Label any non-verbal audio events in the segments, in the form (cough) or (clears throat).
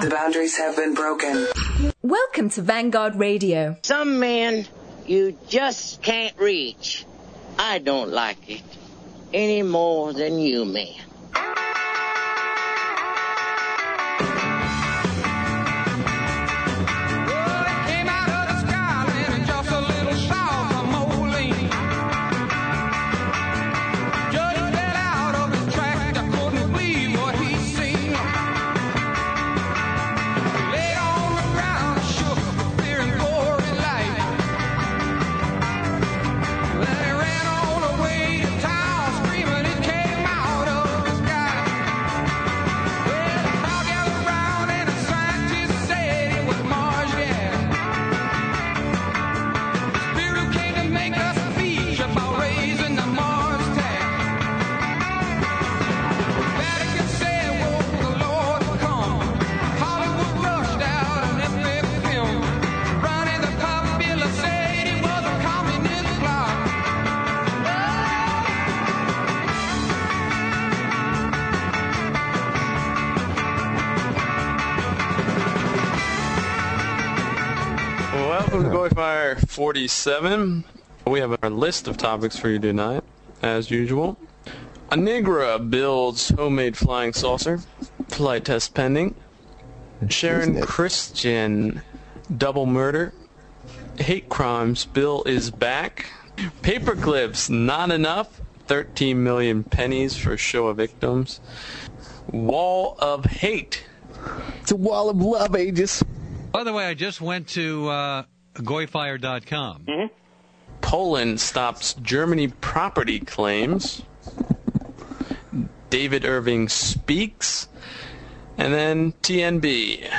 The boundaries have been broken. Welcome to Vanguard Radio. Some men you just can't reach. I don't like it any more than you men. 47. We have our list of topics for you tonight, as usual. A Negra builds homemade flying saucer. Flight test pending. Sharon Christian double murder. Hate crimes bill is back. Paperclips not enough. 13 million pennies for Shoah victims. Wall of hate. It's a wall of love, Aegis. By the way, I just went to uh, goyfire.com. Poland stops Germany property claims. David Irving speaks. And then TNB.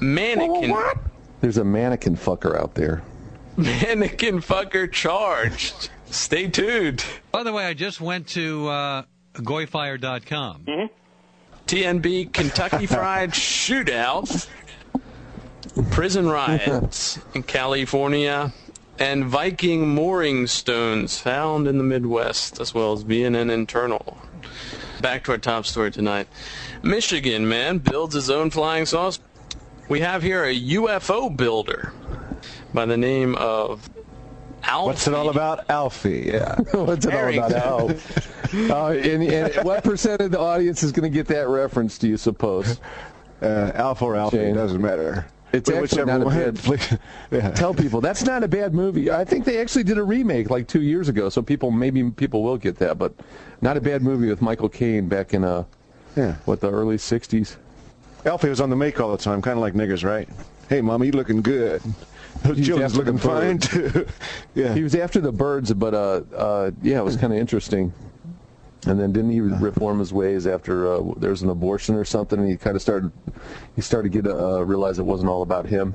Mannequin. There's a mannequin fucker out there. (laughs) Mannequin fucker charged. Stay tuned. By the way, I just went to uh, goyfire.com. TNB Kentucky (laughs) Fried Shootout. Prison riots in California. And Viking mooring stones found in the Midwest, as well as VNN internal. Back to our top story tonight. Michigan man builds his own flying saucer. We have here a UFO builder by the name of Alfie. What's it all about? Alfie, yeah. (laughs) What's it all about? Oh. Uh, (laughs) and, and what percent of the audience is going to get that reference, do you suppose? Uh, Alpha or Alfie, Shane. doesn't matter. It's Wh- actually not a bad. (laughs) Yeah. Tell people that's not a bad movie. I think they actually did a remake like two years ago, so people maybe people will get that. But not a bad movie with Michael Caine back in uh, Yeah. what the early '60s. Alfie was on the make all the time, kind of like niggers, right? Hey, mama, you looking good. Those children's looking fine, too. (laughs) yeah. He was after the birds, but uh, uh, yeah, it was kind of interesting. And then didn't he (laughs) reform his ways after uh, there was an abortion or something? And he kind of started, he started to get uh, realize it wasn't all about him.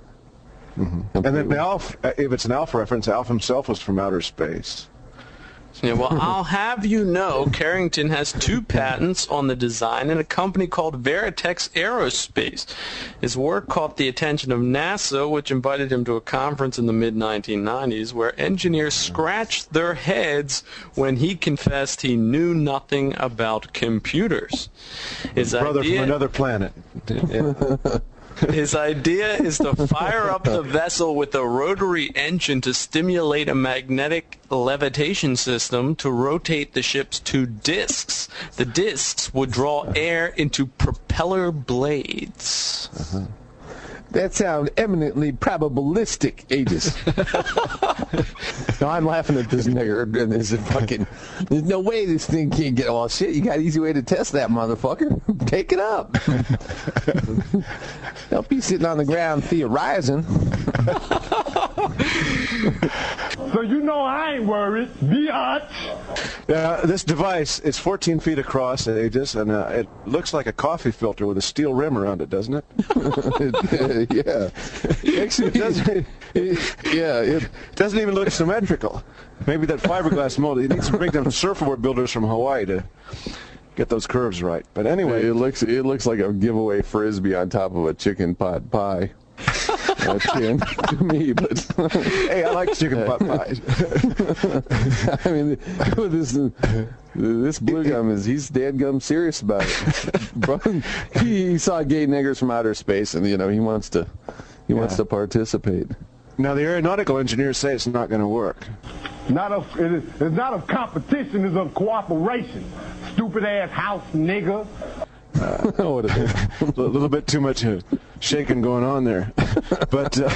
and then Alf, uh, if it's an Alf reference, Alf himself was from outer space. Yeah, well, (laughs) I'll have you know, Carrington has two patents on the design in a company called Veritex Aerospace. His work caught the attention of NASA, which invited him to a conference in the mid-1990s where engineers scratched their heads when he confessed he knew nothing about computers. His Brother idea, from another planet. (laughs) his idea is to fire up the vessel with a rotary engine to stimulate a magnetic levitation system to rotate the ship's two discs. The discs would draw air into propeller blades. Uh-huh. That sounds eminently probabilistic, Aegis. (laughs) no, I'm laughing at this nigger and this fucking. There's no way this thing can't get. all shit, you got an easy way to test that motherfucker. (laughs) Take it up. (laughs) Don't be sitting on the ground theorizing. So you know I ain't worried. Biatch. Uh, this device is 14 feet across, Aegis, and uh, it looks like a coffee filter with a steel rim around it, doesn't it? (laughs) (laughs) yeah. Actually, It doesn't, yeah. It, doesn't even look symmetrical. Maybe that fiberglass mold. You need to bring them surfboard builders from Hawaii to get those curves right. But anyway, it looks it looks like a giveaway frisbee on top of a chicken pot pie. That's can (laughs) to me, but (laughs) hey, I like chicken pot pies. (laughs) I mean, this this blue gum is he's dead gum serious about it. Bro, he, he saw gay niggers from outer space, and you know he wants to he wants to participate. Now, the aeronautical engineers say it's not going to work. Not of, it is, it's not of competition, it's of cooperation. Stupid ass house nigga. (laughs) what a (laughs) little bit too much uh, shaking going on there. (laughs) But uh,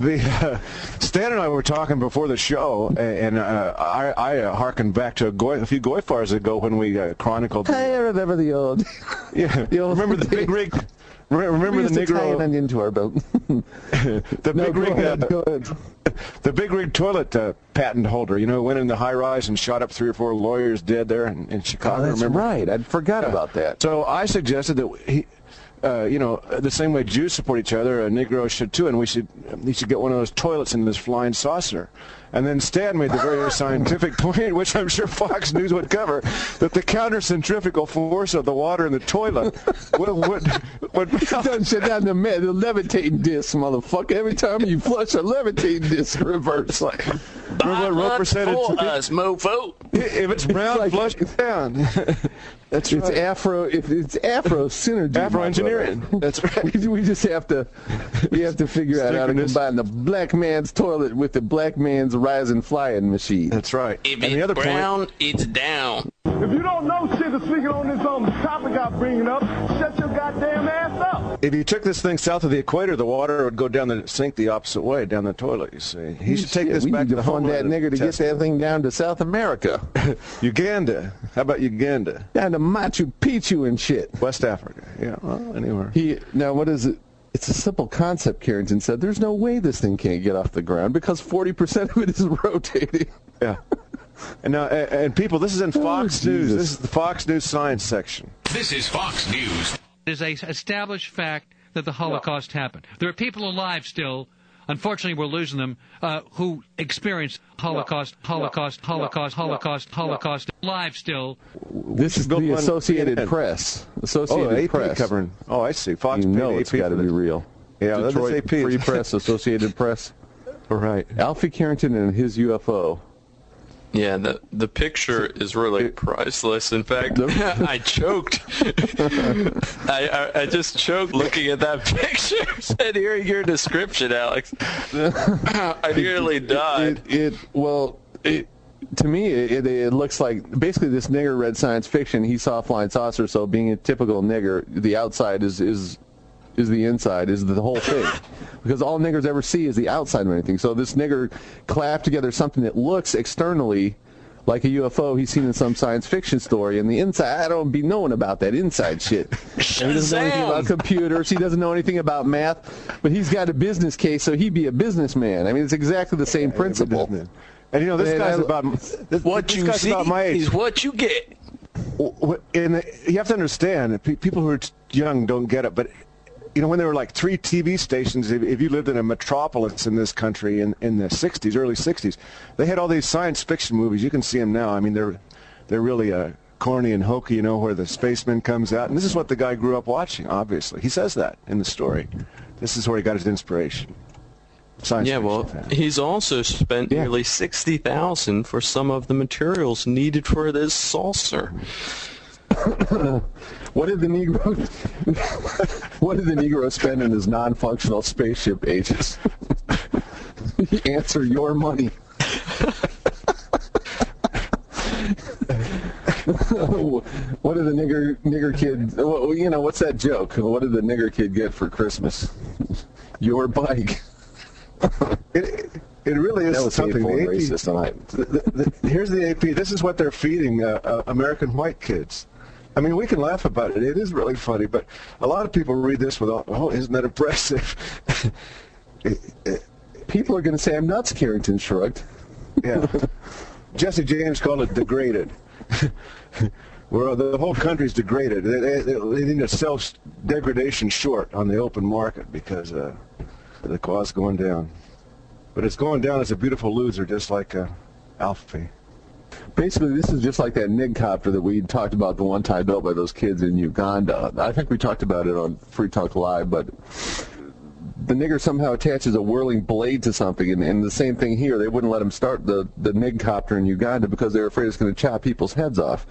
the uh, Stan and I were talking before the show, and uh, I, I uh, harkened back to a, goy, a few Goyfires ago when we uh, chronicled. I remember the old. yeah, the old remember the big rig. Re- Remember the to tie an Negro, onion to our boat. (laughs) (laughs) the no, big rig, ahead, uh, (laughs) the big rig toilet uh, patent holder. You know, went in the high rise and shot up three or four lawyers dead there in, in Chicago. Oh, that's remember? right. I forgot about that. So I suggested that he, uh, you know, the same way Jews support each other, a Negro should too, and we should he should get one of those toilets in this flying saucer. And then Stan made the very scientific (laughs) point, which I'm sure Fox News would cover, that the counter-centrifugal force of the water in the toilet (laughs) would would, would Done shut down the, me- the levitating disc, motherfucker. Every time you flush a levitating disc reverse. Like, Remember what Roper said? for It's- us, mofo. If it's brown, like- flush it down. (laughs) That's it's right. Afro. If it's Afro synergy. Afro engineering. That's right. We, we just have to we have to figure out how to combine the black man's toilet with the black man's rising flying machine. That's right. If and it's the other point. brown, it's down. If you don't know shit to speaking on this um, topic I'm bringing up, shut your goddamn ass up. If you took this thing south of the equator, the water would go down the sink the opposite way down the toilet. You see, he should take Shit, this we back need to to the fund that homeland nigger to get that thing down to South America. (laughs) Uganda. How about Uganda? down to Machu Picchu and shit. West Africa. Yeah. Well, anywhere. He now what is it? It's a simple concept. Carrington said, "There's no way this thing can't get off the ground because 40% of it is (laughs) rotating." Yeah. And now, and, and people, this is in oh, Fox News. This is the Fox News science section. This is Fox News. It is a established fact that the Holocaust happened. There are people alive still. Unfortunately, we're losing them. Uh, who experienced Holocaust, Holocaust, Holocaust, Holocaust, Holocaust, live still. This is the Associated CNN. Press. Oh, Associated AP Press. covering. Oh, I see. Fox You paid know it's got to be real. Yeah, that's Detroit AP. Free Press, Associated Press. All (laughs) right. Alfie Carrington and his UFO. Yeah, the the picture is really priceless. In fact, (laughs) I choked. (laughs) I, I I just choked looking at that (laughs) picture and hearing your description, Alex. I nearly died. It, it well, it, to me, it, it looks like basically this nigger read science fiction. He saw flying saucer, so being a typical nigger, the outside is is is the inside, is the whole thing. (laughs) because all niggers ever see is the outside of anything. So this nigger clapped together something that looks externally like a UFO he's seen in some science fiction story, and the inside, I don't be knowing about that inside shit. (laughs) And he doesn't know anything about computers. He doesn't know anything about math, but he's got a business case, so he'd be a businessman. I mean, it's exactly the same principle. And you know, this guy's I- about this, What this you guy's see about my age. is what you get. And uh, you have to understand people who are young don't get it, but you know when there were like three TV stations, if, if you lived in a metropolis in this country in, in the '60s, early '60s, they had all these science fiction movies. You can see them now. I mean, they're they're really uh, corny and hokey, you know, where the spaceman comes out, and this is what the guy grew up watching. Obviously, he says that in the story. This is where he got his inspiration. Science Yeah, well, fan. he's also spent Yeah. nearly sixty thousand for some of the materials needed for this saucer. (coughs) What did the Negro? (laughs) what did the Negro spend in his non-functional spaceship ages? (laughs) Answer your money. (laughs) what did the nigger nigger kid? well, You know what's that joke? What did the nigger kid get for Christmas? Your bike. It, it really is That was something. The AP racist. tonight. the, the, the, here's the AP. This is what they're feeding uh, uh, American white kids. I mean, we can laugh about it. It is really funny, but a lot of people read this with, "Oh, isn't that impressive?" (laughs) It- it- People are going to say I'm nuts. Carrington shrugged. yeah. (laughs) Jesse James called it degraded. (laughs) Where the whole country's degraded. They, they, they need to sell s- degradation short on the open market because uh, the cost going down. But it's going down as a beautiful loser, just like uh, Alfie. Basically, this is just like that nig copter that we talked about the one time built by those kids in Uganda. I think we talked about it on Free Talk Live, but the nigger somehow attaches a whirling blade to something, and, and the same thing here. They wouldn't let him start the the nig copter in Uganda because they're afraid it's going to chop people's heads off.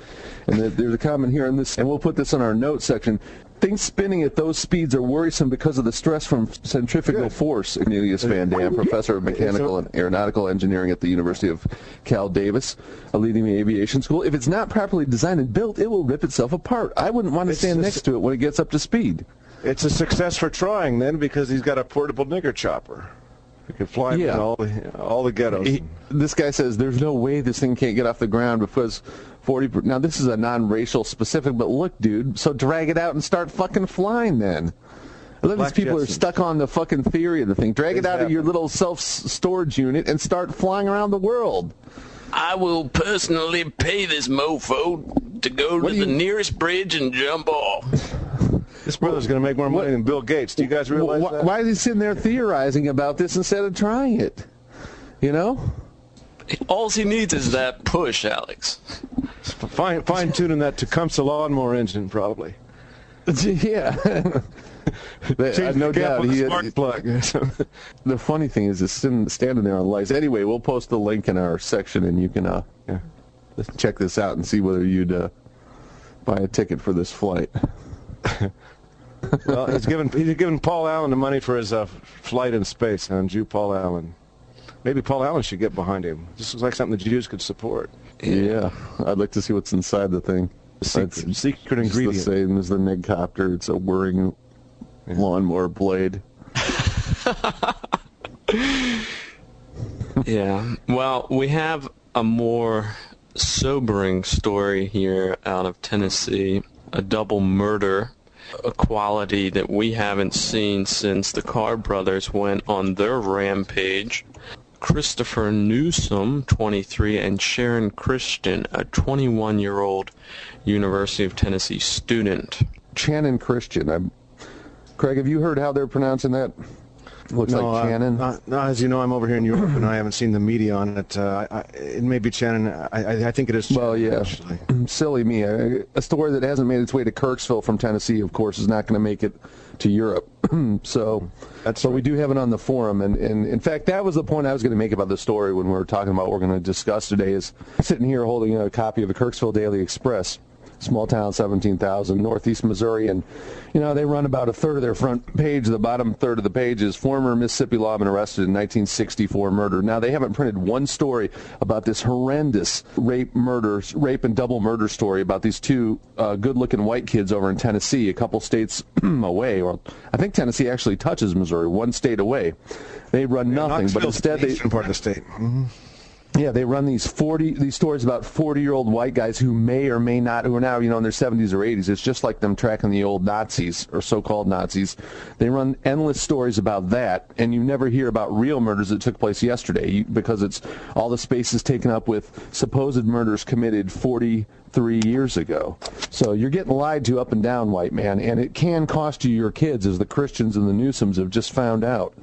And there's a comment here in this, and we'll put this in our notes section. Things spinning at those speeds are worrisome because of the stress from centrifugal Good. force. Cornelius Van Dam, professor of mechanical and aeronautical engineering at the University of Cal Davis, a leading aviation school. If it's not properly designed and built, it will rip itself apart. I wouldn't want to It's stand next to it when it gets up to speed. It's a success for trying then because he's got a portable nigger chopper. He can fly Yeah. in all the all the ghettos. He, this guy says there's no way this thing can't get off the ground because 40. per- Now this is a non-racial specific, but look, dude. So drag it out and start fucking flying then. I love these Black people are stuck on the fucking theory of the thing. Drag it out of your little self-storage unit and start flying around the world. I will personally pay this mofo to go What to the you- nearest bridge and jump off. this brother's going to make more money than Bill Gates. Do you guys realize Wh- that? Why is he sitting there theorizing about this instead of trying it? You know? All he needs is that push, Alex. Fine fine tuning that Tecumseh lawnmower engine probably. (laughs) yeah. But, uh, no the cap doubt the he. spark plug. (laughs) The funny thing is, it's standing there on lights. Anyway, we'll post the link in our section, and you can uh, Yeah. check this out and see whether you'd uh, buy a ticket for this flight. (laughs) well, he's given he's given Paul Allen the money for his uh, flight in space, and Jew Paul Allen. Maybe Paul Allen should get behind him. This looks like something the Jews could support. Yeah, I'd like to see what's inside the thing. Secret- It's secret just ingredient. the same as the Nigcopter. It's a whirring lawnmower blade. (laughs) (laughs) Yeah. Well, we have a more sobering story here out of Tennessee a double murder, a quality that we haven't seen since the Carr brothers went on their rampage. Christopher Newsom, 23, and Sharon Christian, a 21 year old University of Tennessee student. Channon Christian. I'm, Craig, have you heard how they're pronouncing that? Looks no, like Channon. uh, no, as you know, I'm over here in Europe, and I haven't seen the media on it. Uh, I, I, it may be Shannon. I, I, I think it is. Well, yeah. Actually. (clears throat) Silly me. A, a story that hasn't made its way to Kirksville from Tennessee, of course, is not going to make it to Europe. (clears throat) so, That's but we do have it on the forum, and, and in fact, that was the point I was going to make about the story when we were talking about what we're going to discuss today. Is sitting here holding a copy of the Kirksville Daily Express. Small town, 17,000, northeast Missouri, and you know they run about a third of their front page. The bottom third of the page is former Mississippi lawman arrested in 1964 murder. Now they haven't printed one story about this horrendous rape, murder, rape and double murder story about these two uh, good-looking white kids over in Tennessee, a couple states (clears throat) away, or I think Tennessee actually touches Missouri, one state away. They run nothing, but instead the they eastern part of the state. Yeah, they run these forty these stories about forty year old white guys who may or may not who are now you know in their seventies or eighties. It's just like them tracking the old Nazis or so called Nazis. They run endless stories about that, and you never hear about real murders that took place yesterday because it's all the space is taken up with supposed murders committed forty three years ago. So you're getting lied to up and down, white man, and it can cost you your kids, as the Christians and the Newsoms have just found out.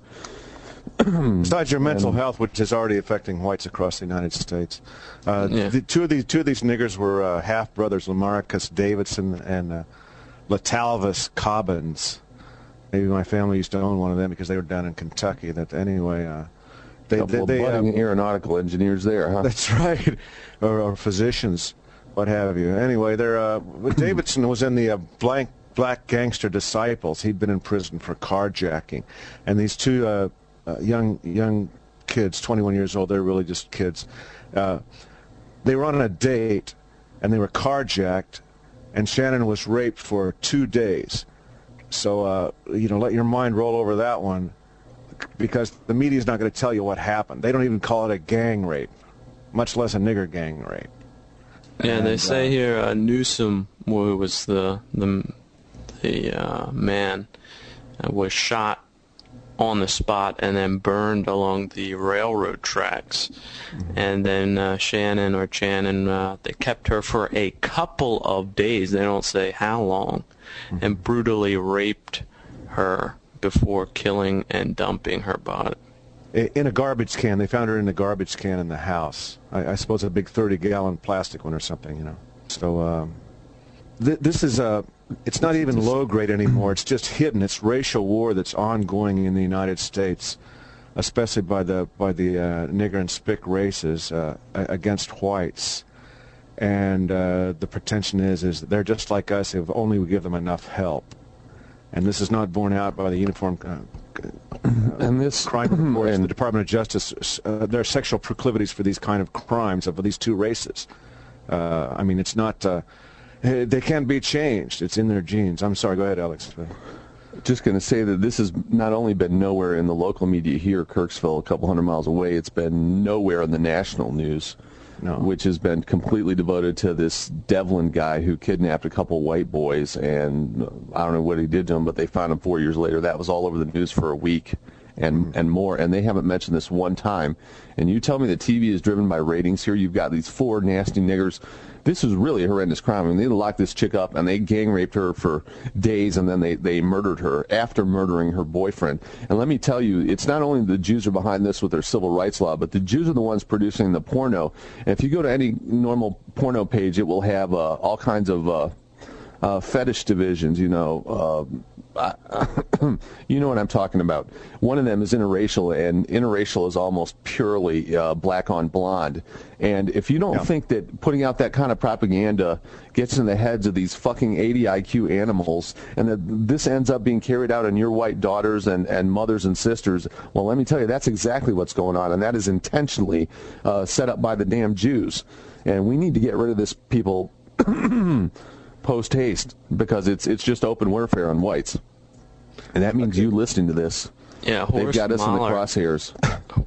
(clears throat) Besides your mental health, which is already affecting whites across the United States, uh, Yeah. the, two of these two of these niggers were uh, half brothers, Lamarcus Davidson and uh, Letalvis Cobbins. Maybe my family used to own one of them because they were down in Kentucky. That anyway, uh, they, couple they, they, uh, budding aeronautical engineers there, huh? That's right, (laughs) or, or physicians, what have you. Anyway, there. Uh, (clears throat) Davidson was in the uh, blank Black Gangster Disciples. He'd been in prison for carjacking, and these two uh, young young kids, 21 years old, they're really just kids. Uh, they were on a date, and they were carjacked, and Shannon was raped for two days. So uh, you know, let your mind roll over that one because the media's not going to tell you what happened. They don't even call it a gang rape, much less a nigger gang rape. Yeah, they say uh, here uh, Newsom, who was the the the uh, man, uh, was shot on the spot and then burned along the railroad tracks. And then uh, Shannon or Channon, uh, they kept her for a couple of days. They don't say how long, and brutally raped her before killing and dumping her body. In a garbage can. They found her in a garbage can in the house. I, I suppose a big 30-gallon plastic one or something, you know. So um, th- this is uh, it's not even low grade anymore. It's just hidden. It's racial war that's ongoing in the United States, especially by the by the uh, nigger and spick races uh, against whites. And uh, the pretension is is they're just like us if only we give them enough help. And this is not borne out by the uniform. Uh, (clears throat) and this (clears throat) crime (clears throat) reports, and the Department of Justice, uh, there are sexual proclivities for these kind of crimes of these two races. Uh, I mean, it's not. Uh, they can't be changed. It's in their genes. I'm sorry. Go ahead, Alex. Just going to say that this has not only been nowhere in the local media here, Kirksville, a couple hundred miles away. It's been nowhere in the national news. No. which has been completely devoted to this Devlin guy who kidnapped a couple white boys, and I don't know what he did to them, but they found him four years later. That was all over the news for a week and mm-hmm. and more, and they haven't mentioned this one time. And you tell me the TV is driven by ratings here. You've got these four nasty niggers this is really a horrendous crime. I mean, they locked this chick up and they gang raped her for days, and then they they murdered her after murdering her boyfriend. And let me tell you, it's not only the Jews are behind this with their civil rights law, but the Jews are the ones producing the porno. And if you go to any normal porno page, it will have uh, all kinds of uh, uh, fetish divisions, you know. Uh, (coughs) you know what I'm talking about. One of them is interracial, and interracial is almost purely uh, black on blonde. And if you don't yeah. think that putting out that kind of propaganda gets in the heads of these fucking 80 IQ animals, and that this ends up being carried out on your white daughters and, and mothers and sisters, well, let me tell you, that's exactly what's going on, and that is intentionally uh, set up by the damn Jews. And we need to get rid of this people (coughs) (coughs) post haste because it's it's just open warfare on whites, and that means okay. you listening to this. Yeah, they've got us in the crosshairs.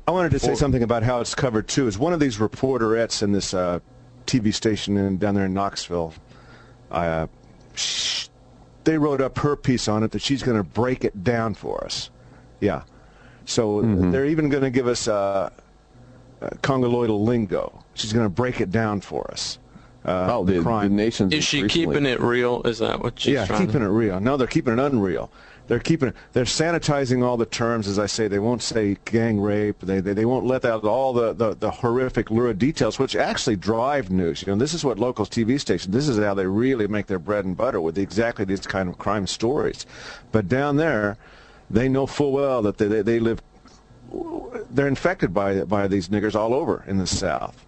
I wanted to say something about how it's covered too. Is one of these reporterettes in this uh, TV station in, down there in Knoxville? Uh, sh- they wrote up her piece on it that she's going to break it down for us. Yeah, so mm-hmm. they're even going to give us uh, uh, congoloidal lingo. She's going to break it down for us. Uh, oh, the, crime. the nation's is she recently. keeping it real? Is that what she's yeah, keeping to... it real. No, they're keeping it unreal. They're keeping they're sanitizing all the terms, as I say. They won't say gang rape. They they, they won't let out all the, the, the horrific, lurid details, which actually drive news. You know, this is what local TV stations. This is how they really make their bread and butter with exactly these kind of crime stories. But down there, they know full well that they they, they live. They're infected by by these niggers all over in the South,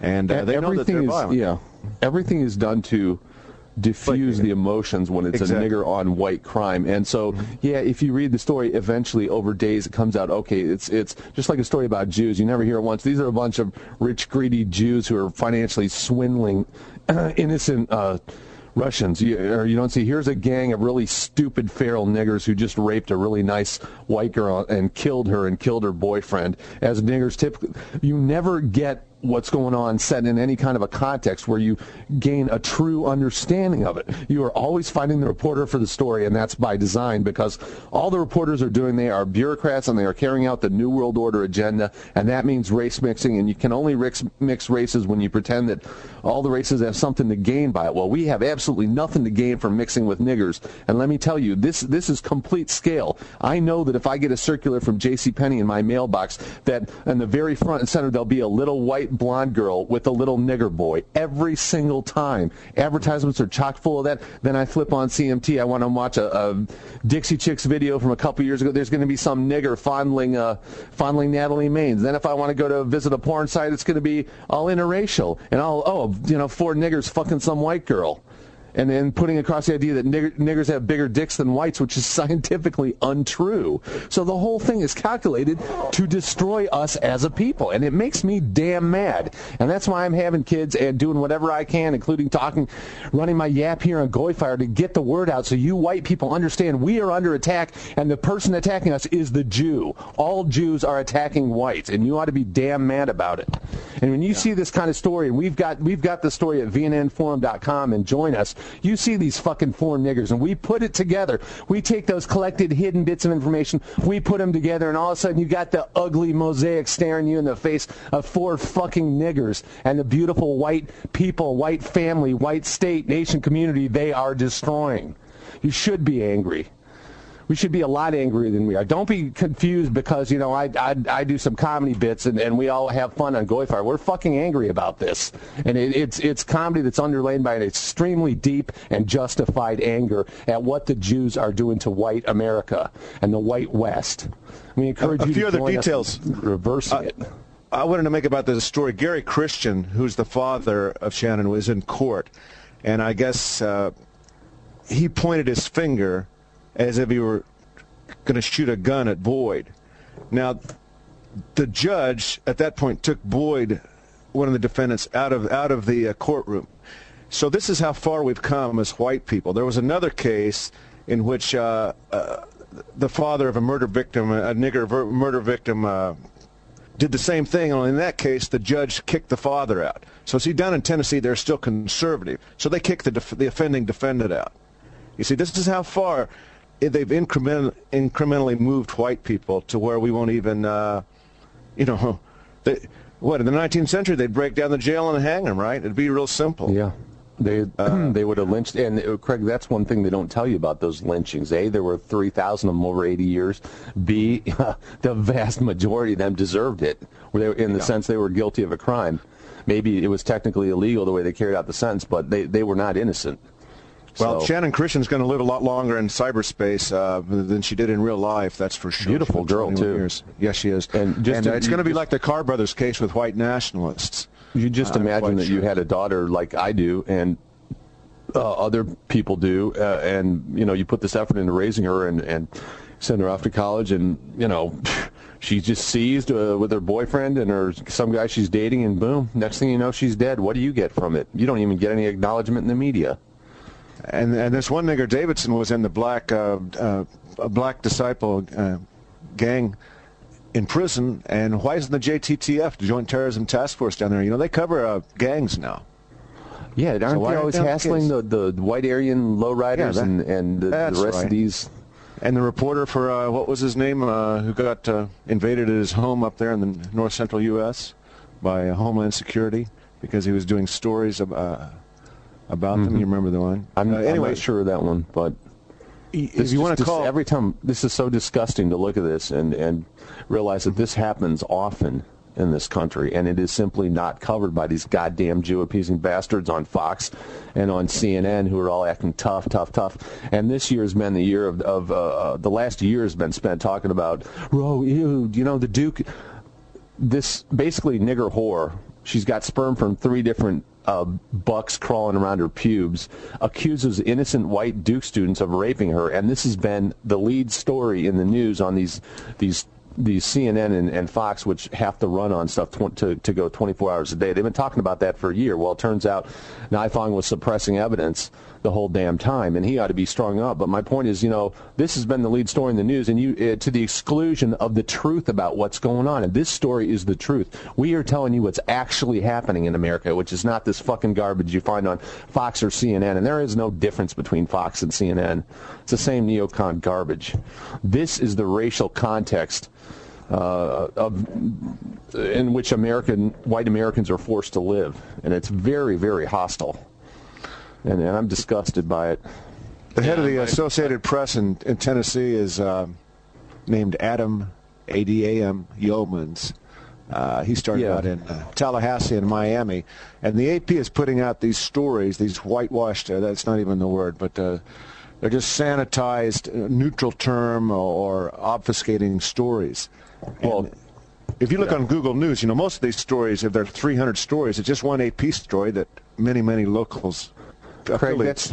and uh, they know that they're violent. Is, yeah everything is done to diffuse the emotions when it's exactly. a nigger on white crime. And so, mm-hmm. yeah, if you read the story, eventually over days it comes out. Okay, it's it's just like a story about Jews. You never hear it once. These are a bunch of rich, greedy Jews who are financially swindling (clears throat) innocent. Uh, Russians. You, or you don't see, here's a gang of really stupid feral niggers who just raped a really nice white girl and killed her and killed her boyfriend. As niggers typically, you never get what's going on set in any kind of a context where you gain a true understanding of it. You are always finding the reporter for the story, and that's by design because all the reporters are doing, they are bureaucrats and they are carrying out the New World Order agenda, and that means race mixing, and you can only mix, races when you pretend that all the races have something to gain by it. Well, we have absolutely nothing to gain from mixing with niggers, and let me tell you, this, this is complete scale. I know that if I get a circular from J.C. Penney in my mailbox, that in the very front and center there'll be a little white blonde girl with a little nigger boy every single time. Advertisements are chock full of that. Then I flip on CMT. I want to watch a, a Dixie Chicks video from a couple years ago. There's going to be some nigger fondling uh, fondling Natalie Maines. Then if I want to go to visit a porn site, it's going to be all interracial and all oh you know four niggers fucking some white girl and then putting across the idea that nigger, niggers have bigger dicks than whites, which is (laughs) scientifically untrue. So the whole thing is calculated to destroy us as a people, and it makes me damn mad. And that's why I'm having kids and doing whatever I can, including talking, running my yap here on Goyfire to get the word out so you white people understand we are under attack, and the person attacking us is the Jew. All Jews are attacking whites, and you ought to be damn mad about it. And when you yeah. see this kind of story, and we've got we've got the story at VNNforum.com, and join us you see these fucking foreign niggers, and we put it together. We take those collected hidden bits of information, we put them together, and all of a sudden you got the ugly mosaic staring you in the face of four fucking niggers and the beautiful white people, white family, white state, nation, community they are destroying. You should be angry. We should be a lot angrier than we are. Don't be confused because you know I I, I do some comedy bits and, and we all have fun on Goy Fire. We're fucking angry about this, and it, it's it's comedy that's underlain by an extremely deep and justified anger at what the Jews are doing to white America and the white West. We encourage A you few to other details. in reversing Uh, it. I wanted to make about this story. Gary Christian, who's the father of Shannon, was in court, and I guess uh, he pointed his finger as if he were going to shoot a gun at Boyd. Now, the judge at that point took Boyd, one of the defendants, out of out of the uh, courtroom. So this is how far we've come as white people. There was another case in which uh, uh, the father of a murder victim, a nigger ver- murder victim, uh, did the same thing. Only in that case, the judge kicked the father out. So see, down in Tennessee, they're still conservative. So they kicked the, def- the offending defendant out. You see, this is how far they've increment- incrementally moved white people to where we won't even, uh, you know, (laughs) they, what in the 19th century they'd break down the jail and hang them, right? It'd be real simple. Yeah. They (clears throat) they would have lynched, and uh, Craig, that's one thing they don't tell you about those lynchings. A, there were three thousand of them over eighty years. B, (laughs) the vast majority of them deserved it, where they, in the sense they were guilty of a crime. Maybe it was technically illegal the way they carried out the sentence, but they they were not innocent. Well, So- Shannon Christian's going to live a lot longer in cyberspace uh, than she did in real life. That's for sure. Beautiful girl, too. Years. Yes, she is. And just and to- uh, it's going to be just- like the Carr brothers case with white nationalists. You just I'm imagine that you had a daughter like I do, and uh, other people do, uh, and you know you put this effort into raising her and and send her off to college, and you know (laughs) she's just seized uh, with her boyfriend and her some guy she's dating, and boom, next thing you know she's dead. What do you get from it? You don't even get any acknowledgement in the media. And and this one nigger Davidson was in the black uh, uh, black disciple uh, gang in prison. And why isn't the JTTF, the Joint Terrorism Task Force, down there? You know they cover uh, gangs now. Yeah, aren't why they always the hassling the, the white Aryan lowriders Yeah, and and the, the rest right. of these? And the reporter for uh, what was his name, uh, who got uh, invaded at his home up there in the north central U.S. by Homeland Security because he was doing stories ab- about them. You remember the one? Mm-hmm. I'm, uh, I'm not sure of that one, but if This you want to call every time this is so disgusting to look at this and and realize that this happens often in this country and it is simply not covered by these goddamn Jew appeasing bastards on Fox and on CNN who are all acting tough tough tough and this year has been the year of, of uh, uh, the last year has been spent talking about oh ew, you know the Duke this basically nigger whore. She's got sperm from three different uh, bucks crawling around her pubes. Accuses innocent white Duke students of raping her, and this has been the lead story in the news on these these these CNN and, and Fox, which have to run on stuff tw- to to go 24 hours a day. They've been talking about that for a year. Well, it turns out Nifong was suppressing evidence the whole damn time, and he ought to be strung up. But my point is, you know, this has been the lead story in the news, and you uh, to the exclusion of the truth about what's going on. And this story is the truth. We are telling you what's actually happening in America, which is not this fucking garbage you find on Fox or CNN. And there is no difference between Fox and CNN. It's the same neocon garbage. This is the racial context uh, of in which American white Americans are forced to live, and it's very, very hostile. And, and I'm disgusted by it. the head of the Associated Press in, in Tennessee is um, named Adam A-D-A-M Yeomans. Uh, he started Yeah. out in uh, Tallahassee and Miami, and the AP is putting out these stories, these whitewashed. Uh, that's not even the word, but uh, they're just sanitized, uh, neutral term or, or obfuscating stories. Well, If you look on Google News, you know most of these stories, if there are 300 stories, it's just one AP story that many, many locals. Craig, that's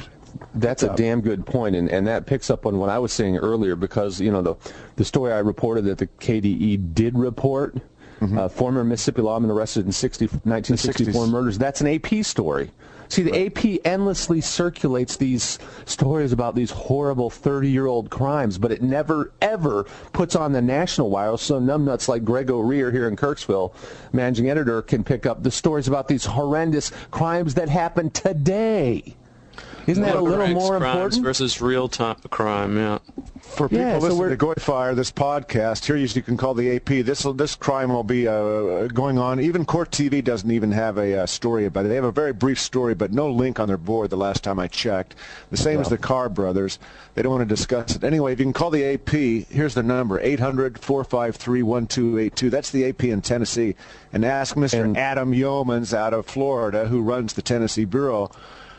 that's a damn good point, and, and that picks up on what I was saying earlier because you know the the story I reported that the KDE did report. Uh, former Mississippi lawman arrested in 60, 1964 60s. murders. That's an AP story. See, the AP endlessly circulates these stories about these horrible 30-year-old crimes, but it never, ever puts on the national wire so numbnuts like Greg O'Rear here in Kirksville, managing editor, can pick up the stories about these horrendous crimes that happen today. Isn't that a little more crimes important? versus real time crime? Yeah. For people Yeah, listening we're- to Goy Fire, this podcast here, you can call the AP. This this crime will be uh, going on. Even Court TV doesn't even have a uh, story about it. They have a very brief story, but no link on their board. The last time I checked, the same as the Carr brothers. They don't want to discuss it anyway. If you can call the AP, here's the number: 800-453-1282. That's the AP in Tennessee, and ask Mr. And- Adam Yeomans out of Florida, who runs the Tennessee bureau.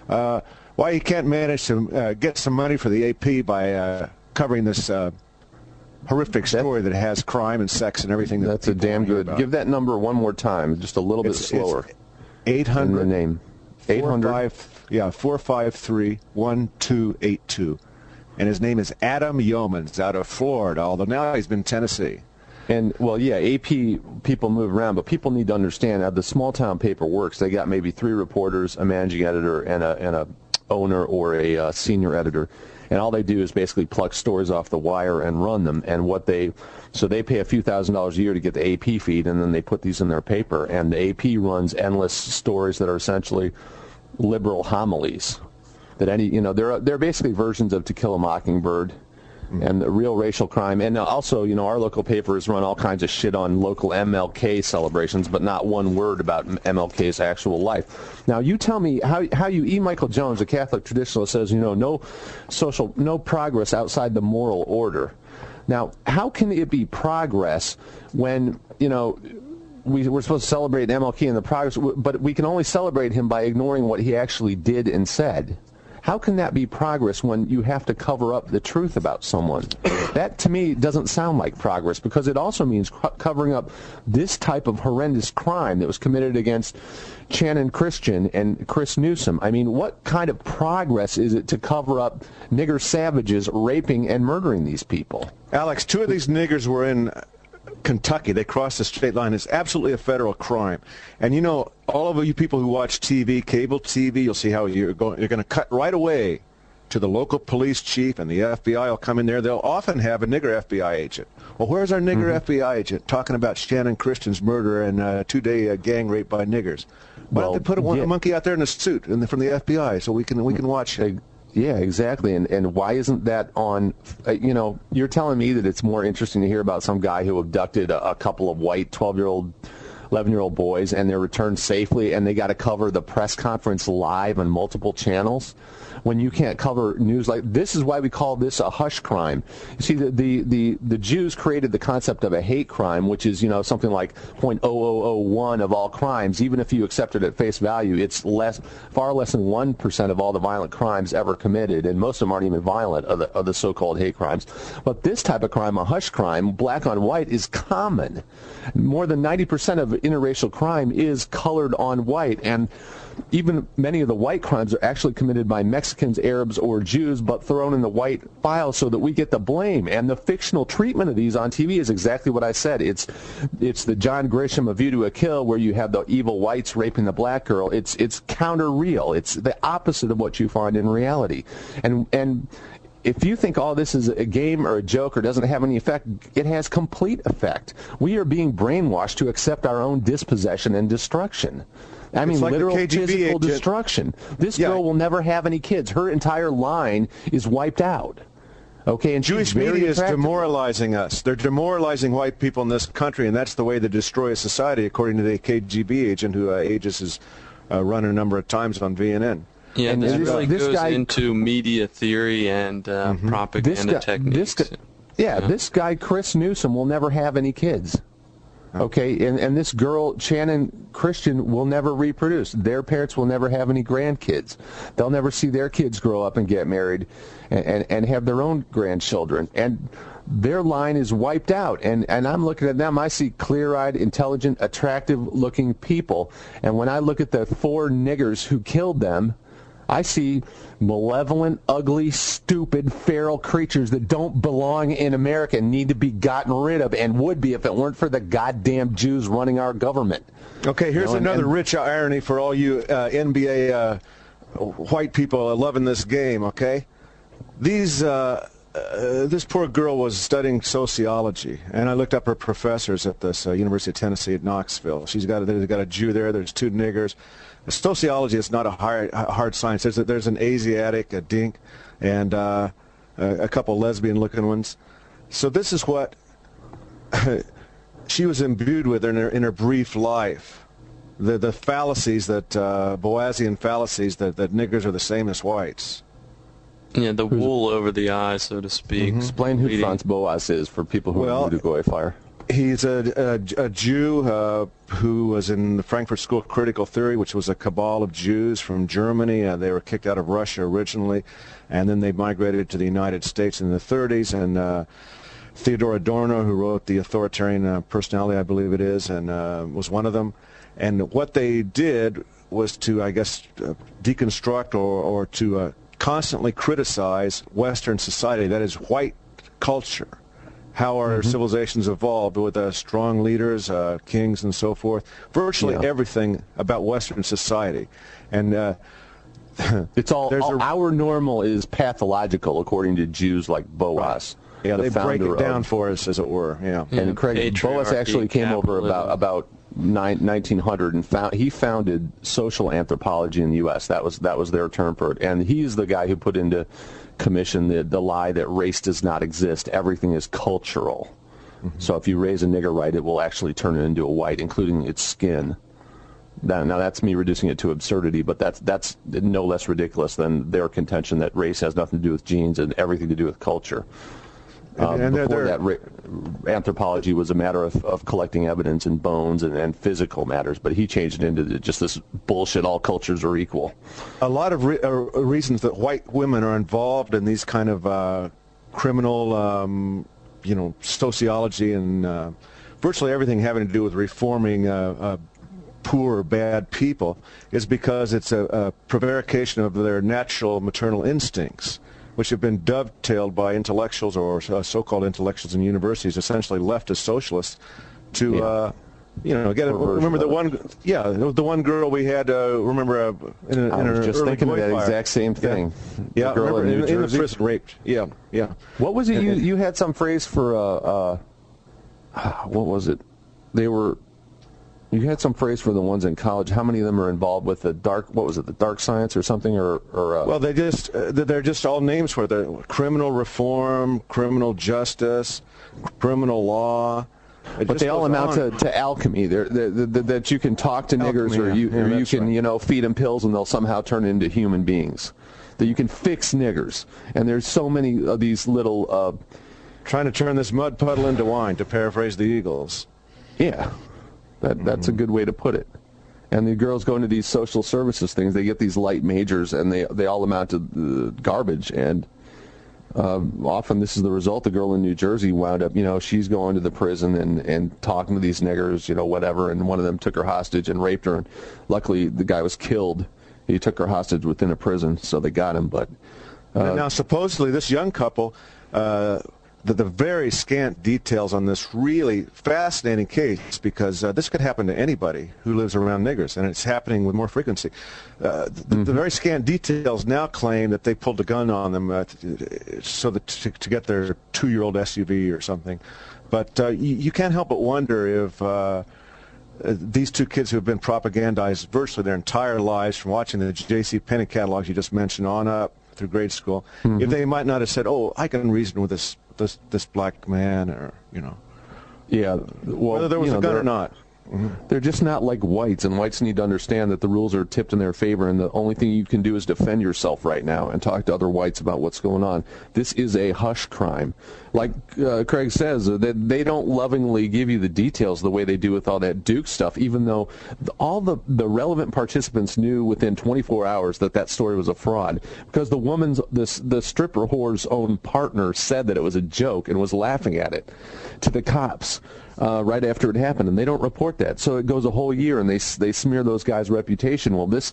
Uh, why he can't manage to uh, get some money for the AP by uh, covering this uh, horrific story that has crime and sex and everything. That That's a damn good. Give that number one more time, just a little bit slower. It's 800 in the name. 800. yeah, 453-1282. And his name is Adam Yeomans out of Florida, although now he's been Tennessee. And well, yeah, AP people move around, but people need to understand how the small town paper works. They got maybe three reporters, a managing editor, and a and a owner or a uh, senior editor, and all they do is basically pluck stories off the wire and run them. And what they so they pay a few thousand dollars a year to get the AP feed, and then they put these in their paper. And the AP runs endless stories that are essentially liberal homilies. That any you know they're they're basically versions of To Kill a Mockingbird Mm-hmm. and the real racial crime. And also, you know, our local papers run all kinds of shit on local MLK celebrations, but not one word about MLK's actual life. Now, you tell me how how you E. Michael Jones, a Catholic traditionalist, says, you know, no social, no progress outside the moral order. Now, how can it be progress when you know? We, we're supposed to celebrate MLK and the progress, but we can only celebrate him by ignoring what he actually did and said. How can that be progress when you have to cover up the truth about someone? (coughs) That to me doesn't sound like progress because it also means co- covering up this type of horrendous crime that was committed against Channon Christian and Chris Newsom. I mean, what kind of progress is it to cover up nigger savages raping and murdering these people? Alex, two of these niggers were in Kentucky. They crossed the state line. It's absolutely a federal crime. And you know, all of you people who watch TV, cable TV, you'll see how you're going. You're going to cut right away to the local police chief, and the FBI will come in there. They'll often have a nigger FBI agent. Well, where's our nigger FBI agent talking about Shannon Christian's murder and uh, two-day uh, gang rape by niggers? Why Well, don't they put a, yeah. a monkey out there in a suit and from the FBI so we can we can watch it? Yeah, exactly. And and why isn't that on? Uh, you know, you're telling me that it's more interesting to hear about some guy who abducted a, a couple of white 12 year old. 11 year old boys and they're returned safely and they got to cover the press conference live on multiple channels when you can't cover news like this is why we call this a hush crime. You see the the the, the jews created the concept of a hate crime which is you know something like 0.0001 of all crimes. Even if you accept it at face value it's less far less than 1% of all the violent crimes ever committed and most of them aren't even violent of the, of the so-called hate crimes. But this type of crime a hush crime black on white is common. More than 90% of interracial crime is colored on white and even many of the white crimes are actually committed by Mexicans, Arabs, or Jews, but thrown in the white file so that we get the blame. And the fictional treatment of these on TV is exactly what I said. It's it's the John Grisham of View to a Kill, where you have the evil whites raping the black girl. It's it's counter real. It's the opposite of what you find in reality. And and if you think all this is a game or a joke or doesn't have any effect, it has complete effect. We are being brainwashed to accept our own dispossession and destruction. I mean, like literal physical agent- destruction. This Yeah. girl will never have any kids. Her entire line is wiped out. Okay, and she's Jewish very media is demoralizing us. They're demoralizing white people in this country, and that's the way they destroy a society, according to the KGB agent who uh, Aegis has uh, run a number of times on VNN. Yeah, And this this- really this goes guy- into media theory and uh, Mm-hmm. propaganda this guy, techniques. This guy, yeah, this guy Chris Newsom will never have any kids. Okay, and, and this girl Shannon Christian will never reproduce. Their parents will never have any grandkids. They'll never see their kids grow up and get married and, and, and have their own grandchildren. And their line is wiped out. And, and I'm looking at them, I see clear-eyed, intelligent, attractive-looking people. And when I look at the four niggers who killed them, I see malevolent, ugly, stupid, feral creatures that don't belong in America and need to be gotten rid of and would be if it weren't for the goddamn Jews running our government. Okay, here's You know, and- another and- rich irony for all you uh, NBA uh, white people loving this game. Okay, these uh, uh, this poor girl was studying sociology, and I looked up her professors at this uh, University of Tennessee at Knoxville. She's got a, there's got a Jew there. There's two niggers. Sociology is not a hard, hard science. There's, a, there's an Asiatic, a dink, and uh, a, a couple lesbian-looking ones. So this is what (laughs) she was imbued with in her, in her brief life. The, the fallacies that, uh, Boasian fallacies that, that niggers are the same as whites. Yeah, the wool over the eyes, so to speak. Explain who Franz Boas is for people who Well, are new to Goy Fire. He's a, a, a Jew uh, who was in the Frankfurt School of Critical Theory, which was a cabal of Jews from Germany. Uh, they were kicked out of Russia originally, and then they migrated to the United States in the 30s. And uh, Theodor Adorno, who wrote The Authoritarian uh, Personality, I believe it is, and uh, was one of them. And what they did was to, I guess, uh, deconstruct or, or to constantly criticize Western society, that is, white culture how our civilizations evolved with uh, strong leaders, uh, kings, and so forth. Virtually Yeah. everything about Western society, and uh, (laughs) It's all, all- a- our normal is pathological according to Jews like Boas. yeah, the they break it down of- for us, as it were. Yeah. And Craig Boas actually came over about about nine, 1900 and found he founded social anthropology in the U.S. That was that was their term for it, and he's the guy who put into commission the the lie that race does not exist. Everything is cultural. Mm-hmm. So if you raise a nigger right, it will actually turn it into a white, including its skin. Now, now that's me reducing it to absurdity, but that's that's no less ridiculous than their contention that race has nothing to do with genes and everything to do with culture. And- and they're- before that, anthropology was a matter of, of collecting evidence and bones and, and physical matters, but he changed it into just this bullshit. All cultures are equal. a lot of re- uh, reasons that white women are involved in these kind of uh, criminal, um, you know, sociology and uh, virtually everything having to do with reforming uh, uh, poor or bad people is because it's a, a prevarication of their natural maternal instincts, which have been dovetailed by intellectuals or uh, so-called intellectuals in universities, essentially leftist socialists, to Yeah. uh, you know get. Perversion Remember the one, yeah, the one girl we had. Uh, remember uh, in, a, I in was her just thinking of that fire. exact same thing. Yeah, The girl remember, in New in, the prison raped. Yeah, yeah. What was it? You you had some phrase for uh, uh, what was it? They were. You had some phrase for the ones in college. How many of them are involved with the dark? What was it? The dark science or something? Or or uh, Well, they just uh, they're just all names for it. Criminal reform, criminal justice, criminal law. It But they all amount on. to, to alchemy. They're, they're, they're- that you can talk to niggers, or you. Yeah, or you can, right. you know, feed them pills, and they'll somehow turn into human beings. That you can fix niggers, and there's so many of these little, uh, trying to turn this mud puddle into wine, to paraphrase the Eagles. yeah, that that's a good way to put it. And the girls go into these social services things. They get these light majors, and they they all amount to uh, garbage. And um, often this is the result. The girl in New Jersey wound up, you know, she's going to the prison and, and talking to these niggers, you know, whatever. And one of them took her hostage and raped her. And luckily, the guy was killed. He took her hostage within a prison, so they got him. But And now, supposedly, this young couple, uh, the, the very scant details on this really fascinating case, because uh, this could happen to anybody who lives around niggers, and it's happening with more frequency. Uh, the, the very scant details now claim that they pulled a gun on them uh, t- so that to, to get their two-year-old SUV or something. But uh, you, you can't help but wonder if. Uh, these two kids who have been propagandized virtually their entire lives from watching the J.C. Penney catalogs you just mentioned on up through grade school, if they might not have said, "Oh, I can reason with this this this black man," or you know, yeah, well, whether there was a gun they're- or not. They're just not like whites, and whites need to understand that the rules are tipped in their favor, and the only thing you can do is defend yourself right now and talk to other whites about what's going on. This is a hush crime. Like uh, Craig says, uh, that they don't lovingly give you the details the way they do with all that Duke stuff, even though the, all the, the relevant participants knew within 24 hours that that story was a fraud. Because the woman's, this, the stripper whore's own partner said that it was a joke and was laughing at it to the cops uh, right after it happened, and they don't report that. So it goes a whole year, and they they smear those guys' reputation. Well, this.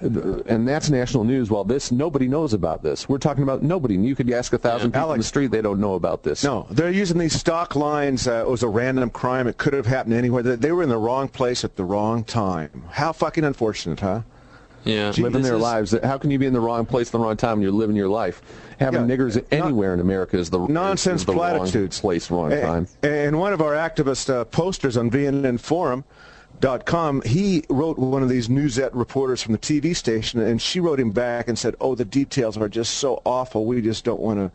And that's national news. Well, this nobody knows about this. We're talking about nobody. You could ask a thousand people in the street; they don't know about this. No, they're using these stock lines. Uh, it was a random crime. It could have happened anywhere. They were in the wrong place at the wrong time. How fucking unfortunate, huh? Yeah. living their is- lives. How can you be in the wrong place at the wrong time when you're living your life? Having Yeah. niggers anywhere in America is the nonsense is the platitudes. Wrong place, wrong A- time. And one of our activist uh, posters on VNNforum.com, he wrote one of these newsette reporters from the TV station, and she wrote him back and said, "Oh, the details are just so awful. We just don't want to."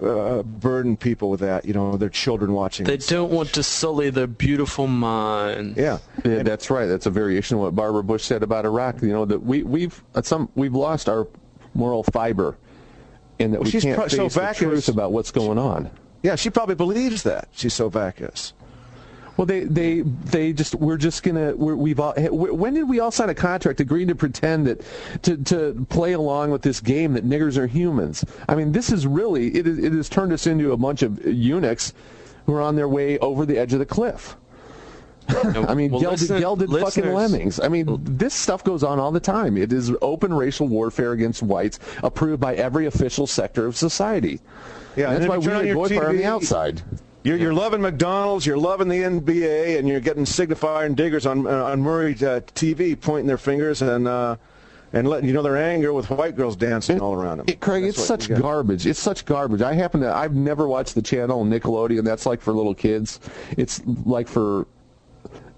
Uh, burden people with that, you know, their children watching. They don't want to sully their beautiful mind. yeah, Yeah, that's right. That's a variation of what Barbara Bush said about Iraq. You know that we we've at some we've lost our moral fiber, and that Well, we she's can't pro- so face the vacuous. truth about what's going on. yeah. She probably believes that. She's so vacuous. Well, they they they just we're just gonna we're, we've all when did we all sign a contract agreeing to pretend that to to play along with this game that niggers are humans? I mean, this is really it is, it has turned us into a bunch of eunuchs who are on their way over the edge of the cliff. (laughs) I mean, Well, gelded, listen- gelded fucking lemmings. I mean, this stuff goes on all the time. It is open racial warfare against whites, approved by every official sector of society. Yeah, And and that's if why we turn on at your Goy on the outside. You're, you're loving McDonald's, you're loving the NBA, and you're getting signifier and diggers on uh, on Murray uh, TV pointing their fingers and uh, and letting you know their anger with white girls dancing all around them. It, Craig, That's it's such garbage. It's such garbage. I happen to. I've never watched the channel Nickelodeon. That's like for little kids. It's like for.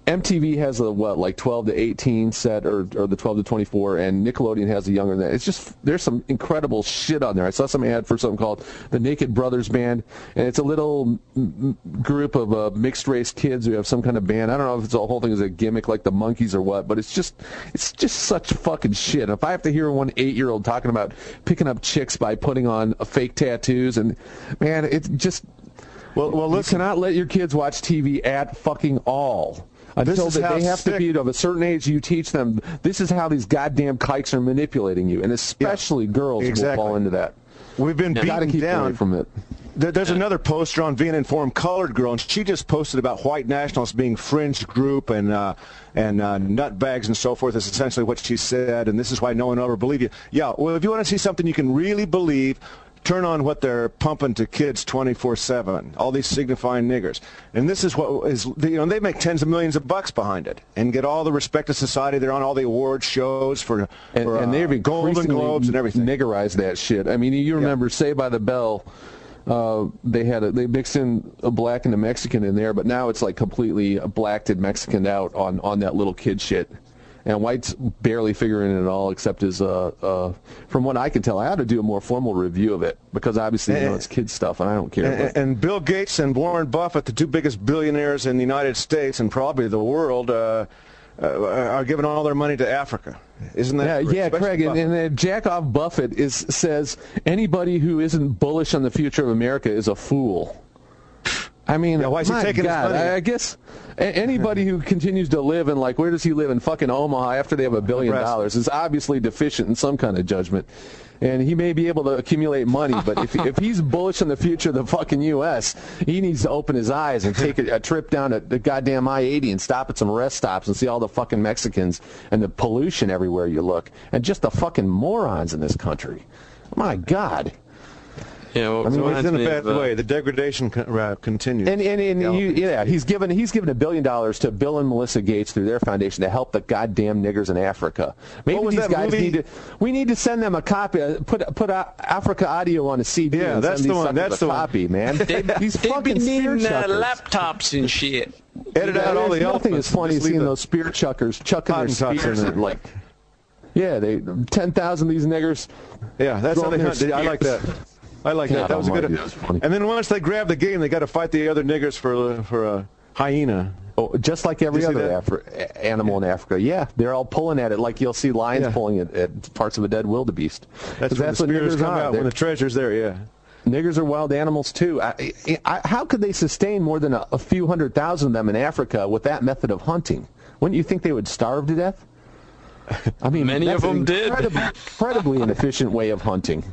MTV has a what like 12 to 18 set or or the 12 to 24 and Nickelodeon has a younger than that. It's just there's some incredible shit on there. I saw some ad for something called the Naked Brothers Band and it's a little mm, group of uh, mixed race kids who have some kind of band. I don't know if it's the whole thing is a gimmick like the Monkees or what, but it's just it's just such fucking shit. If I have to hear one 8-year-old talking about picking up chicks by putting on fake tattoos and man, it's just Well, well, you listen. cannot let your kids watch TV at fucking all. That they have to be of a certain age, you teach them this is how these goddamn kikes are manipulating you, and especially girls exactly. will fall into that. We've been to beaten keep down from it. There- There's another poster on VN Informed Colored Girl, and she just posted about white nationalists being fringe group and uh, and uh, nutbags and so forth. Is essentially what she said, and this is why no one will ever believe you. Yeah, well, if you want to see something you can really believe, turn on what they're pumping to kids 24/7. All these signifying niggers, and this is what is you know they make tens of millions of bucks behind it and get all the respect of society. They're on all the award shows for, And, for and uh, they've Golden Globes and everything. niggerized that shit. I mean, you remember Saved by the Bell. Uh, they had a, they mixed in a black and a Mexican in there, but now it's like completely blacked and Mexican out on on that little kid shit. And white's barely figuring it at all, except as uh, uh, from what I can tell, I ought to do a more formal review of it because obviously you know it's kid stuff, and I don't care. And, and Bill Gates and Warren Buffett, the two biggest billionaires in the United States and probably the world, uh, uh, are giving all their money to Africa. Isn't that? Yeah, yeah, Craig, and, Buffett. and uh, Jack off Buffett is says anybody who isn't bullish on the future of America is a fool. I mean, Yeah, why is he taking his money? I, I guess a- anybody who continues to live in like where does he live in fucking Omaha after they have a billion Nebraska. dollars is obviously deficient in some kind of judgment. And he may be able to accumulate money, but if, if (laughs) he's bullish on the future of the fucking U.S., he needs to open his eyes and take a, a trip down to the goddamn I-80 and stop at some rest stops and see all the fucking Mexicans and the pollution everywhere you look, and just the fucking morons in this country. My God. Yeah, well, I mean, it it's in a bad of, uh, way. The degradation con- uh, continues. And and, and Yeah. you, yeah, he's given he's given a billion dollars to Bill and Melissa Gates through their foundation to help the goddamn niggers in Africa. Maybe these guys movie? need to. We need to send them a copy. uh, Put put uh, Africa Addio on a CD. Yeah, and that's send the these one, that's a the one. copy, man. (laughs) these They fucking be needing laptops and shit. Edit out all the There's nothing elephants. as funny as seeing those spear chuckers chucking their Hottentots. spears and like. Yeah, they ten thousand of these niggers. Yeah, that's how they their hunt. I like that. Spears. I like God that. That was a good. almighty, that was funny. And then once they grab the game, they got to fight the other niggers for for a hyena. Oh, just like every Did you see other? Afri- a- animal in Africa. Yeah, they're all pulling at it like you'll see lions Yeah. pulling at, at parts of a dead wildebeest. That's, when that's the what spears niggers come are. out They're- when the treasure's there. Yeah. niggers are wild animals too. I, I, how could they sustain more than a, a few hundred thousand of them in Africa with that method of hunting? Wouldn't you think they would starve to death? I mean, Many of an them did. incredibly, incredibly inefficient way of hunting.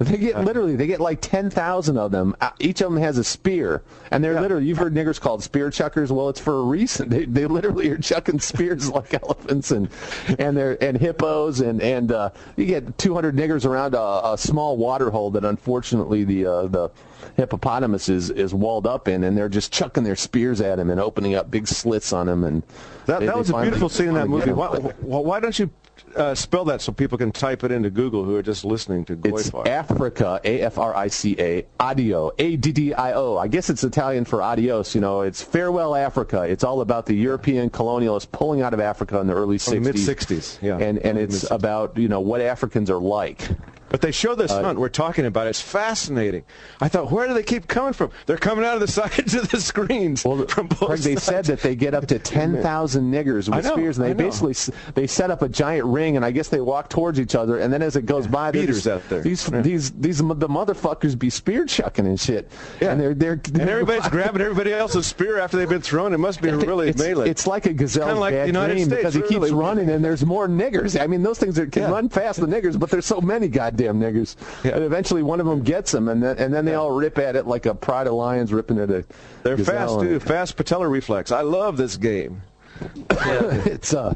They get literally, they get like ten thousand of them. Uh, Each of them has a spear, and they're Yeah. literally. You've heard niggers called spear chuckers. Well, it's for a reason. They, they literally are chucking spears (laughs) like elephants and and they're and hippos and and uh, you get two hundred niggers around a, a small water hole that unfortunately the uh, the hippopotamus is is walled up in, and they're just chucking their spears at him and opening up big slits on him. And That, they- that was a beautiful scene in that movie. Why, why, why don't you uh, spell that so people can type it into Google who are just listening to It's Goyfire? Africa, A-F-R-I-C-A, Addio, A-D-D-I-O. I guess it's Italian for adios. You know, it's farewell Africa. It's all about the European colonialists pulling out of Africa in the early 60s. Oh, mid-sixties, yeah. And, and it's about, you know, what Africans are like. But they show Uh, this hunt we're talking about. It's fascinating. I thought, where do they keep coming from? They're coming out of the (laughs) sides of the screens Well, from both Craig, they said that they get up to (laughs) 10,000 niggers with know, spears, and they basically they set up a giant ring, and I guess they walk towards each other, and then as it goes by, beaters just- out there. These Yeah. these these the motherfuckers be spear chucking and shit, Yeah. and they're they're, and everybody's (laughs) grabbing everybody else's spear after they've been thrown. It must be really it's, melee. it's like a gazelle like bad the United dream States, because he keeps running and there's more niggers. I mean, those things are, can Yeah. run past the niggers, but there's so many goddamn niggers. Yeah. And eventually one of them gets them, and then, and then they all rip at it like a pride of lions ripping at a They're fast too. Fast patellar reflex. I love this game. (laughs) it's uh,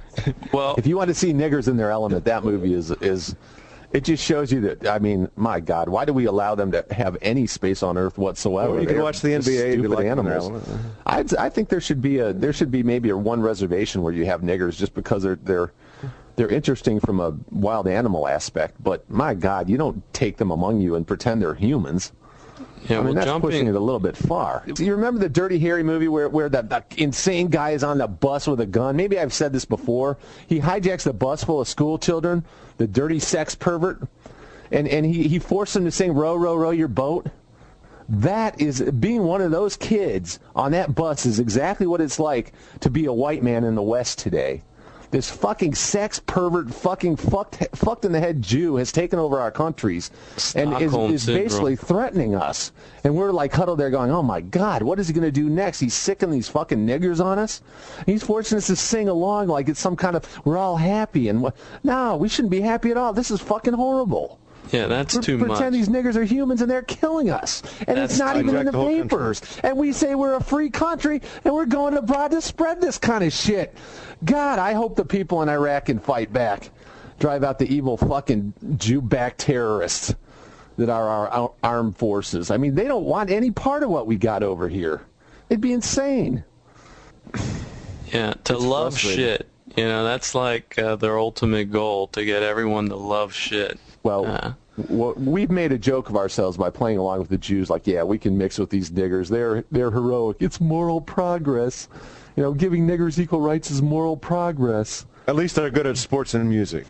Well, if you want to see niggers in their element, that movie is is. It just shows you that. I mean, my God, why do we allow them to have any space on Earth whatsoever? Well, you can They're watch the NBA if you Stupid like them animals. I'd, I think there should be a there should be maybe a one reservation where you have niggers just because they're they're they're interesting from a wild animal aspect. But my God, you don't take them among you and pretend they're humans. yeah, I mean, well, that's pushing it a little bit far. Do you remember the Dirty Harry movie where, where that, that insane guy is on the bus with a gun? Maybe I've said this before. He hijacks the bus full of school children, the dirty sex pervert, and, and he, he forced them to sing Row, Row, Row Your Boat. That is, being one of those kids on that bus is exactly what it's like to be a white man in the West today. This fucking sex pervert, fucking fucked, fucked in the head Jew has taken over our countries and is, is syndrome. basically threatening us. And we're like huddled there going, oh my God, what is he going to do next? He's sicking these fucking niggers on us. He's forcing us to sing along like it's some kind of, we're all happy. And what? No, we shouldn't be happy at all. This is fucking horrible. Yeah, that's We're too pretend much. these niggers are humans and they're killing us. And That's it's not even in the the whole country. papers. And we say we're a free country and we're going abroad to spread this kind of shit. God, I hope the people in Iraq can fight back. Drive out the evil fucking Jew-backed terrorists that are our, armed forces. I mean, they don't want any part of what we got over here. It'd be insane. Yeah, to love shit. You know, that's like uh, their ultimate goal to get everyone to love shit. Well, Uh, w- we've made a joke of ourselves by playing along with the Jews. Like, yeah, we can mix with these niggers. They're they're heroic. It's moral progress. You know, giving niggers equal rights is moral progress. At least they're good at sports and music.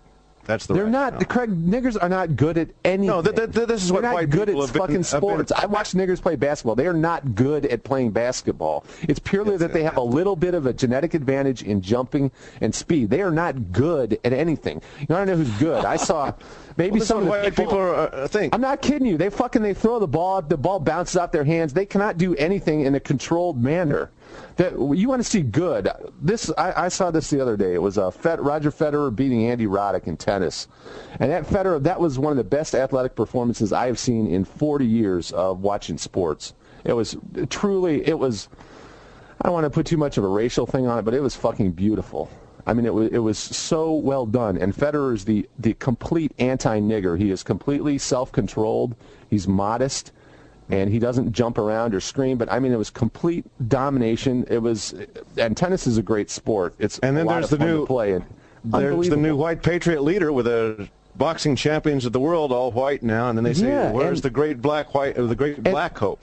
That's the They're not. Craig, niggers are not good at anything. No, th- th- th- this is They're what not white good people at have fucking have been- sports. I watch niggers play basketball. They are not good at playing basketball. It's purely that they have a little bit of a genetic advantage in jumping and speed. They are not good at anything. You know, I don't know who's good. I saw (laughs) maybe Well, some is of the white people are, uh, think. I'm not kidding you. They fucking they throw the ball. The ball bounces off their hands. They cannot do anything in a controlled manner. That you want to see good. This I, I saw this the other day. It was uh, Fed, Roger Federer beating Andy Roddick in tennis, and that Federer that was one of the best athletic performances I have seen in 40 years of watching sports. It was truly. It was. I don't want to put too much of a racial thing on it, but it was fucking beautiful. I mean, it was it was so well done. And Federer is the the complete anti-nigger. He is completely self-controlled. He's modest, and he doesn't jump around or scream. But I mean, it was complete domination. It was, and tennis is a great sport. It's And then a lot there's of the fun new- to play. And There's the new white patriot leader with a boxing champions of the world, all white now, and then they say, Yeah, "Where's and- the great black white, or the great black hope?"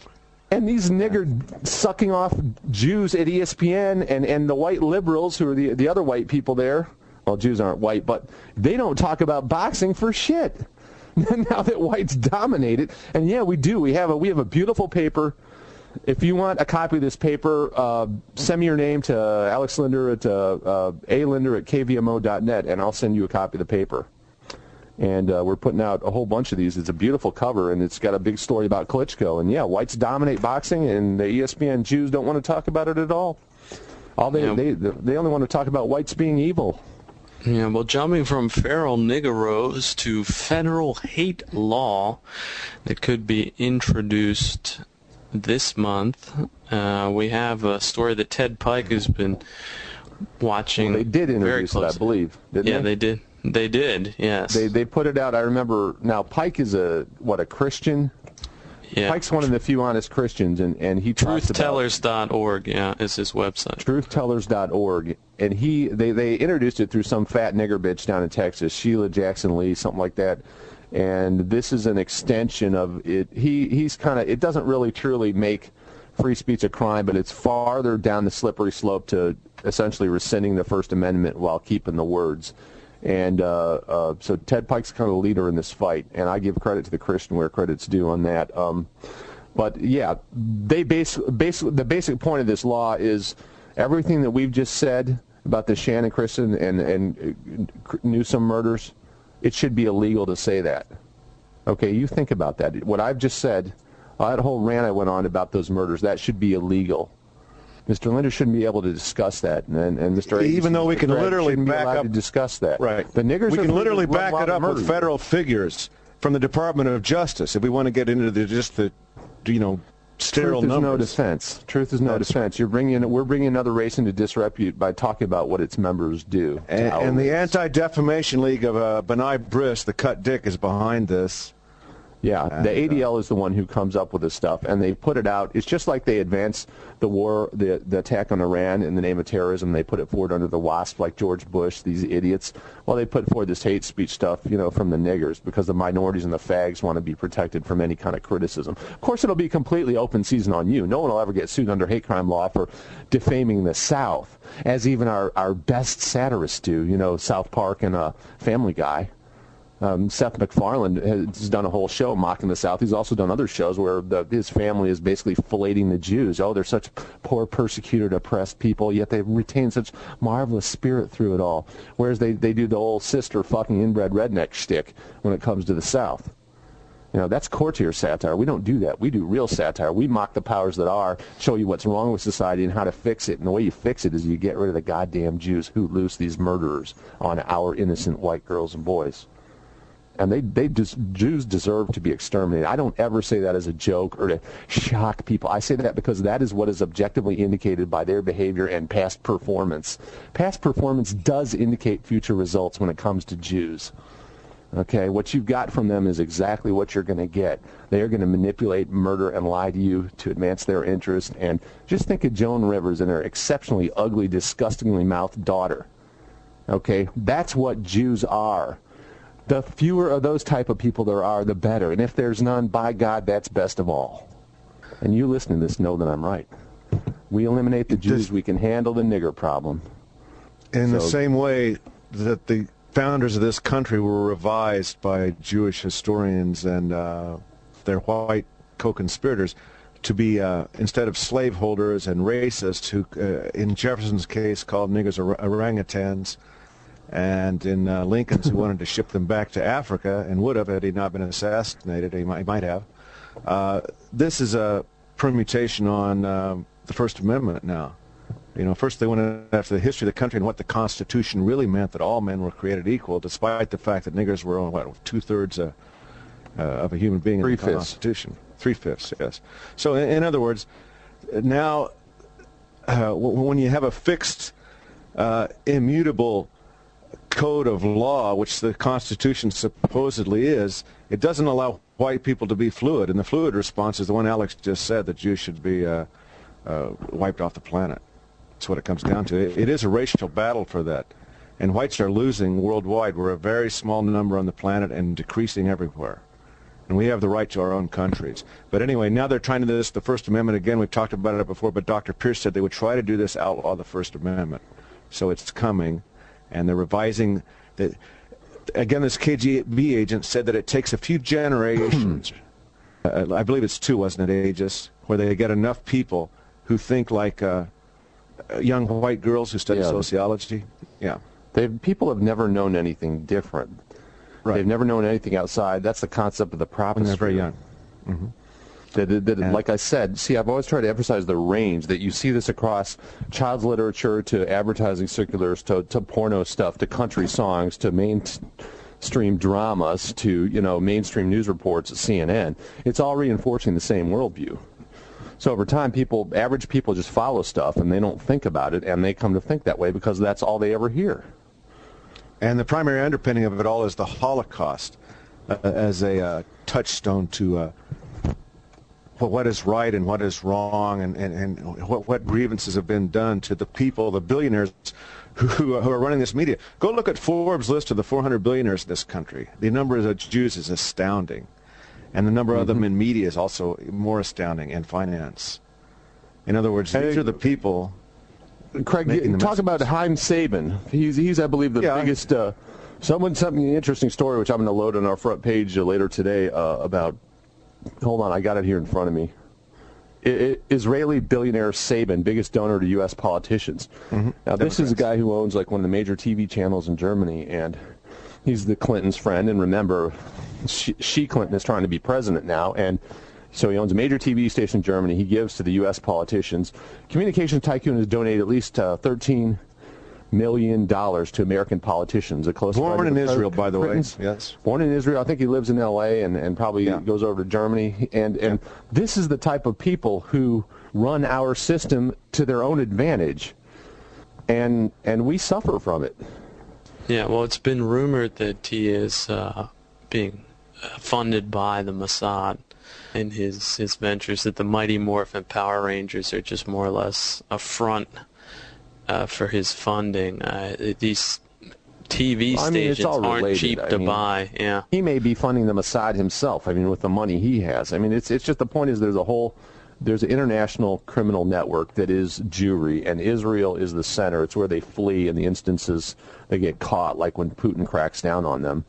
And these nigger sucking off Jews at ESPN and, and the white liberals who are the the other white people there. Well, Jews aren't white, but they don't talk about boxing for shit. (laughs) now that whites dominate it, and yeah, we do. We have a we have a beautiful paper. If you want a copy of this paper, uh, send me your name to Alex Linder at uh, uh, alinder at kvmo.net, and I'll send you a copy of the paper and uh, we're putting out a whole bunch of these. It's a beautiful cover, and it's got a big story about Klitschko. And yeah, whites dominate boxing, and the ESPN Jews don't want to talk about it at all. All they Yeah. they they only want to talk about whites being evil. Yeah, well, jumping from feral niggeros to federal hate law that could be introduced this month, uh, we have a story that Ted Pike has been watching. They did very introduce it, I believe. Didn't Yeah, they? they did. They did. Yes. They they put it out. I remember now. Pike is a what a Christian. yeah. Pike's one of the few honest Christians, and and he Truthtellers.org. Yeah, is his website. truthtellers.org and he they they introduced it through some fat nigger bitch down in Texas, Sheila Jackson Lee, something like that. And this is an extension of it. He he's kind of it doesn't really truly make free speech a crime, but it's farther down the slippery slope to essentially rescinding the First Amendment while keeping the words. And uh, uh, so Ted Pike's kind of the leader in this fight, and I give credit to the Christian where credit's due on that. Um, but yeah, they base the basic point of this law is everything that we've just said about the Channon Christian and and uh, Newsom murders. It should be illegal to say that. Okay, you think about that. What I've just said, that whole rant I went on about those murders, that should be illegal. Mr. Linder shouldn't be able to discuss that, and, and Mr. Even though we can literally back up to discuss that. Right. The niggers we can literally back it up with federal figures from the Department of Justice if we want to get into the, just the, you know, sterile Truth is no defense. Truth is no That's defense. You're bringing we're bringing another race into disrepute by talking about what its members do. And, and the. Anti-Defamation League of uh, B'nai B'rith, the cut dick, is behind this. Yeah, the uh, ADL is the one who comes up with this stuff, and they put it out. It's just like they advance the war, the the attack on Iran in the name of terrorism. They put it forward under the WASP, like George Bush, these idiots. Well, they put forward this hate speech stuff, you know, from the niggers, because the minorities and the fags want to be protected from any kind of criticism. Of course, it'll be completely open season on you. No one will ever get sued under hate crime law for defaming the South, as even our our best satirists do. You know, South Park and uh, Family Guy. Um, Seth MacFarlane has done a whole show mocking the South. He's also done other shows where the, his family is basically filleting the Jews. Oh, they're such poor, persecuted, oppressed people, yet they retain such marvelous spirit through it all. Whereas they, they do the old sister fucking inbred redneck shtick when it comes to the South. You know, that's courtier satire. We don't do that. We do real satire. We mock the powers that are, show you what's wrong with society and how to fix it. And the way you fix it is you get rid of the goddamn Jews who loose these murderers on our innocent white girls and boys and they they just Jews deserve to be exterminated. I don't ever say that as a joke or to shock people. I say that because that is what is objectively indicated by their behavior and past performance. Past performance does indicate future results when it comes to Jews. Okay, what you've got from them is exactly what you're going to get. They are going to manipulate, murder, and lie to you to advance their interest. And just think of Joan Rivers and her exceptionally ugly, disgustingly mouthed daughter. Okay, that's what Jews are the fewer of those type of people there are, the better. And if there's none, by God, that's best of all. And you listening to this know that I'm right. We eliminate the Jews, Does- we can handle the nigger problem. In the same way that the founders of this country were revised by Jewish historians and uh, their white co-conspirators to be, uh, instead of slaveholders and racists, who, uh, in Jefferson's case, called niggers or- orangutans, and in uh, Lincoln's, who wanted to ship them back to Africa and would have had he not been assassinated, he might, he might have. Uh, this is a permutation on um, the First Amendment now. You know, first they went after the history of the country and what the Constitution really meant that all men were created equal, despite the fact that niggers were only, what, two thirds uh, uh, of a human being in the Three-fifths. Constitution. Three fifths, yes. So, in, in other words, now uh, w- when you have a fixed, uh, immutable code of law, which the Constitution supposedly is, it doesn't allow white people to be fluid. And the fluid response is the one Alex just said that Jews should be uh, uh, wiped off the planet. That's what it comes down to. It, it is a racial battle for that. And whites are losing worldwide. We're a very small number on the planet and decreasing everywhere. And we have the right to our own countries. But anyway, now they're trying to do this, the First Amendment again. We've talked about it before, but Dr. Pierce said they would try to do this outlaw the First Amendment. So it's coming, and they're revising. The, again, this KGB agent said that it takes a few generations. (clears throat) uh, I believe it's two, wasn't it, Aegis, where they get enough people who think like uh, young white girls who study Yeah. sociology. Yeah. They, people have never known anything different. Right. They've never known anything outside. That's the concept of the proper. When they're very young. That, that, that- And- like I said, see, I've always tried to emphasize the range that you see this across child's literature to advertising circulars to, to porno stuff to country songs to mainstream dramas to you know mainstream news reports at CNN. It's all reinforcing the same worldview. So over time, people, average people, just follow stuff and they don't think about it, and they come to think that way because that's all they ever hear. And the primary underpinning of it all is the Holocaust uh, as a uh, touchstone to uh, what is right and what is wrong and, and, and what, what grievances have been done to the people, the billionaires who, who are running this media. Go look at Forbes' list of the 400 billionaires in this country. The number of Jews is astounding. And the number mm-hmm. of them in media is also more astounding, and finance. In other words, these are the people. Craig, talk about Haim Saban. He's, he's I believe, the yeah. biggest. Uh, someone sent me an interesting story, which I'm going to load on our front page later today uh, about. Hold on, I got it here in front of me. Israeli billionaire Saban, biggest donor to U.S. politicians. Mm-hmm. Now, this Democrats. is a guy who owns like one of the major TV channels in Germany, and he's the Clintons' friend. And remember, she, she Clinton is trying to be president now, and so he owns a major TV station in Germany. He gives to the U.S. politicians. Communication tycoon has donated at least uh, 13 million dollars to American politicians. A close born in Israel, by the Britain's, way. Yes, born in Israel. I think he lives in L.A. and, and probably yeah. goes over to Germany. And and yeah. this is the type of people who run our system to their own advantage, and and we suffer from it. Yeah, well, it's been rumored that he is uh, being uh, funded by the Mossad in his his ventures. That the Mighty Morphin Power Rangers are just more or less a front uh, for his funding. Uh, these TV well, I mean, stations aren't cheap to mean, buy. Yeah, he may be funding them aside himself. I mean, with the money he has. I mean, it's it's just the point is there's a whole there's an international criminal network that is Jewry, and Israel is the center. It's where they flee in the instances they get caught, like when Putin cracks down on them,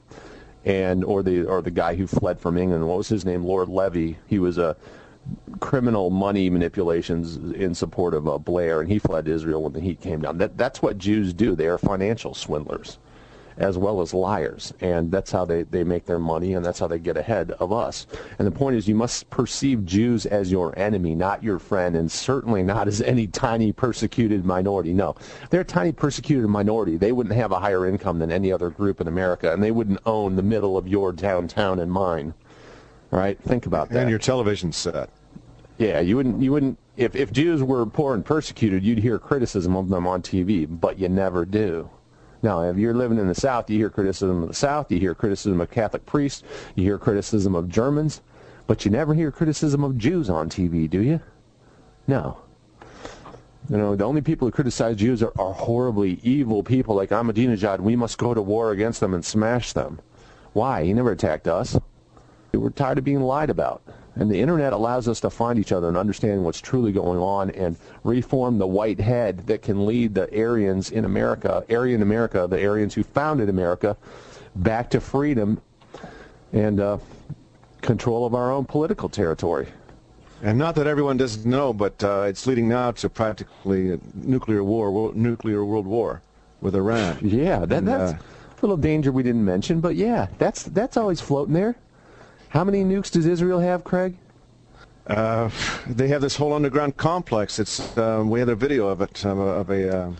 and or the or the guy who fled from England. What was his name? Lord Levy. He was a criminal money manipulations in support of uh, Blair, and he fled to Israel when the heat came down. That, that's what Jews do. They are financial swindlers as well as liars. And that's how they, they make their money, and that's how they get ahead of us. And the point is, you must perceive Jews as your enemy, not your friend, and certainly not as any tiny persecuted minority. No, they're a tiny persecuted minority. They wouldn't have a higher income than any other group in America, and they wouldn't own the middle of your downtown and mine right? Think about that. And your television set. Yeah, you wouldn't. You wouldn't. If if Jews were poor and persecuted, you'd hear criticism of them on TV, but you never do. Now, if you're living in the South, you hear criticism of the South. You hear criticism of Catholic priests. You hear criticism of Germans, but you never hear criticism of Jews on TV, do you? No. You know, the only people who criticize Jews are, are horribly evil people like Ahmadinejad. We must go to war against them and smash them. Why? He never attacked us. We're tired of being lied about. And the internet allows us to find each other and understand what's truly going on and reform the white head that can lead the Aryans in America, Aryan America, the Aryans who founded America, back to freedom and uh, control of our own political territory. And not that everyone doesn't know, but uh, it's leading now to practically a nuclear war, nuclear world war with Iran. Yeah, that, and, that's uh, a little danger we didn't mention, but yeah, that's that's always floating there. How many nukes does Israel have, Craig? Uh, they have this whole underground complex. It's um, we had a video of it um, of a uh,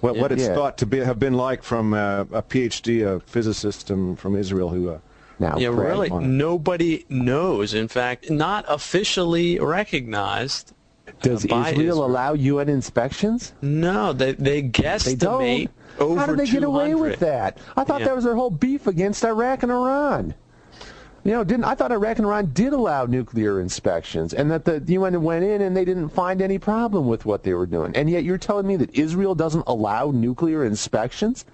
what, what it's yeah. thought to be have been like from uh, a PhD, a physicist um, from Israel who. Uh, now, yeah, really, nobody knows. In fact, not officially recognized. Does Israel, Israel, allow UN inspections? No, they they guesstimate they over How did they get away with that? I thought yeah. that was their whole beef against Iraq and Iran. You know, didn't I thought Iraq and Iran did allow nuclear inspections, and that the UN went in and they didn't find any problem with what they were doing, and yet you're telling me that Israel doesn't allow nuclear inspections?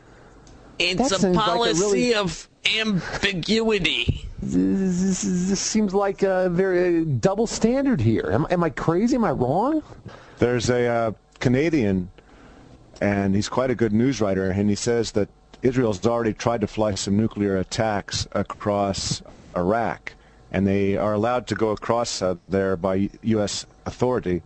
It's that a policy like a really, of ambiguity. This, this, seems like a very double standard here. Am, am, I crazy? Am I wrong? There's a uh, Canadian, and he's quite a good news writer, and he says that Israel's already tried to fly some nuclear attacks across Iraq, and they are allowed to go across uh, there by U.S. authority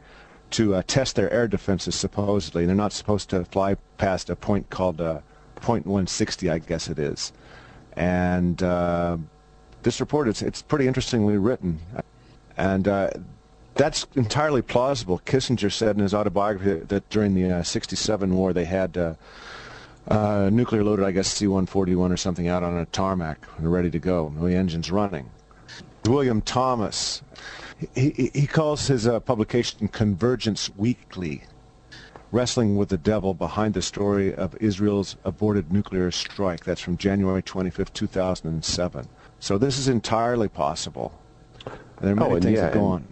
to uh, test their air defenses. Supposedly, they're not supposed to fly past a point called uh, point 160, I guess it is. And uh, this report, it's it's pretty interestingly written, and uh, that's entirely plausible. Kissinger said in his autobiography that during the '67 uh, war they had uh, nuclear loaded, I guess, C-141 or something out on a tarmac and ready to go. The engine's running. William Thomas, he, he calls his uh, publication Convergence Weekly, wrestling with the devil behind the story of Israel's aborted nuclear strike. That's from January 25, 2007. So this is entirely possible. There are many oh, things yeah, that go on.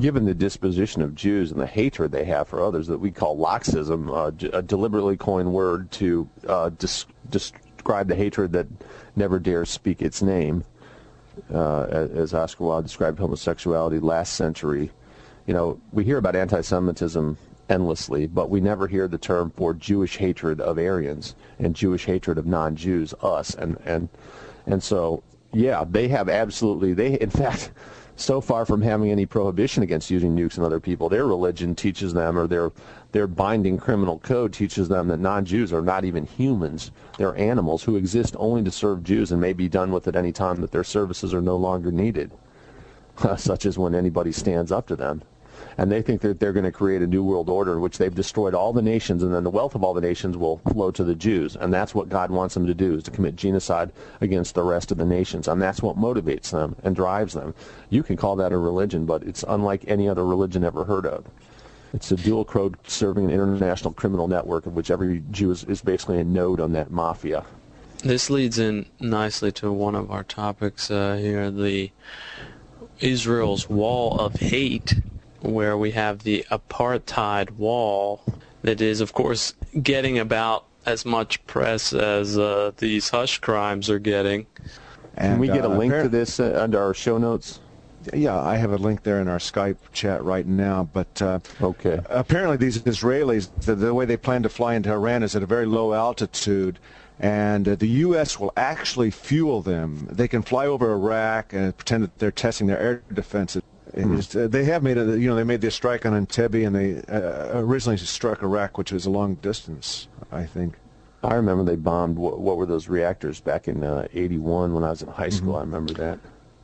Given the disposition of Jews and the hatred they have for others that we call Loxism, uh, a deliberately coined word to uh, dis- describe the hatred that never dares speak its name, uh, as Oscar Wilde described homosexuality last century. You know, we hear about anti-Semitism endlessly, but we never hear the term for Jewish hatred of Aryans and Jewish hatred of non-Jews, us, and and and so yeah, they have absolutely they in fact so far from having any prohibition against using nukes on other people, their religion teaches them, or their their binding criminal code teaches them that non-Jews are not even humans; they're animals who exist only to serve Jews and may be done with at any time that their services are no longer needed, (laughs) such as when anybody stands up to them and they think that they're going to create a new world order in which they've destroyed all the nations, and then the wealth of all the nations will flow to the Jews, and that's what God wants them to do: is to commit genocide against the rest of the nations, and that's what motivates them and drives them. You can call that a religion, but it's unlike any other religion ever heard of. It's a dual code serving an international criminal network of which every Jew is, is basically a node on that mafia. This leads in nicely to one of our topics uh, here: the Israel's wall of hate where we have the apartheid wall that is, of course, getting about as much press as uh, these hush crimes are getting. And, Can we get a uh, link to this uh, under our show notes? Yeah, I have a link there in our Skype chat right now. But uh, okay, apparently these Israelis, the, the, way they plan to fly into Iran is at a very low altitude, and uh, the U.S. will actually fuel them. They can fly over Iraq and pretend that they're testing their air defenses. Mm-hmm. Uh, they have made a, you know, they made the strike on Entebbe, and they uh, originally struck Iraq, which was a long distance, I think. I remember they bombed. What, what were those reactors back in '81 uh, when I was in high school? Mm-hmm. I remember that.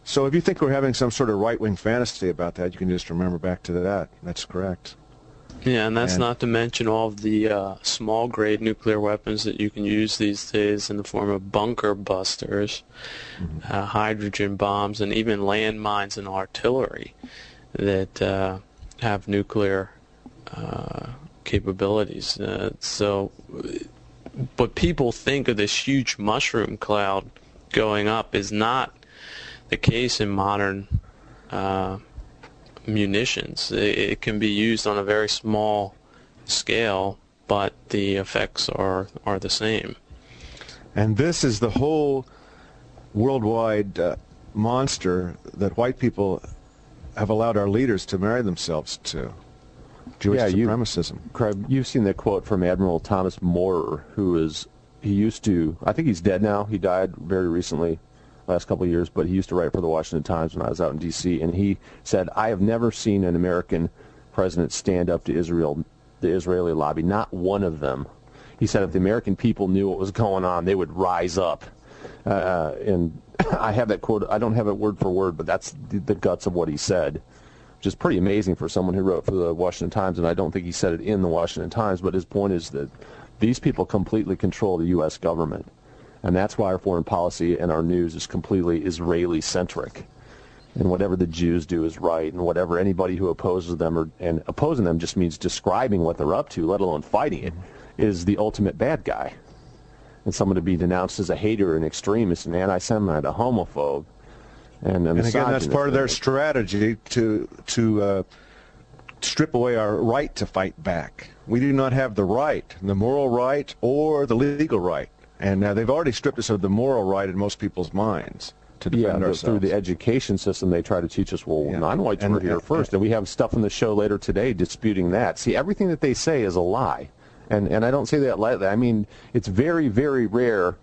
So if you think we're having some sort of right-wing fantasy about that, you can just remember back to that. That's correct. Yeah, and that's and, not to mention all of the uh, small grade nuclear weapons that you can use these days in the form of bunker busters, mm-hmm. uh, hydrogen bombs, and even landmines and artillery that uh, have nuclear uh, capabilities. Uh, so, what people think of this huge mushroom cloud going up is not the case in modern uh, munitions. It, it can be used on a very small scale, but the effects are are the same. And this is the whole worldwide uh, monster that white people have allowed our leaders to marry themselves to. Jewish yeah, supremacism. You, you've seen the quote from Admiral Thomas Moorer, who is he used to. I think he's dead now. He died very recently last couple of years, but he used to write for the Washington Times when I was out in D.C. And he said, "I have never seen an American president stand up to Israel, the Israeli lobby. Not one of them." He said, "If the American people knew what was going on, they would rise up." Uh, and (laughs) I have that quote. I don't have it word for word, but that's the, the guts of what he said, which is pretty amazing for someone who wrote for the Washington Times. And I don't think he said it in the Washington Times, but his point is that these people completely control the U.S. government. And that's why our foreign policy and our news is completely Israeli-centric. And whatever the Jews do is right, and whatever anybody who opposes them, or, and opposing them just means describing what they're up to, let alone fighting it, is the ultimate bad guy. And someone to be denounced as a hater, an extremist, an anti-Semite, a homophobe, and, and again, that's part of their strategy to to uh, strip away our right to fight back. We do not have the right, the moral right, or the legal right and uh, they've already stripped us of the moral right in most people's minds to defend yeah, ourselves. through the education system, they try to teach us, well, yeah. non-whites and, were here and, first, and we have stuff in the show later today disputing that. See, everything that they say is a lie, and and I don't say that lightly. I mean, it's very, very rare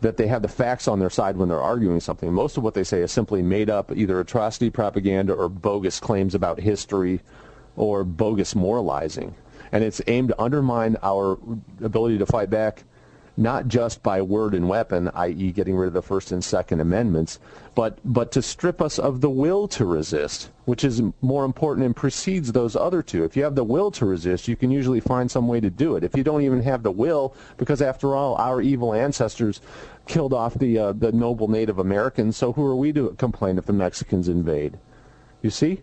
that they have the facts on their side when they're arguing something. Most of what they say is simply made up, either atrocity propaganda or bogus claims about history or bogus moralizing. And it's aimed to undermine our ability to fight back not just by word and weapon, i.e., getting rid of the First and Second Amendments, but, but to strip us of the will to resist, which is more important and precedes those other two. If you have the will to resist, you can usually find some way to do it. If you don't even have the will, because after all, our evil ancestors killed off the, uh, the noble Native Americans, so who are we to complain if the Mexicans invade? You see?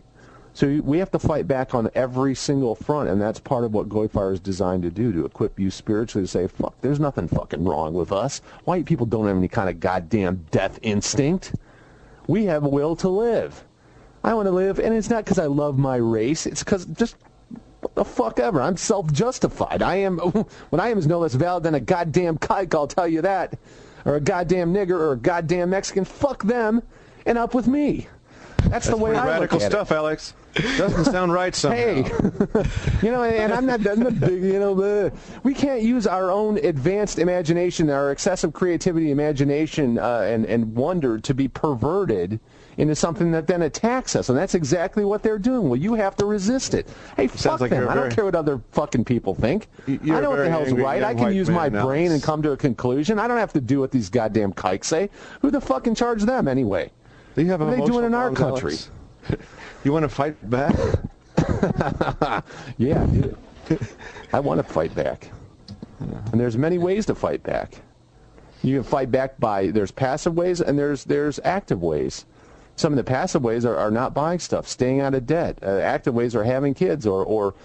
So we have to fight back on every single front, and that's part of what Goyfire is designed to do, to equip you spiritually to say, fuck, there's nothing fucking wrong with us. White people don't have any kind of goddamn death instinct. We have a will to live. I want to live, and it's not because I love my race. It's because just what the fuck ever. I'm self-justified. I am (laughs) what I am is no less valid than a goddamn kike. I'll tell you that, or a goddamn nigger, or a goddamn Mexican. Fuck them, and up with me. That's, the way I radical look at stuff, it. Alex. Doesn't sound right somehow. Hey, (laughs) you know, and I'm not, I'm not big, you know, the, we can't use our own advanced imagination, our excessive creativity, imagination, uh, and, and wonder to be perverted into something that then attacks us. And that's exactly what they're doing. Well, you have to resist it. Hey, fuck like them. I don't very- care what other fucking people think. I know what the hell's right. I can use my brain and come to a conclusion. I don't have to do what these goddamn kikes say. Who the fuck in charge them anyway? They have what are they doing in our country? (laughs) You want to (laughs) fight back? Yeah, I do. I want to fight back. And there's many ways to fight back. You can fight back by there's passive ways and there's there's active ways. Some of the passive ways are, are not buying stuff, staying out of debt. Uh, active ways are having kids or, or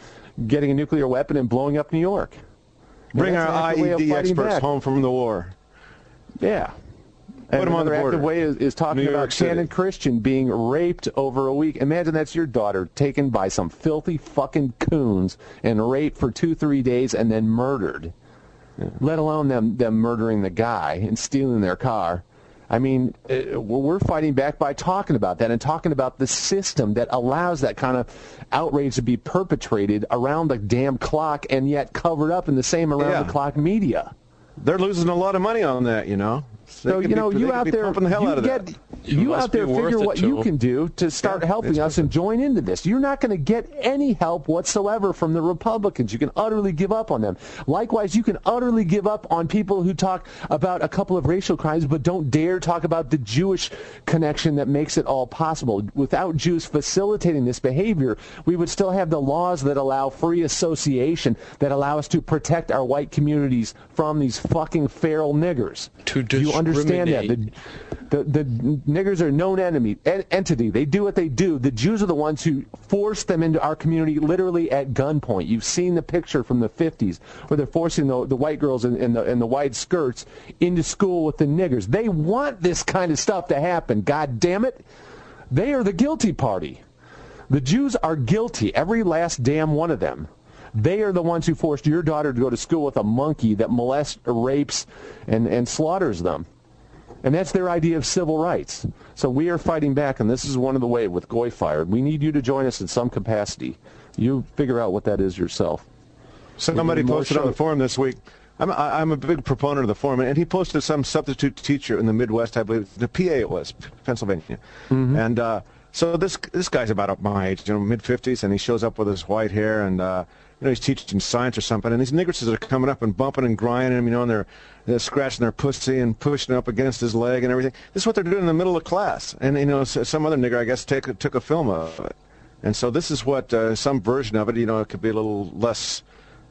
getting a nuclear weapon and blowing up New York. Bring our an active way of IED experts back. home from the war. Yeah. Put 'em on the border. active way is, is talking New about York City. Channon Christian being raped over a week. Imagine that's your daughter taken by some filthy fucking coons and raped for two, three days and then murdered. Let alone them, them murdering the guy and stealing their car. I mean, uh, we're fighting back by talking about that and talking about the system that allows that kind of outrage to be perpetrated around the damn clock and yet covered up in the same around Yeah. the clock media. They're losing a lot of money on that, you know. They So you know, be, you out there, the hell you out of get, that. You out there figure what you can do to start Yeah, helping us and join into this. You're not going to get any help whatsoever from the Republicans. You can utterly give up on them. Likewise, you can utterly give up on people who talk about a couple of racial crimes but don't dare talk about the Jewish connection that makes it all possible. Without Jews facilitating this behavior, we would still have the laws that allow free association that allow us to protect our white communities from these fucking feral niggers. To Do you understand that? The, the, the niggers are known enemy, en- entity. They do what they do. The Jews are the ones who force them into our community literally at gunpoint. You've seen the picture from the 50s where they're forcing the, the white girls in, in, the, in the wide skirts into school with the niggers. They want this kind of stuff to happen. God damn it. They are the guilty party. The Jews are guilty, every last damn one of them. They are the ones who forced your daughter to go to school with a monkey that molests, rapes, and, and slaughters them. And that's their idea of civil rights. So we are fighting back, and this is one of the way with Goyfire. We need you to join us in some capacity. You figure out what that is yourself. Somebody posted on the forum this week. I'm, I'm a big proponent of the forum, and he posted some substitute teacher in the Midwest, I believe, the PA it was, Pennsylvania. Mm-hmm. And uh, so this this guy's about my age, you know, mid 50s, and he shows up with his white hair, and uh, you know he's teaching science or something, and these niggers are coming up and bumping and grinding him, you know, and they're, they're scratching their pussy and pushing up against his leg and everything. This is what they're doing in the middle of class, and you know, some other nigger, I guess, take, took a film of it. And so this is what uh, some version of it, you know, it could be a little less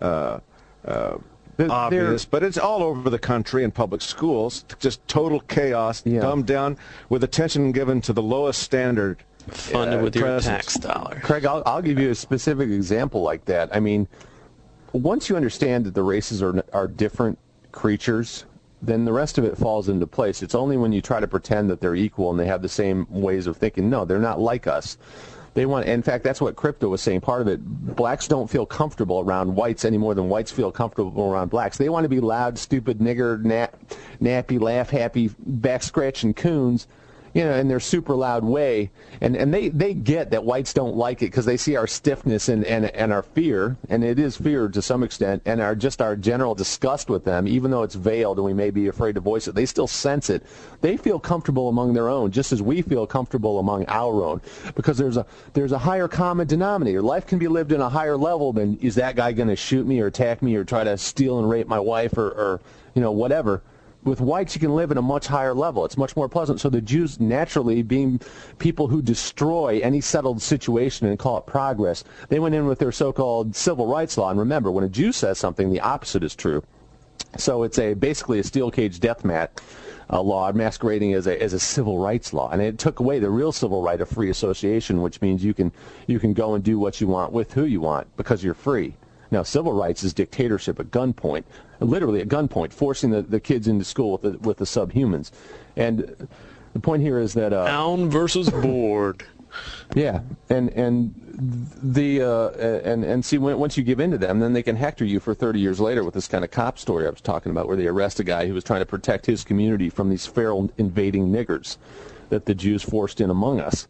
uh, uh, They're- obvious, but it's all over the country in public schools. Just total chaos, Yeah. dumbed down, with attention given to the lowest standard. Funded uh, with your tax dollars. Craig, I'll, I'll give you a specific example like that. I mean, once you understand that the races are, are different creatures, then the rest of it falls into place. It's only when you try to pretend that they're equal and they have the same ways of thinking. No, they're not like us. They want, in fact, that's what crypto was saying. Part of it, blacks don't feel comfortable around whites any more than whites feel comfortable around blacks. They want to be loud, stupid, nigger, nap, nappy, laugh, happy, back scratching coons you know, in their super loud way. And and they, they get that whites don't like it because they see our stiffness and, and, and our fear, and it is fear to some extent, and our just our general disgust with them, even though it's veiled and we may be afraid to voice it. They still sense it. They feel comfortable among their own, just as we feel comfortable among our own, because there's a there's a higher common denominator. Life can be lived in a higher level than is that guy going to shoot me or attack me or try to steal and rape my wife or, or you know whatever with whites you can live at a much higher level. It's much more pleasant. So the Jews naturally being people who destroy any settled situation and call it progress, they went in with their so-called civil rights law. And remember, when a Jew says something, the opposite is true. So it's a basically a steel cage death mat uh, law masquerading as a as a civil rights law, and it took away the real civil right of free association, which means you can you can go and do what you want with who you want because you're free. Now, civil rights is dictatorship at gunpoint, literally at gunpoint, forcing the, the kids into school with the, with the subhumans. And the point here is that uh, versus Board. (laughs) Yeah, and and the uh, and and see when, once you give in to them, then they can hector you for 30 years later with this kind of cop story I was talking about, where they arrest a guy who was trying to protect his community from these feral invading niggers that the Jews forced in among us,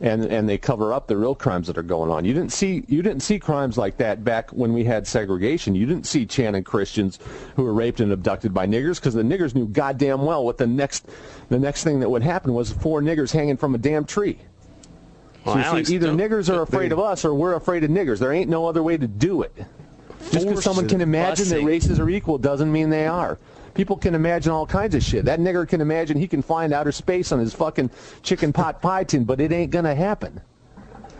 and and they cover up the real crimes that are going on. You didn't see you didn't see crimes like that back when we had segregation. You didn't see Channon Christians who were raped and abducted by niggers because the niggers knew goddamn well what the next the next thing that would happen was four niggers hanging from a damn tree. Well, so Alex, see, either niggers are afraid of us or we're afraid of niggers. There ain't no other way to do it. Just because someone can imagine that races are equal doesn't mean they are. People can imagine all kinds of shit. That nigger can imagine he can find outer space on his fucking chicken pot (laughs) pie tin, but it ain't gonna happen.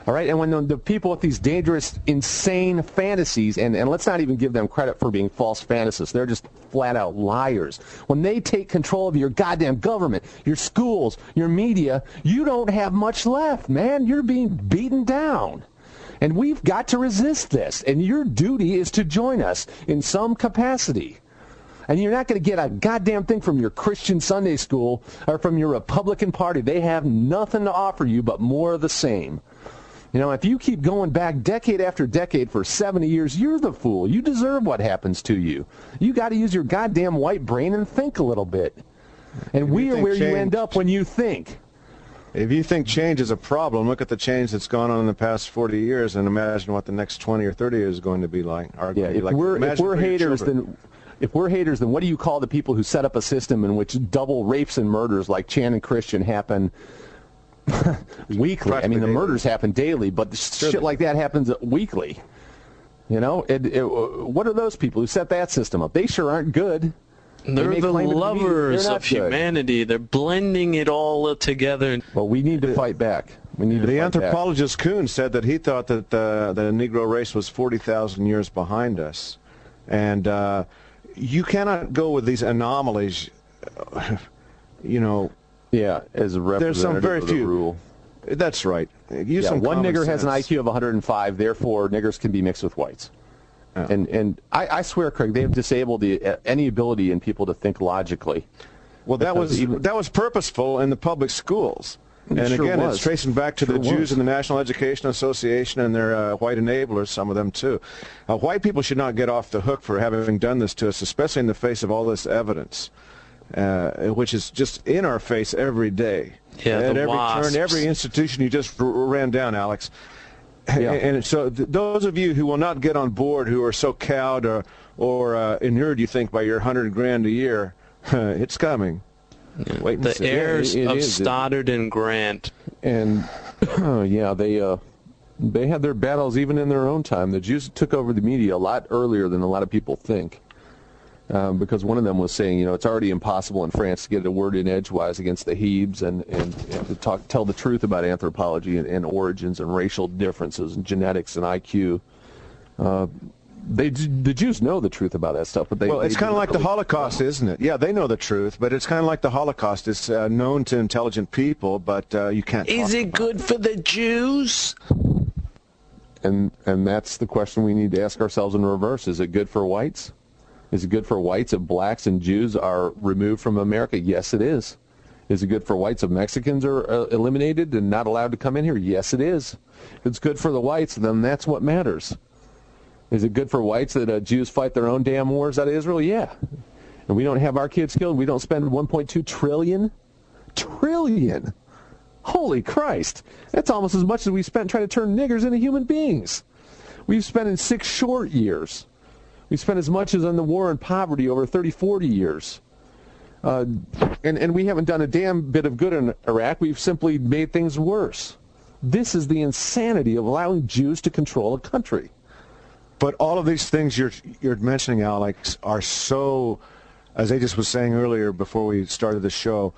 All right, and when the, the people with these dangerous, insane fantasies, and, and let's not even give them credit for being false fantasists, they're just flat out liars. When they take control of your goddamn government, your schools, your media, you don't have much left, man. You're being beaten down. And we've got to resist this, and your duty is to join us in some capacity. And you're not going to get a goddamn thing from your Christian Sunday school or from your Republican Party. They have nothing to offer you but more of the same. You know, if you keep going back decade after decade for 70 years, you're the fool. You deserve what happens to you. You got to use your goddamn white brain and think a little bit. And we are where you end up when you think. If you think change is a problem, look at the change that's gone on in the past 40 years and imagine what the next 20 or 30 years is going to be like. Yeah, going to be if like. we're if we're haters, then if we're haters, then what do you call the people who set up a system in which double rapes and murders like Channon Christian happen (laughs) weekly? I mean, the murders happen daily, but shit like that happens weekly. You know, it, it, what are those people who set that system up? They sure aren't good. They They're may the claim it to be, lovers they're of good. humanity. They're blending it all together. Well, we need to fight back. We need to The fight back. anthropologist Coon said that he thought that the, the Negro race was 40,000 years behind us. And uh, you cannot go with these anomalies, uh, you know. Yeah, as a representative There's some very of the few. rule. That's right. Use yeah, some one nigger has an. IQ of 105, therefore niggers can be mixed with whites. And and I, I swear, Craig, they've disabled the, uh, any ability in people to think logically. Well, that was even- that was purposeful in the public schools. It And sure again, was. it's tracing back to Sure the Jews was. and the National Education Association and their uh, white enablers, some of them too. Uh, white people should not get off the hook for having done this to us, especially in the face of all this evidence, uh, which is just in our face every day. Yeah, At the every wasps. turn, every institution you just r- ran down, Alex. Yeah. And so th- those of you who will not get on board, who are so cowed or, or uh, inured, you think, by your hundred grand a year, (laughs) it's coming. Wait The see. heirs it of is. Stoddard and Grant. And (clears throat) yeah, they uh, they had their battles even in their own time. The Jews took over the media a lot earlier than a lot of people think. Um, because one of them was saying, you know, it's already impossible in France to get a word in edgewise against the Hebes and, and, and to talk, tell the truth about anthropology and, and origins and racial differences and genetics and IQ. Uh, they, the Jews know the truth about that stuff, but they Well, it's kind of like the really- Holocaust, isn't it? Yeah, they know the truth, but it's kind of like the Holocaust. It's uh, known to intelligent people, but uh, you can't. Is talk it good for the Jews? And and that's the question we need to ask ourselves in reverse. Is it good for whites? Is it good for whites if blacks and Jews are removed from America? Yes, it is. Is it good for whites if Mexicans are uh, eliminated and not allowed to come in here? Yes, it is. If it's good for the whites, then that's what matters. Is it good for whites that uh, Jews fight their own damn wars out of Israel? Yeah. And we don't have our kids killed. We don't spend 1.2 trillion, trillion. Holy Christ! That's almost as much as we spent trying to turn niggers into human beings. We've spent in six short years. We spent as much as on the war on poverty over 30, 40 years. Uh, and, and we haven't done a damn bit of good in Iraq. We've simply made things worse. This is the insanity of allowing Jews to control a country. But all of these things you're you're mentioning, Alex, are so, as Aegis was saying earlier before we started the show,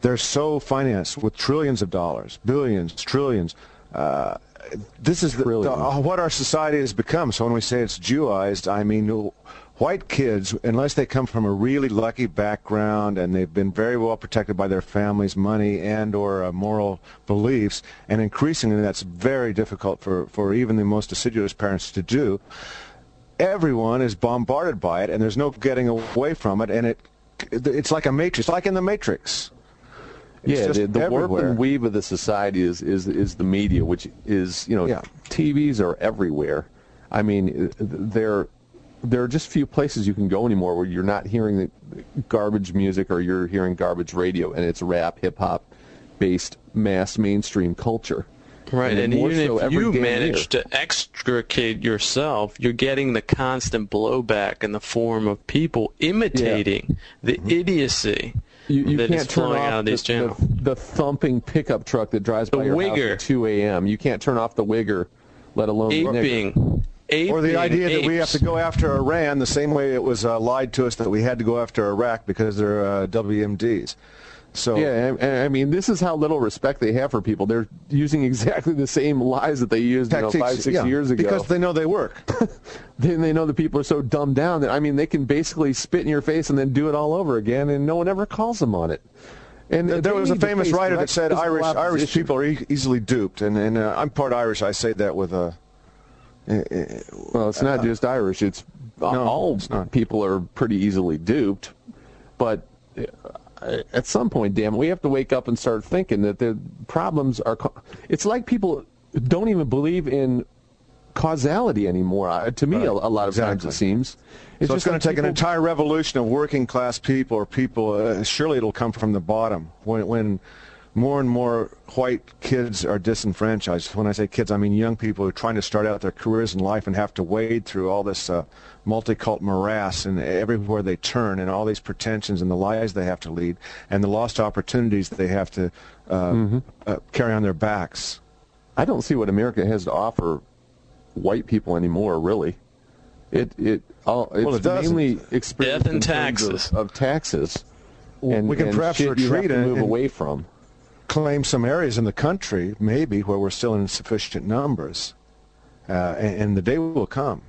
they're so financed with trillions of dollars, billions, trillions. Uh, this is the, the, uh, what our society has become. So when we say it's Jewized, I mean white kids, unless they come from a really lucky background and they've been very well protected by their families' money and or uh, moral beliefs, and increasingly that's very difficult for, for even the most assiduous parents to do. Everyone is bombarded by it, and there's no getting away from it, and it it's like a matrix, like in the Matrix. It's yeah, the, the warp and weave of the society is, is is the media, which is you know Yeah. TVs are everywhere. I mean, there there are just few places you can go anymore where you're not hearing the garbage music or you're hearing garbage radio, and it's rap, hip hop based mass mainstream culture. Right, and more even so if you manage year. to extricate yourself, you're getting the constant blowback in the form of people imitating the mm-hmm. idiocy You, you that can't is turn flowing off out of the, these channels. the, the thumping pickup truck that drives The by your house at 2 a.m. You can't turn off the wigger, let alone the nigger. Or the idea that we have to go after Iran the same way it was uh, lied to us that we had to go after Iraq because they're uh, WMDs. So Yeah, and I mean, this is how little respect they have for people. They're using exactly the same lies that they used you know, five, six yeah, years ago. because they know they work. (laughs) then they know the people are so dumbed down that I mean, they can basically spit in your face and then do it all over again, and no one ever calls them on it. And there was a famous writer that said Irish Irish people are e- easily duped, and and uh, I'm part Irish. I say that with a. Well, it's not just Irish. It's all it's not. people are pretty easily duped. But uh, at some point, damn it, we have to wake up and start thinking that the problems are. It's like people don't even believe in causality anymore. Uh, To me, a, a lot of times it seems. so it's just going like to take an entire revolution of working class people or people. Uh, surely it'll come from the bottom when when more and more white kids are disenfranchised. When I say kids, I mean young people who are trying to start out their careers in life and have to wade through all this uh, multicult morass and everywhere they turn and all these pretensions and the lies they have to lead and the lost opportunities they have to uh, Mm-hmm. uh, carry on their backs. I don't see what America has to offer white people anymore, really. It it all it's Well, it mainly experience Death and in terms of- taxes. of, taxes. And, we can and perhaps retreat and- move and- away from. Claim some areas in the country, maybe, where we're still in sufficient numbers. Uh, and, and the day will come.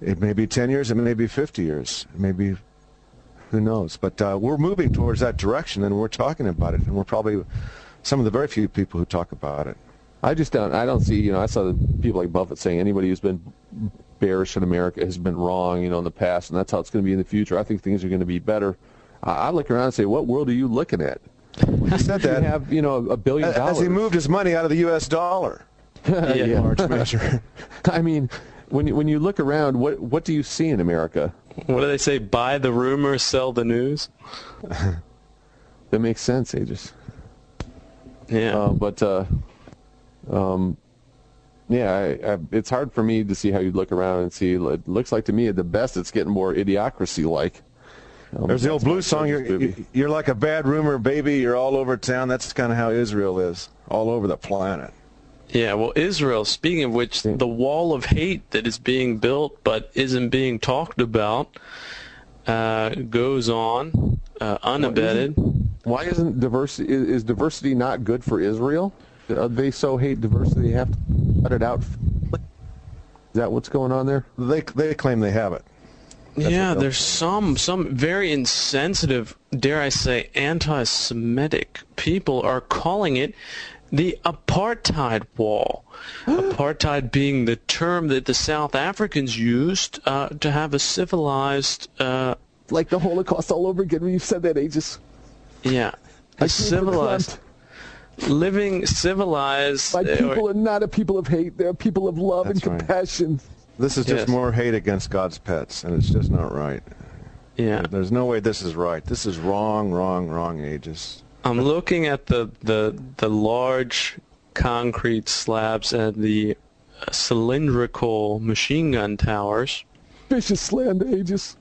It may be 10 years, it may be 50 years, maybe who knows. But uh, we're moving towards that direction, and we're talking about it. And we're probably some of the very few people who talk about it. I just don't. I don't see. You know, I saw the people like Buffett saying anybody who's been bearish in America has been wrong. You know, in the past, and that's how it's going to be in the future. I think things are going to be better. I look around and say, what world are you looking at? He said (laughs) You that have you know a billion dollars. as he moved his money out of the U.S. dollar (laughs) in large measure. (laughs) I mean, when you, when you look around, what what do you see in America? What do they say? Buy the rumor, sell the news. That makes sense, Aegis. Yeah. Uh, but uh, um, yeah, I, I, it's hard for me to see how you look around and see. It looks like to me at the best, it's getting more idiocracy-like. Um, There's the old that's blues song, favorite you're, you're like a bad rumor, baby. You're all over town. That's kind of how Israel is, all over the planet. Yeah, well, Israel, speaking of which, the wall of hate that is being built but isn't being talked about uh, goes on uh, unabated. Why isn't diversity is, is diversity not good for Israel? Uh, they so hate diversity they have to cut it out. Is that what's going on there? They, they claim they have it. Yeah, there's some some very insensitive, dare I say, anti-Semitic people are calling it the apartheid wall. (gasps) apartheid being the term that the South Africans used uh, to have a civilized, uh, Like the Holocaust all over again. When you said that, Aegis. yeah, a civilized, living civilized. My uh, people are not a people of hate. They're people of love That's and right. Compassion. This is just Yes. more hate against God's pets, and it's just not right. yeah. There's no way this is right. This is wrong, wrong, wrong Aegis. I'm looking at the the the large concrete slabs and the uh, cylindrical machine gun towers, Vicious land, Aegis.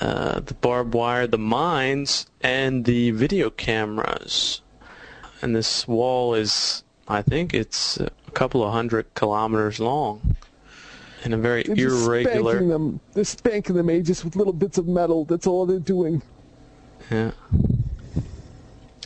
uh, the barbed wire, the mines, and the video cameras. And this wall is, I think, it's a couple of hundred kilometers long, and a very They're just spanking them. They're spanking them, Aegis, with little bits of metal. That's all they're doing. Yeah.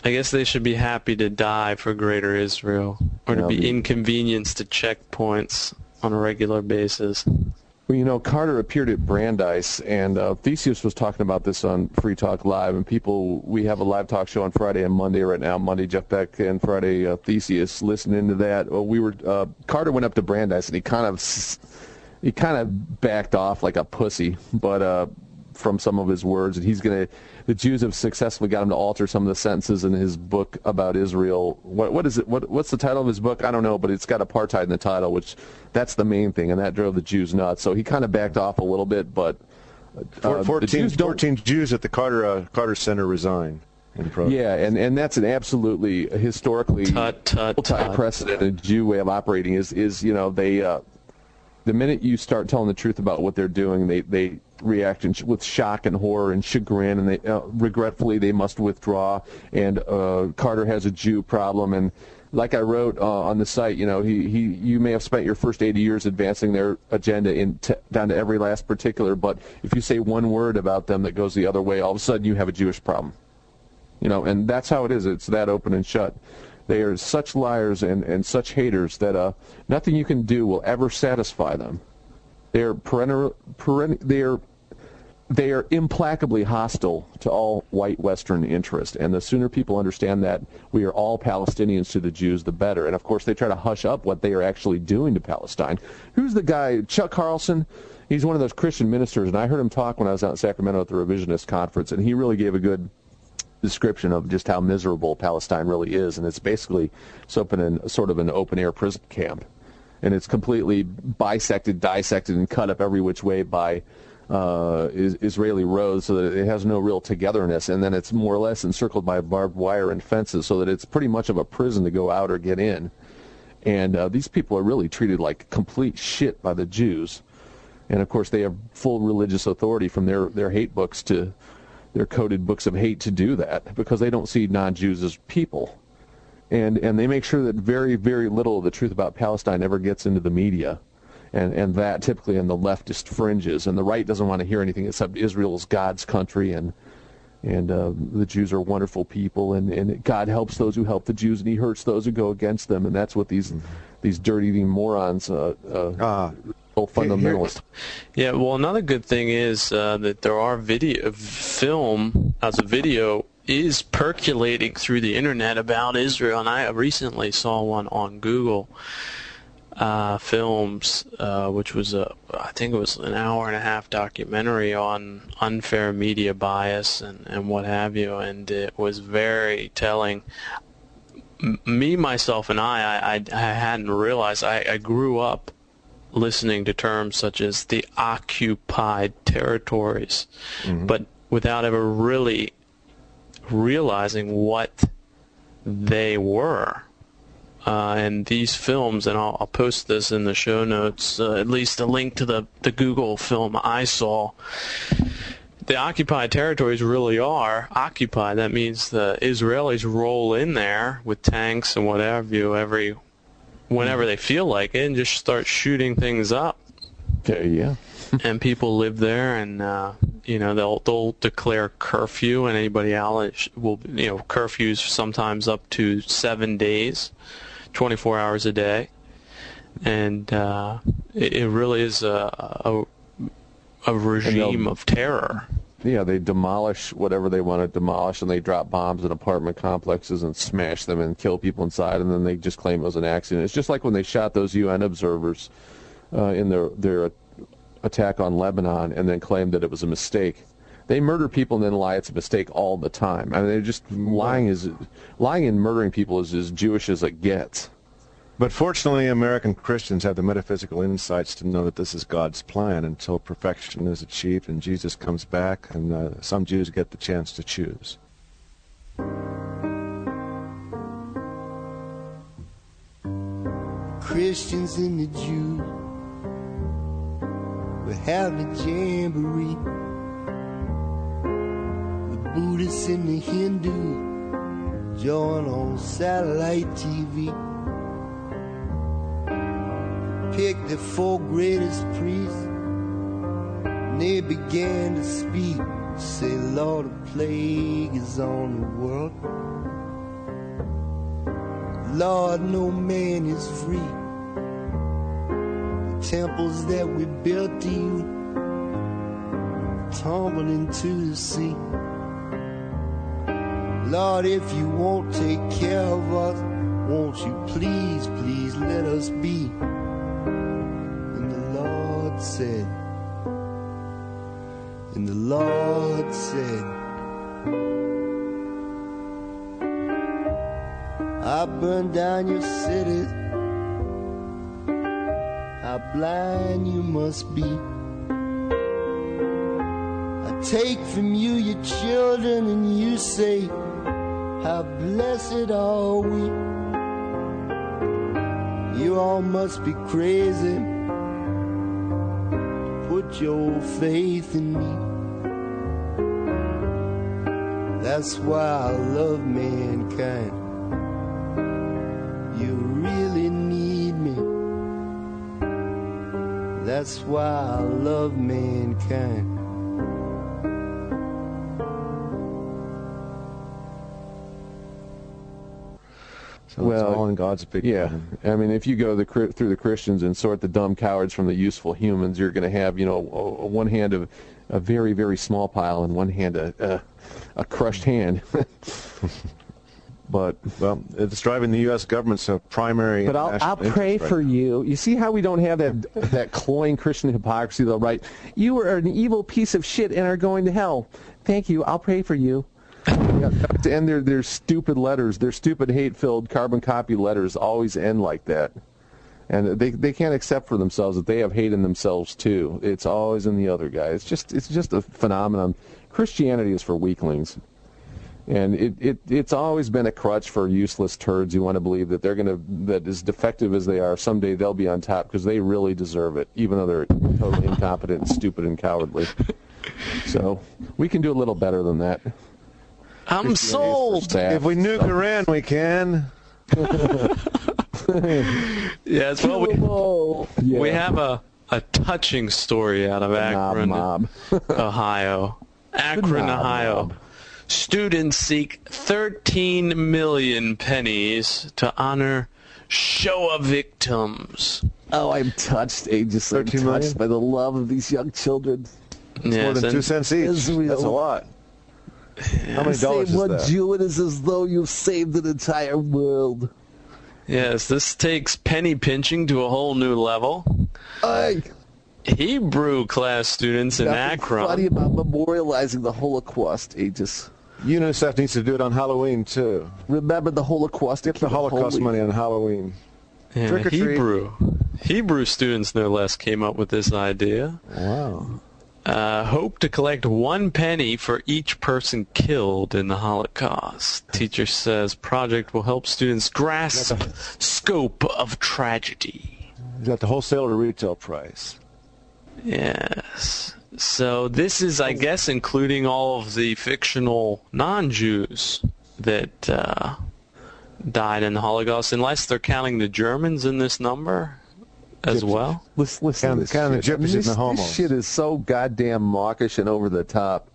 I guess they should be happy to die for Greater Israel, or to be inconvenienced to checkpoints on a regular basis. Well, you know, Carter appeared at Brandeis, and uh, Theseus was talking about this on Free Talk Live. And people, we have a live talk show on Friday and Monday right now. Monday, Jeff Beck, and Friday, uh, Theseus. Listening to that, well, we were uh, Carter went up to Brandeis, and he kind of s- he kind of backed off like a pussy. But uh, from some of his words, and he's going to. The Jews have successfully got him to alter some of the sentences in his book about Israel. What what is it? What what's the title of his book? I don't know, but it's got apartheid in the title, which that's the main thing, and that drove the Jews nuts. So he kind of backed off a little bit, but. Four- Uh, 14, Jews 14 Jews at the Carter uh, Carter Center resign. Yeah, and, and that's an absolutely historically Tut, tut, tut. multi-precedented Jew way of operating. Is is you know they uh, the minute you start telling the truth about what they're doing, they they react sh- with shock and horror and chagrin, and they uh, regretfully they must withdraw. And uh, Carter has a Jew problem, and like I wrote uh, on the site, you know, he, he you may have spent your first 80 years advancing their agenda in t- down to every last particular, but if you say one word about them that goes the other way, all of a sudden you have a Jewish problem. You know, and that's how it is. It's that open and shut. They are such liars and, and such haters that uh, nothing you can do will ever satisfy them. They're perennial, perennial, they are they are implacably hostile to all white Western interest. And the sooner people understand that we are all Palestinians to the Jews, the better. And of course, they try to hush up what they are actually doing to Palestine. Who's the guy? Chuck Carlson. He's one of those Christian ministers, and I heard him talk when I was out in Sacramento at the Revisionist Conference, and he really gave a good description of just how miserable Palestine really is, and it's basically sort of an open air prison camp, and it's completely bisected, dissected, and cut up every which way by uh, is, Israeli roads, so that it has no real togetherness, and then it's more or less encircled by barbed wire and fences, so that it's pretty much of a prison to go out or get in. And uh, these people are really treated like complete shit by the Jews, and of course they have full religious authority from their their hate books to their coded books of hate to do that because they don't see non-Jews as people. And and they make sure that very very little of the truth about Palestine ever gets into the media. And and that typically in the leftist fringes and the right doesn't want to hear anything except Israel's God's country and and uh, the Jews are wonderful people and, and God helps those who help the Jews and he hurts those who go against them and that's what these these dirt eating morons uh, uh, Fundamentalists Yeah, well, another good thing is uh, that there are video film as a video is percolating through the internet about Israel, and I recently saw one on Google uh, Films, uh, which was a I think it was an hour and a half documentary on unfair media bias and and what have you, and it was very telling. Me, myself, and I, I, I I hadn't realized. I, I grew up listening to terms such as the occupied territories, but without ever really realizing what they were. Uh, and these films, and I'll, I'll post this in the show notes, uh, at least a link to the, the Google film I saw. The occupied territories really are occupied. That means the Israelis roll in there with tanks and whatever you every whenever they feel like it and just start shooting things up. Yeah (laughs) and people live there and uh you know they'll they'll declare curfew and anybody else will you know curfews sometimes up to 7 days 24 hours a day. And uh it, it really is a a, a regime of terror Yeah, they demolish whatever they want to demolish, and they drop bombs in apartment complexes and smash them and kill people inside, and then they just claim it was an accident. It's just like when they shot those UN observers uh, in their their attack on Lebanon, and then claimed that it was a mistake. They murder people and then lie it's a mistake all the time. I mean, they're just lying is lying and murdering people is as Jewish as it gets. But fortunately, American Christians have the metaphysical insights to know that this is God's plan until perfection is achieved and Jesus comes back, and uh, some Jews get the chance to choose. Christians and the Jews will have the jamboree. The Buddhists and the Hindus join on satellite TV. Pick the four greatest priests, and they began to speak. Say, Lord, a plague is on the world. Lord, no man is free. The temples that we built to you tumble into the sea. Lord, if you won't take care of us, won't you please, please let us be? Lord said, And the Lord said, I burned down your cities. How blind you must be. I take from you your children, and you say, How blessed are we. You all must be crazy. Put your faith in me. That's why I love mankind. You really need me. That's why I love mankind. So it's all in God's big yeah. plan. I mean, if you go the, through the Christians and sort the dumb cowards from the useful humans, you're going to have, you know, o- one hand of a very, very small pile and one hand a, a, a crushed hand. (laughs) but Well, it's driving the U.S. government's uh, primary. but I'll, I'll pray right for now. you. You see how we don't have that that cloying Christian hypocrisy, though, right? You are an evil piece of shit and are going to hell. Thank you. I'll pray for you. To end their their stupid letters, their stupid hate-filled carbon copy letters always end like that, and they they can't accept for themselves that they have hate in themselves too. It's always in the other guy. It's just it's just a phenomenon. Christianity is for weaklings. And it, it it's always been a crutch for useless turds who want to believe that they're to that as defective as they are someday they'll be on top because they really deserve it even though they're totally incompetent and stupid and cowardly. So we can do a little better than that. I'm sold. If we nuke stuff. Iran, we can. (laughs) Yes, well, we, Yeah. we have a, a touching story out of Knob Akron, mob. (laughs) Ohio. Akron, knob Ohio. mob. Students seek 13 million pennies to honor Shoah victims. Oh, I'm touched, Aegis. I'm 13 touched million? by the love of these young children. Yes, More than two cents each. Israel. That's a lot. How many Save dollars is one that? Jew, it is as though you've saved an entire world. Yes, this takes penny pinching to a whole new level. I, Hebrew class students in nothing Akron. funny about memorializing the Holocaust, Aegis. UNICEF needs to do it on Halloween too. Remember the Holocaust. Get the Holocaust money on Halloween. Yeah, Trick or treat. Hebrew. Hebrew students, no less, came up with this idea. Wow. Uh, hope to collect one penny for each person killed in the Holocaust. Teacher says project will help students grasp the, scope of tragedy. You got the wholesale or retail price. Yes. So this is, I guess, including all of the fictional non-Jews that uh, died in the Holocaust, unless they're counting the Germans in this number as Gypsies. well. Listen, listen Count- to this count the shit. I mean, this, and the homos. this shit is so goddamn mawkish and over the top.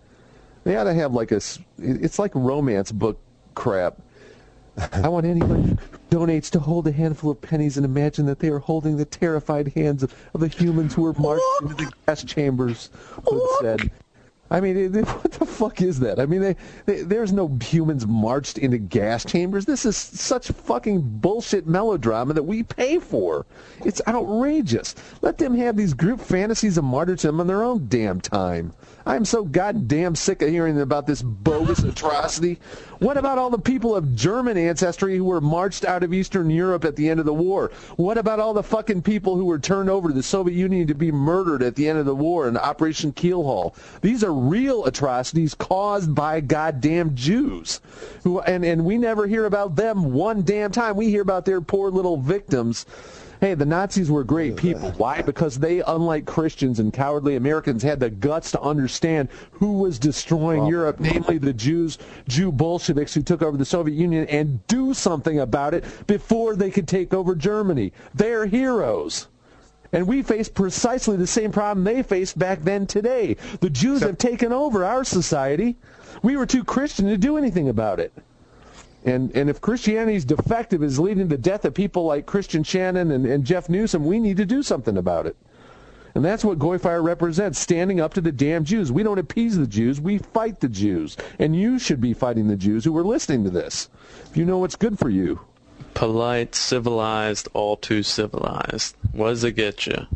They ought to have like a. It's like romance book crap. (laughs) I want anyone who donates to hold a handful of pennies and imagine that they are holding the terrified hands of, of the humans who were marched into the gas chambers. Hood said. I mean, it- (laughs) what the fuck is that? I mean, they, they, there's no humans marched into gas chambers. This is such fucking bullshit melodrama that we pay for. It's outrageous. Let them have these group fantasies of martyrdom on their own damn time. I'm so goddamn sick of hearing about this bogus atrocity. What about all the people of German ancestry who were marched out of Eastern Europe at the end of the war? What about all the fucking people who were turned over to the Soviet Union to be murdered at the end of the war in Operation Keelhaul? These are real atrocities caused by goddamn Jews. Who and, and we never hear about them one damn time. We hear about their poor little victims. Hey, the Nazis were great people. Why? Because they, unlike Christians and cowardly Americans, had the guts to understand who was destroying Europe, namely the Jews, Jew Bolsheviks who took over the Soviet Union, and do something about it before they could take over Germany. They're heroes. And we face precisely the same problem they faced back then today. The Jews have taken over our society. We were too Christian to do anything about it. And and if Christianity's defective is leading to the death of people like Christian Shannon and, and Jeff Newsom, we need to do something about it. And that's what Goyfire represents, standing up to the damn Jews. We don't appease the Jews, we fight the Jews. And you should be fighting the Jews who are listening to this. If you know what's good for you. Polite, civilized, all too civilized. What does it get you?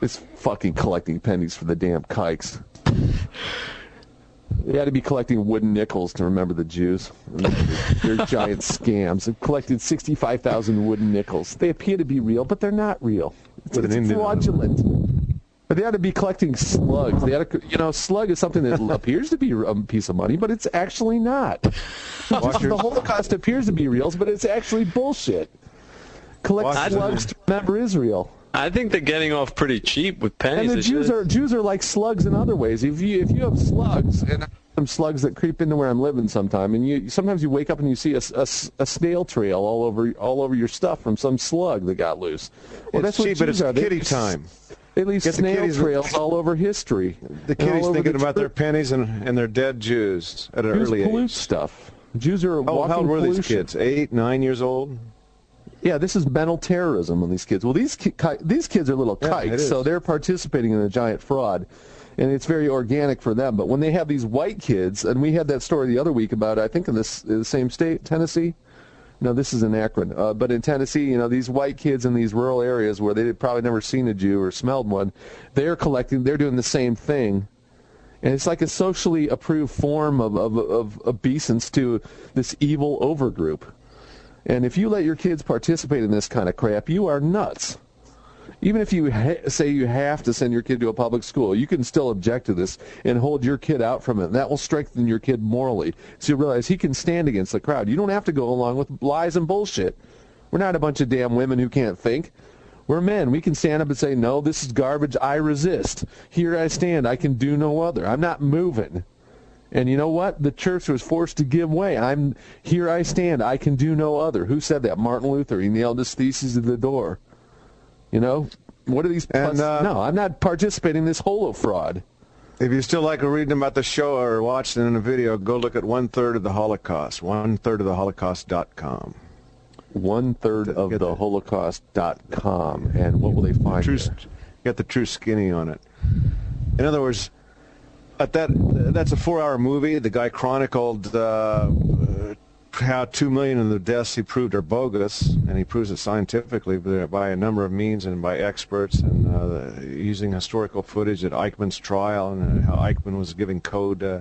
It's fucking collecting pennies for the damn kikes. They had to be collecting wooden nickels to remember the Jews. (laughs) They're giant scams. They've collected 65,000 wooden nickels. They appear to be real, but they're not real. It's, it's Indian fraudulent. But they had to be collecting slugs. They had to, you know, slug is something that appears to be a piece of money, but it's actually not. (laughs) The Holocaust appears to be real, but it's actually bullshit. Collect Watch slugs to remember Israel. I think they're getting off pretty cheap with pennies. And the Jews should- are Jews are like slugs in other ways. If you if you have slugs and some slugs that creep into where I'm living sometime, and you sometimes you wake up and you see a a snail trail all over all over your stuff from some slug that got loose. Well, It's that's what cheap, but Jews it's are. They kitty leave- time. They leave Get the snail kitties- trails all over history. The and all kiddies thinking the about their pennies and, and their dead Jews at an Jews early pollute age. stuff. Jews are Oh, walking how old were these kids? Eight, nine years old? Yeah, this is mental terrorism on these kids. Well, these ki- ki- these kids are little Yeah, kikes, it is. so they're participating in a giant fraud, and it's very organic for them. But when they have these white kids, and we had that story the other week about, I think in this in the same state, Tennessee. No, this is in Akron, uh, but in Tennessee, you know, these white kids in these rural areas where they'd probably never seen a Jew or smelled one, they're collecting, they're doing the same thing. And it's like a socially approved form of, of, of obeisance to this evil overgroup. And if you let your kids participate in this kind of crap, you are nuts. Even if you ha- say you have to send your kid to a public school, you can still object to this and hold your kid out from it. And that will strengthen your kid morally. So you realize he can stand against the crowd. You don't have to go along with lies and bullshit. We're not a bunch of damn women who can't think. We're men. We can stand up and say, no, this is garbage. I resist. Here I stand. I can do no other. I'm not moving. And you know what? The church was forced to give way. I'm here. I stand. I can do no other. Who said that? Martin Luther. He nailed his thesis to the door. You know, what are these? And, uh, no, I'm not participating in this holo fraud. If you still like reading about the show or watching in a video, go look at One Third of the Holocaust, one third of the Holocaust.com. One third of the. Holocaust.com. And what will they find? True, there? got the true skinny on it. In other words, at that that's a four-hour movie. The guy chronicled uh, uh, how two million of the deaths he proved are bogus, and he proves it scientifically by a number of means and by experts, and uh, using historical footage at Eichmann's trial, and how Eichmann was giving code. Uh,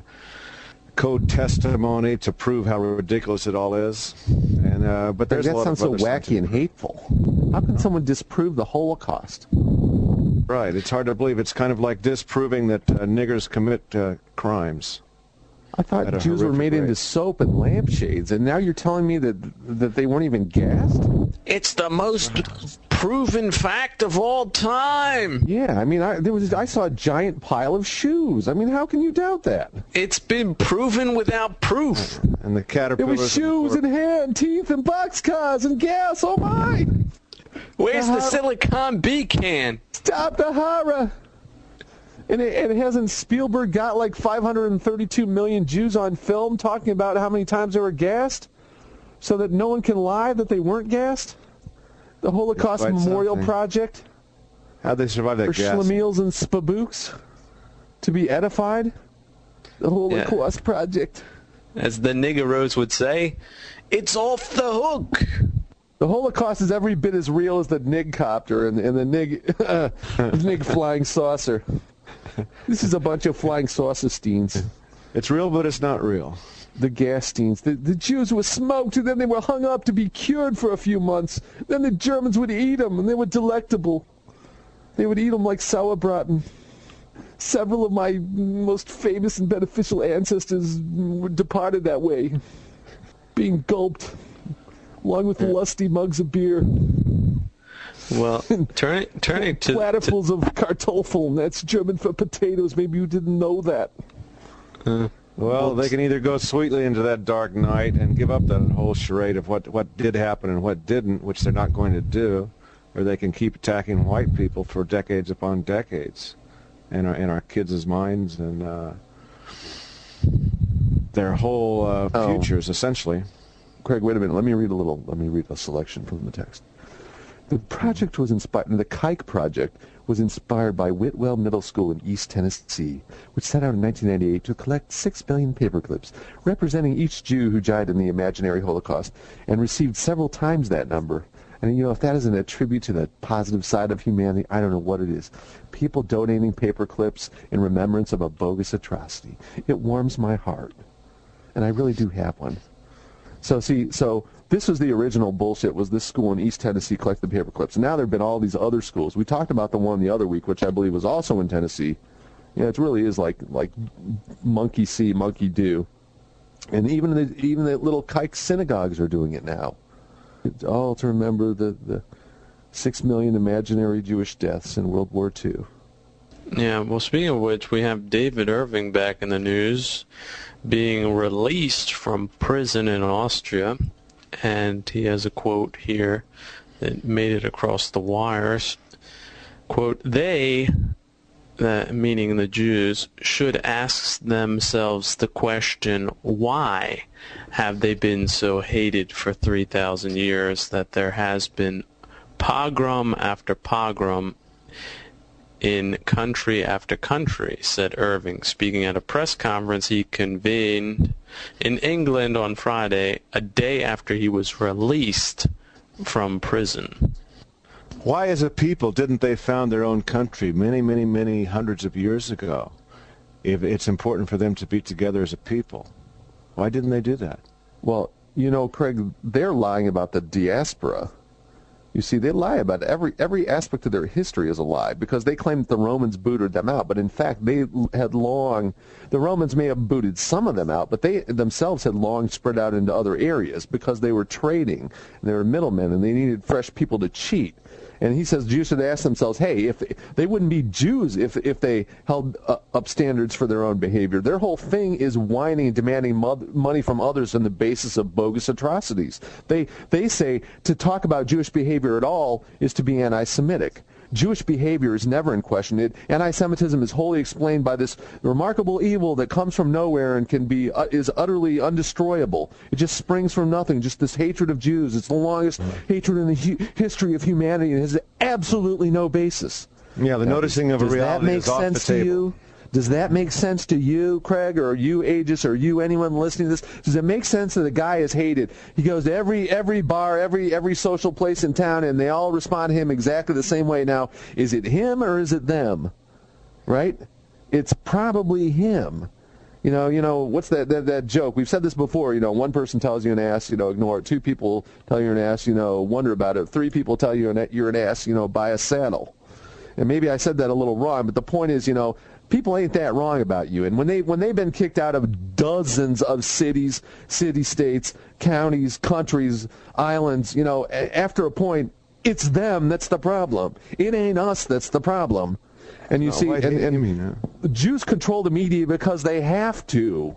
Code testimony to prove how ridiculous it all is, and uh, but there's a that lot sounds of so wacky and hateful. How can someone disprove the Holocaust? Right. It's hard to believe. It's kind of like disproving that uh, niggers commit uh, crimes. I thought Jews were horrific made into soap and lampshades, and now you're telling me that that they weren't even gassed? It's the most proven fact of all time. Yeah, I mean, I there was I saw a giant pile of shoes. I mean, how can you doubt that? It's been proven without proof. And the There It was shoes and hair and teeth and boxcars and gas. Oh my! Where's the Uh-huh. Zyklon B can? Stop the horror! And it, and it hasn't Spielberg got like 532 million Jews on film talking about how many times they were gassed, so that no one can lie that they weren't gassed? The Holocaust quite Memorial something. Project How'd they survive that for gas? schlemiels and spabooks to be edified. The Holocaust Project. As the niggeros would say, it's off the hook. The Holocaust is every bit as real as the Nig copter and, and the Nig, the (laughs) Nig flying saucer. This is a bunch of flying saucer steens. It's real, but it's not real. The gas steens. The, the Jews were smoked and then they were hung up to be cured for a few months. Then the Germans would eat them and they were delectable. They would eat them like sauerbraten. Several of my most famous and beneficial ancestors were departed that way, being gulped, along with lusty mugs of beer. Well, (laughs) turning turning to, to Platyfuls of kartoffeln. that's German for potatoes. Maybe you didn't know that. Well, they can either go sweetly into that dark night and give up that whole charade of what, what did happen and what didn't, which they're not going to do, or they can keep attacking white people for decades upon decades in our, in our kids' minds and uh, their whole uh, Oh. futures, essentially. Craig, wait a minute. Let me read a little. Let me read a selection from the text. The project was inspired. The Kike project was inspired by Whitwell Middle School in East Tennessee, which set out in 1998 to collect six billion paperclips representing each Jew who died in the imaginary Holocaust, and received several times that number. And you know, if that isn't a tribute to the positive side of humanity, I don't know what it is. People donating paper clips in remembrance of a bogus atrocity. It warms my heart. And I really do have one. So see, so this was the original bullshit. Was this school in East Tennessee collected the paper clips? Now there have been all these other schools. We talked about the one the other week, which I believe was also in Tennessee. Yeah, it really is like like monkey see, monkey do. And even the even the little kike synagogues are doing it now. It's all to remember the the six million imaginary Jewish deaths in World War II. Yeah, well, speaking of which, we have David Irving back in the news, being released from prison in Austria, and he has a quote here that made it across the wires. Quote, they, uh, meaning the Jews, should ask themselves the question, why have they been so hated for 3,000 years that there has been pogrom after pogrom in country after country, said Irving, speaking at a press conference he convened in England on Friday, a day after he was released from prison. Why, as a people, didn't they found their own country many, many, many hundreds of years ago? If it's important for them to be together as a people, why didn't they do that? Well, you know, Craig, they're lying about the diaspora. You see, they lie about every every aspect of their history is a lie because they claim that the Romans booted them out, but in fact they had long. The Romans may have booted some of them out, but they themselves had long spread out into other areas because they were trading and they were middlemen and they needed fresh people to cheat. And he says Jews should ask themselves, hey, if they wouldn't be Jews if if they held uh, up standards for their own behavior. Their whole thing is whining and demanding mo- money from others on the basis of bogus atrocities. They they say to talk about Jewish behavior at all is to be anti-Semitic. Jewish behavior is never in question. It, anti-Semitism is wholly explained by this remarkable evil that comes from nowhere and can be uh, is utterly undestroyable. It just springs from nothing. Just this hatred of Jews. It's the longest hatred in the hu- history of humanity and has absolutely no basis. Yeah, the Now, noticing of a does that reality make is off sense the to table. Does that make sense to you, Craig, or you, Aegis, or you, anyone listening to this? Does it make sense that a guy is hated? He goes to every every bar, every every social place in town, and they all respond to him exactly the same way. Now, is it him or is it them? Right? It's probably him. You know, you know, what's that, that that joke? We've said this before. You know, one person tells you an ass, you know, ignore it. Two people tell you an ass, you know, wonder about it. Three people tell you an, you're an ass, you know, buy a saddle. And maybe I said that a little wrong, but the point is, you know, people ain't that wrong about you. And when they when they've been kicked out of dozens of cities, city states, counties, countries, islands, you know, after a point, it's them that's the problem. It ain't us that's the problem. And you Oh, see, and, and you mean that? Jews control the media because they have to.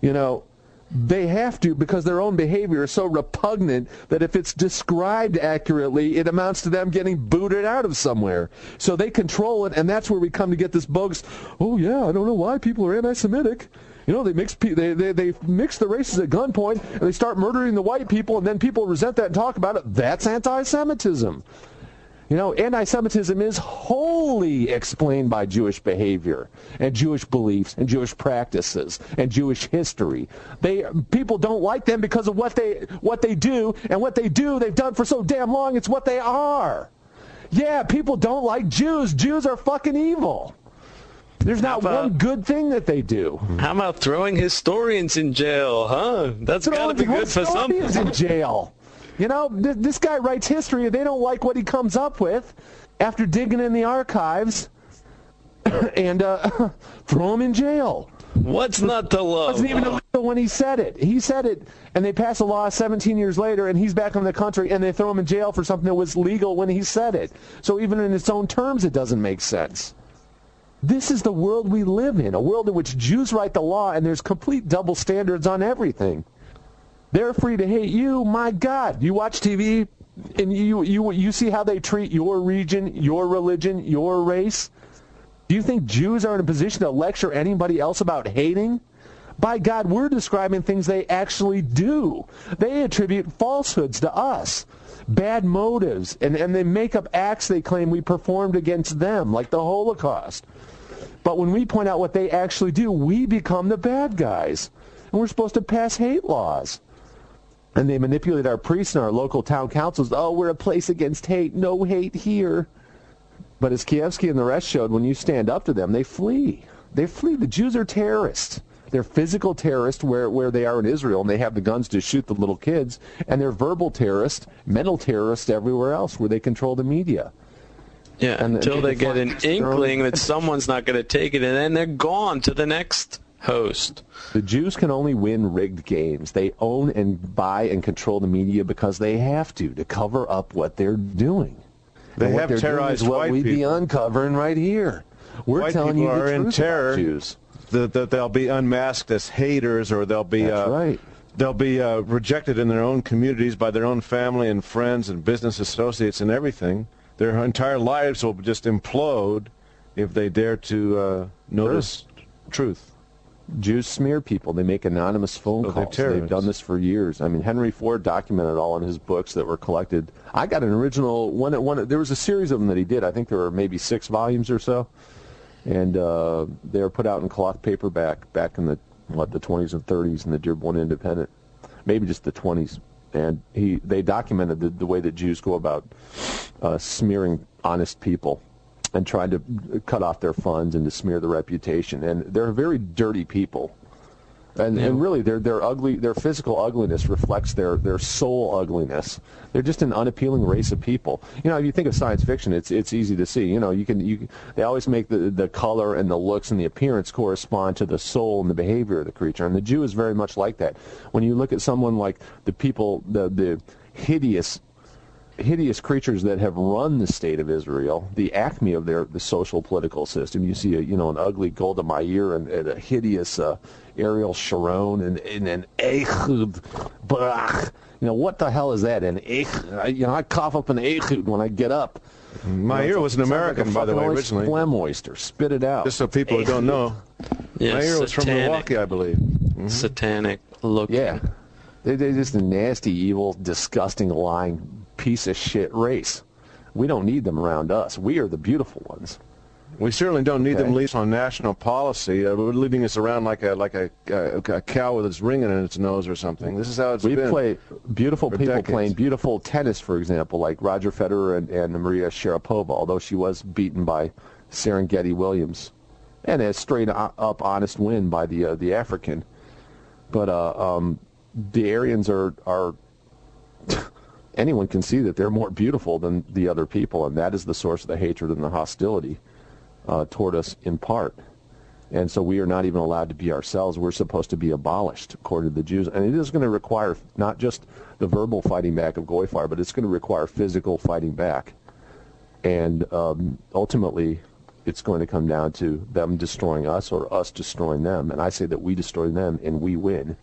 You know, they have to because their own behavior is so repugnant that if it's described accurately, it amounts to them getting booted out of somewhere. So they control it, and that's where we come to get this bogus. Oh yeah, I don't know why people are anti-Semitic. You know, they mix they, they they mix the races at gunpoint, and they start murdering the white people, and then people resent that and talk about it. That's anti-Semitism. You know, anti-Semitism is wholly explained by Jewish behavior and Jewish beliefs and Jewish practices and Jewish history. They people don't like them because of what they what they do and what they do they've done for so damn long. It's what they are. Yeah, people don't like Jews. Jews are fucking evil. There's not about- one good thing that they do. How about throwing historians in jail, huh? That's got to be good for Historians something. in jail. You know, th- this guy writes history. And they don't like what he comes up with after digging in the archives (coughs) and uh, (coughs) throw him in jail. What's not to It love? wasn't even illegal when he said it. He said it, and they pass a law 17 years later, and he's back in the country, and they throw him in jail for something that was legal when he said it. So even in its own terms, it doesn't make sense. This is the world we live in, a world in which Jews write the law, and there's complete double standards on everything. They're free to hate you. My God, you watch TV, and you you you see how they treat your region, your religion, your race. Do you think Jews are in a position to lecture anybody else about hating? By God, we're describing things they actually do. They attribute falsehoods to us, bad motives, and, and they make up acts they claim we performed against them, like the Holocaust. But when we point out what they actually do, we become the bad guys. And we're supposed to pass hate laws. And they manipulate our priests and our local town councils. Oh, we're a place against hate. No hate here. But as Kievsky and the rest showed, when you stand up to them, they flee. They flee. The Jews are terrorists. They're physical terrorists where, where they are in Israel, and they have the guns to shoot the little kids. And they're verbal terrorists, mental terrorists everywhere else where they control the media. Yeah, And until they they get an (laughs) find their own- inkling that someone's not going to take it, and then they're gone to the next host. The Jews can only win rigged games. They own and buy and control the media because they have to to cover up what they're doing. They And have they're doing terrorized what white we'd be uncovering right here. We're White telling people you the are in truth terror. about Jews. That, that they'll be unmasked as haters, or they'll be That's uh, right. they'll be uh, rejected in their own communities by their own family and friends and business associates and everything. Their entire lives will just implode if they dare to uh, notice truth. Jews smear people. They make anonymous phone Oh, calls. They've done this for years. I mean, Henry Ford documented all in his books that were collected. I got an original one. one there was a series of them that he did. I think there were maybe six volumes or so, and uh, they were put out in cloth paperback back in the what the 20s and 30s in the Dearborn Independent, maybe just the 20s. And he they documented the, the way that Jews go about uh, smearing honest people and trying to cut off their funds and to smear the reputation. And they're very dirty people. And, and really, their their ugly, their physical ugliness reflects their their soul ugliness. They're just an unappealing race of people. You know, if you think of science fiction, it's it's easy to see. You know, you can you they always make the the color and the looks and the appearance correspond to the soul and the behavior of the creature. And the Jew is very much like that. When you look at someone like the people, the the hideous hideous creatures that have run the state of Israel, the acme of their the social political system. You see, a, you know, an ugly Golda Meir and, and a hideous uh, Ariel Sharon and, and an Ehud Barak. You know, what the hell is that? An Ehud? I, you know, I cough up an Ehud when I get up. My You know, ear was an sounds like American, by the way, fucking originally. Phlegm oyster. Spit it out. Just so people who don't know, Yeah, Meir was from Milwaukee, I believe. satanic look. Yeah. They, they're just a nasty, evil, disgusting, lying piece of shit race. We don't need them around us. We are the beautiful ones. We certainly don't need them Okay. least on national policy. Uh, we're leading us around like a like a, a, a cow with its ring in its nose or something. This is how it's We been. We play beautiful people decades. playing beautiful tennis, for example, like Roger Federer and, and Maria Sharapova, although she was beaten by Serengeti Williams. And a straight up honest win by the uh, the African. But uh, um, the Aryans are, are (laughs) anyone can see that they're more beautiful than the other people, and that is the source of the hatred and the hostility uh, toward us in part. And so we are not even allowed to be ourselves. We're supposed to be abolished, according to the Jews. And it is going to require not just the verbal fighting back of Goyfire, but it's going to require physical fighting back. And um, ultimately, it's going to come down to them destroying us or us destroying them. And I say that we destroy them and we win.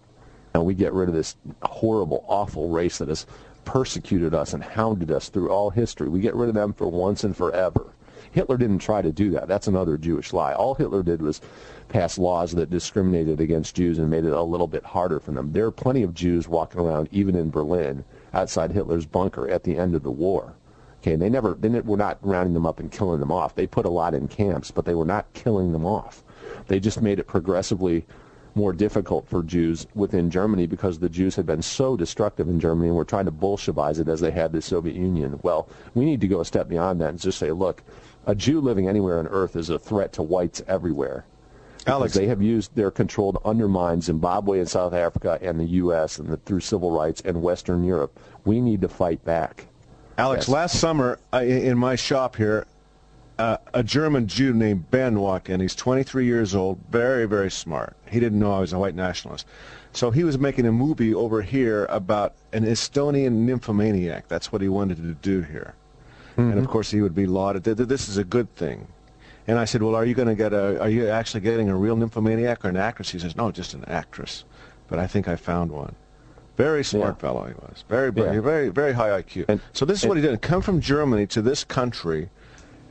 And we get rid of this horrible, awful race that has persecuted us and hounded us through all history. We get rid of them for once and forever. Hitler didn't try to do that. That's another Jewish lie. All Hitler did was pass laws that discriminated against Jews and made it a little bit harder for them. There are plenty of Jews walking around, even in Berlin, outside Hitler's bunker at the end of the war. Okay, they never, they were not rounding them up and killing them off. They put a lot in camps, but they were not killing them off. They just made it progressively more difficult for Jews within Germany because the Jews had been so destructive in Germany and were trying to Bolshevize it as they had the Soviet Union. Well, we need to go a step beyond that and just say, look, a Jew living anywhere on earth is a threat to whites everywhere. Alex, they have used their control to undermine Zimbabwe and South Africa and the U.S. and the, through civil rights and Western Europe. We need to fight back. Alex, Yes. last summer I, in my shop here, uh, a German Jew named Ben walked in. He's 23 years old, very, very smart. He didn't know I was a white nationalist. So he was making a movie over here about an Estonian nymphomaniac. That's what he wanted to do here. And of course, he would be lauded. Th- th- This is a good thing. And I said, well, are you going to get a, are you actually getting a real nymphomaniac or an actress? He says, no, just an actress. But I think I found one. Very smart Yeah. fellow he was. Very, very, Yeah. very, very high IQ. And- so this is what he did. Come from Germany to this country,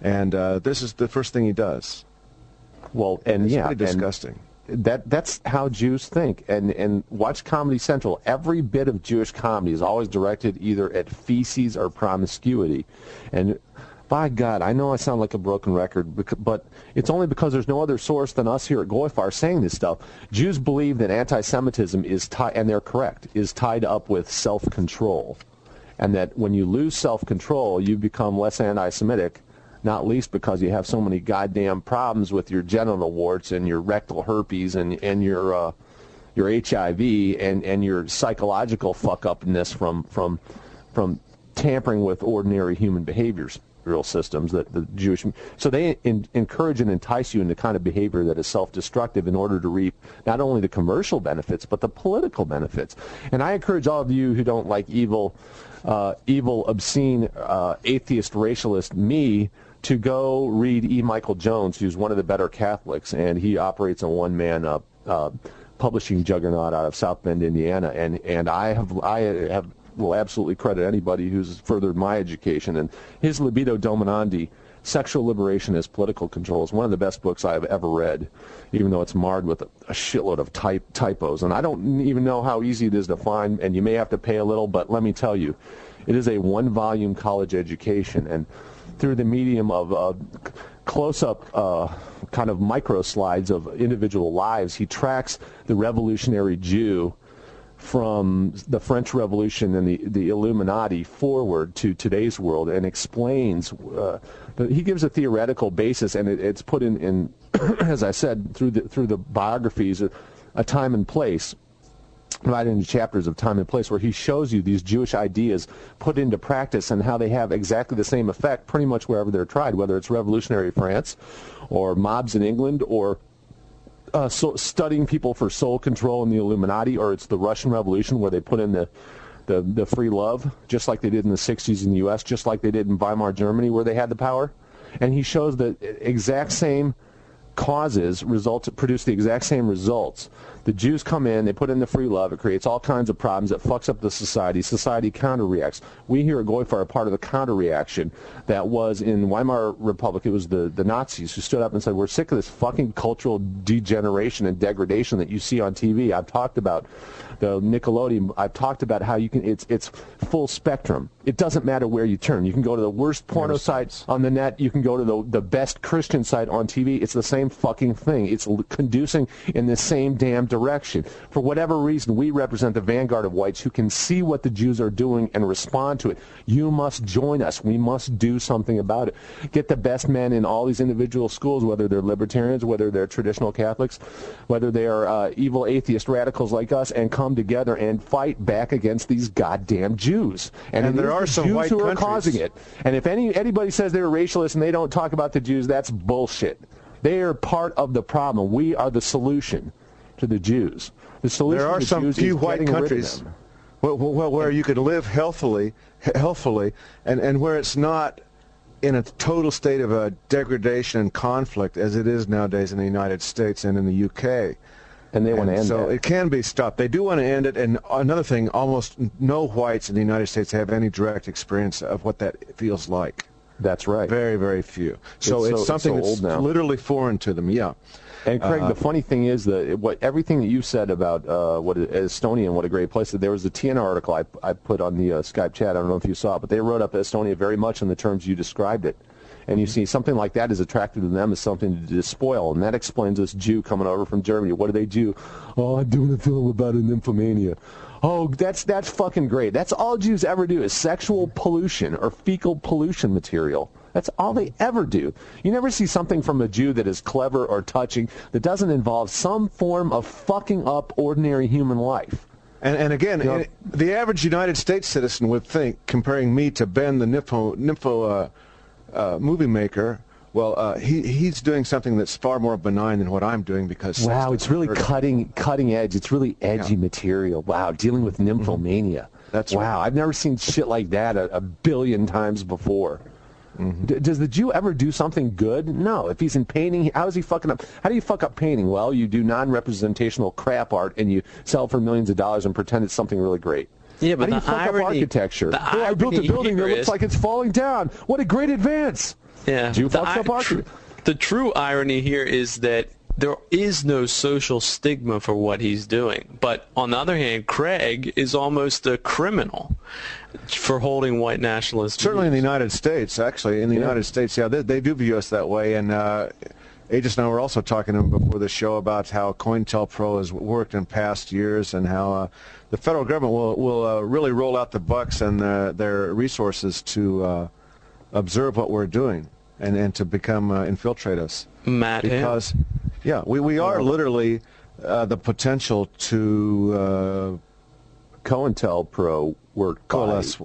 and uh, this is the first thing he does. Well, and It's yeah, disgusting. that that's how Jews think. And and watch Comedy Central. Every bit of Jewish comedy is always directed either at feces or promiscuity. And by God, I know I sound like a broken record, but it's only because there's no other source than us here at Goyfire saying this stuff. Jews believe that anti-Semitism is tied, and they're correct, is tied up with self-control, and that when you lose self-control, you become less anti-Semitic. Not least because you have so many goddamn problems with your genital warts and your rectal herpes and and your uh, your HIV and and your psychological fuck upness from from from tampering with ordinary human behaviors real systems that the Jewish so they in, encourage and entice you into kind of behavior that is self-destructive in order to reap not only the commercial benefits but the political benefits. And I encourage all of you who don't like evil, uh, evil, obscene, uh, atheist, racialist me to go read E. Michael Jones, who's one of the better Catholics, and he operates a one-man uh, uh, publishing juggernaut out of South Bend, Indiana, and and I have I have will absolutely credit anybody who's furthered my education. And his Libido Dominandi, Sexual Liberation as Political Control, is one of the best books I've ever read, even though it's marred with a, a shitload of type, typos. And I don't even know how easy it is to find, and you may have to pay a little, but let me tell you, it is a one-volume college education. And through the medium of uh, close-up uh, kind of micro slides of individual lives, he tracks the revolutionary Jew from the French Revolution and the, the Illuminati forward to today's world and explains, uh, he gives a theoretical basis and it, it's put in, in (clears throat) as I said, through the, through the biographies, a, a time and place right into chapters of time and place where he shows you these Jewish ideas put into practice and how they have exactly the same effect pretty much wherever they're tried, whether it's revolutionary France or mobs in England or uh, so studying people for soul control in the Illuminati, or it's the Russian Revolution where they put in the, the, the free love, just like they did in the 60s in the U.S., just like they did in Weimar Germany where they had the power. And he shows the exact same causes result produce the exact same results. The Jews come in, they put in the free love, it creates all kinds of problems, it fucks up the society, society counter-reacts. We here at Goyfire are part of the counter-reaction that was in Weimar Republic, it was the, the Nazis who stood up and said, we're sick of this fucking cultural degeneration and degradation that you see on TV. I've talked about the Nickelodeon, I've talked about how you can, it's, it's full spectrum. It doesn't matter where you turn. You can go to the worst porno site on the net, you can go to the, the best Christian site on TV. It's the same fucking thing. It's conducing in the same damn direction. For whatever reason, we represent the vanguard of whites who can see what the Jews are doing and respond to it. You must join us. We must do something about it. Get the best men in all these individual schools, whether they're libertarians, whether they're traditional Catholics, whether they are uh, evil atheist radicals like us, and come together and fight back against these goddamn Jews. And, and there are some Jews white who countries. are causing it. And if any anybody says they're racialist and they don't talk about the Jews, that's bullshit. They are part of the problem. We are the solution to the Jews. The solution There are the some Jews few white getting rid of countries well, well, where you can live healthily, healthfully, and, and where it's not in a total state of uh, degradation and conflict as it is nowadays in the United States and in the UK. And they want to end it. so that. it can be stopped. They do want to end it. And another thing, almost no whites in the United States have any direct experience of what that feels like. That's right. Very, very few. So It's it's, so- it's something so that's now. literally foreign to them. Yeah. And Craig, Uh, the funny thing is that what everything that you said about uh, what Estonia and what a great place. There was a TNR article I, I put on the uh, Skype chat. I don't know if you saw it, but they wrote up Estonia very much in the terms you described it. And you see something like that is attractive to them as something to despoil, and that explains this Jew coming over from Germany. What do they do? Oh, I'm doing a film about an nymphomania. Oh, that's that's fucking great. That's all Jews ever do is sexual pollution or fecal pollution material. That's all they ever do. You never see something from a Jew that is clever or touching that doesn't involve some form of fucking up ordinary human life. And, and again, Yeah. eh, the average United States citizen would think, comparing me to Ben, the nympho, nympho uh, uh, movie maker, well, uh, he, he's doing something that's far more benign than what I'm doing because Wow, it's really cutting cutting edge. It's really edgy Yeah. material. Wow, dealing with nymphomania. That's wow. right. I've never seen shit like that a, a billion times before. Mm-hmm. D- does the Jew ever do something good? No. If he's in painting, how is he fucking up? How do you fuck up painting? Well, you do non-representational crap art and you sell for millions of dollars and pretend it's something really great. Yeah, but how do you the fuck irony- up architecture? the I built a building that looks is- like it's falling down. What a great advance! Yeah. Jew the, fucks up architecture. the true irony here is that there is no social stigma for what he's doing. But on the other hand, Craig is almost a criminal. for holding white nationalists. Certainly in the United States, actually, in the United States, yeah, they, they do view us that way. And uh, Aegis and I were also talking to him before the show about how COINTELPRO has worked in past years and how uh, the federal government will will uh, really roll out the bucks and uh, their resources to uh, observe what we're doing and, and to become uh, infiltrate us. Matt because yeah, we, we are literally uh, the potential to COINTELPRO worked by, coalesce.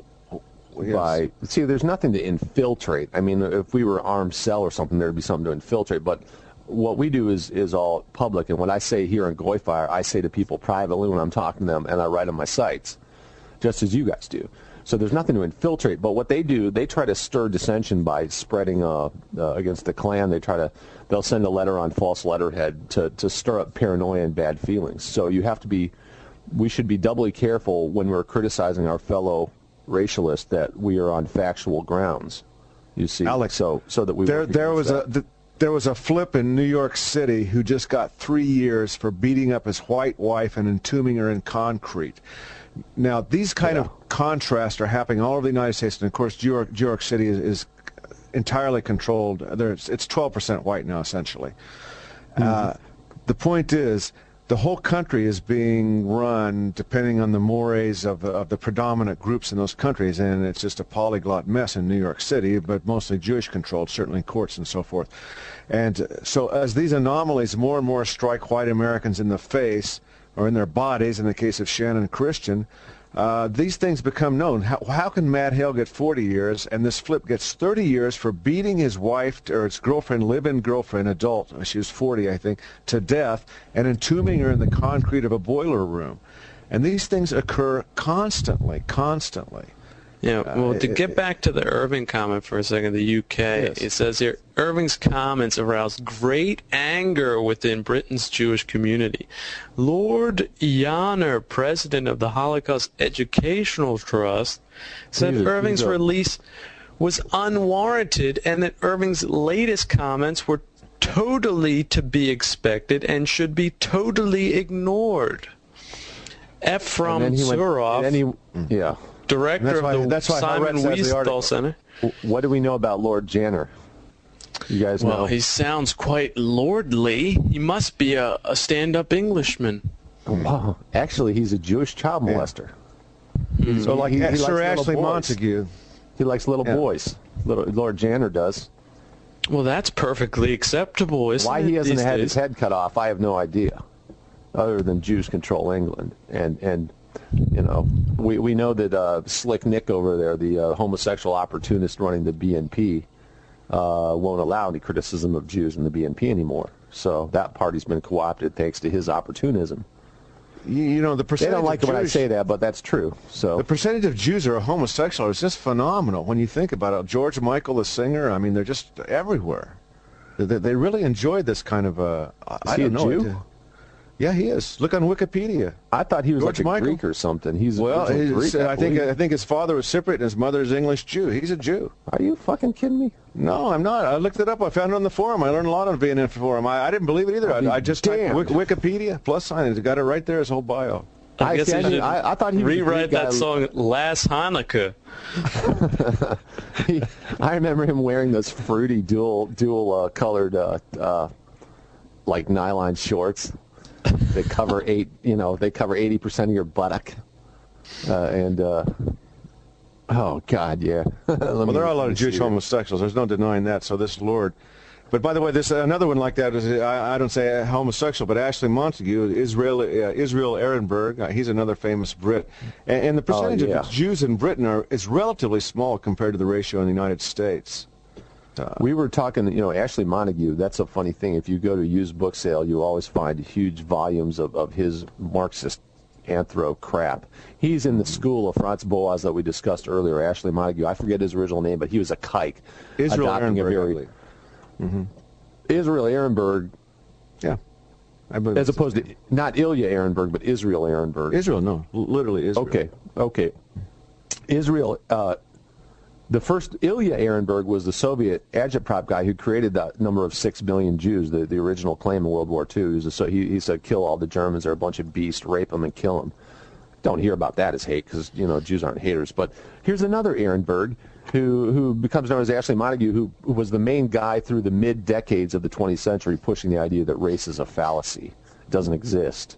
Yes. by see. There's nothing to infiltrate. I mean, if we were armed cell or something, there'd be something to infiltrate. But what we do is is all public. And what I say here in Goyfire, I say to people privately when I'm talking to them, and I write on my sites, just as you guys do. So there's nothing to infiltrate. But what they do, they try to stir dissension by spreading uh, uh, against the Klan. They try to, they'll send a letter on false letterhead to, to stir up paranoia and bad feelings. So you have to be, we should be doubly careful when we're criticizing our fellow racialists that we are on factual grounds. You see, Alex, so so that we there there was that. a th- there was a flip in New York City who just got three years for beating up his white wife and entombing her in concrete. Now these kind of contrasts are happening all over the United States, and of course, New York, New York City is, is entirely controlled. There's, it's 12% white now, essentially. Uh, the point is, the whole country is being run depending on the mores of, of the predominant groups in those countries, and it's just a polyglot mess in New York City, but mostly Jewish controlled, certainly courts and so forth. And uh, so, as these anomalies more and more strike white Americans in the face or in their bodies, in the case of Channon Christian, uh, these things become known. How, how can Matt Hale get 40 years and this flip gets 30 years for beating his wife or his girlfriend, live-in girlfriend, adult, she was 40, I think, to death and entombing her in the concrete of a boiler room? And these things occur constantly, constantly. Yeah, well, to Uh, get back to the Irving comment for a second, the UK, it says here, Irving's comments aroused great anger within Britain's Jewish community. Lord Janner, president of the Holocaust Educational Trust, said Irving's release was unwarranted and that Irving's latest comments were totally to be expected and should be totally ignored. Efraim went- Zuroff, and then he- yeah. Director That's of why- the that's why Simon Haaretz has the article. Center. What do we know about Lord Janner? You guys Well, know? he sounds quite lordly. He must be a, a stand-up Englishman. Oh, wow. Actually, he's a Jewish child molester. Hmm. So like he- he Sir likes little Ashley boys. Montagu. He likes little Yeah. boys. Little, Lord Janner does. Well, that's perfectly acceptable, isn't Why it? he hasn't had days? his head cut off, I have no idea. Other than Jews control England, and and you know we we know that uh, Slick Nick over there, the uh, homosexual opportunist running the BNP, uh, won't allow any criticism of Jews in the BNP anymore. So that party's been co-opted thanks to his opportunism. You, you know the percentage. They don't like when I say that, but that's true. So The percentage of Jews who are homosexual is just phenomenal when you think about it. George Michael, the singer, I mean, they're just everywhere. They, they- really enjoy this kind of a. I he don't a know. Jew? It- Yeah, he is. Look on Wikipedia. I thought he was George like a Michael. Greek or something. He's Well, originally he's- Greek, I think. I think his father was Cypriot and his mother's English Jew. He's a Jew. Are you fucking kidding me? No, I'm not. I looked it up. I found it on the forum. I learned a lot on being in the forum. I, I didn't believe it either. I'll I, I just typed. Wik- Wikipedia plus sign. It got it right there. His whole bio. I, I guess I he should I- I thought he was a rewrite that guy. song last Hanukkah. (laughs) He- I remember him wearing those fruity dual dual uh, colored uh, uh, like nylon shorts that cover eight you know they cover eighty percent of your buttock uh, and uh, oh god yeah (laughs) Well, there are a lot of Jewish homosexuals. There's no denying that. So this Lord. But by the way, this another one like that is I, I don't say homosexual, but Ashley Montagu, Israel uh, Israel Ehrenberg. Uh, he's another famous Brit, and, and the percentage Oh, yeah. of Jews in Britain are is relatively small compared to the ratio in the United States. We were talking, you know, Ashley Montagu. That's a funny thing. If you go to a used book sale, you always find huge volumes of, of his Marxist anthro crap. He's in the school of Franz Boas that we discussed earlier. Ashley Montagu. I forget his original name, but he was a kike. Israel Ehrenberg, very- believe. Israel Ehrenberg, Yeah, I believe as opposed to not Ilya Ehrenburg, but Israel Ehrenberg. Israel. No, literally Israel. Okay, okay. Israel, uh, the first Ilya Ehrenburg was the Soviet agitprop guy who created that number of six million Jews, the, the original claim in World War II. He, a, so he, he said, kill all the Germans, they're a bunch of beasts, rape them and kill them. don't hear about that as hate because you know Jews aren't haters. But here's another Ehrenberg who who becomes known as Ashley Montagu, who, who was the main guy through the mid decades of the 20th century pushing the idea that race is a fallacy, it doesn't exist,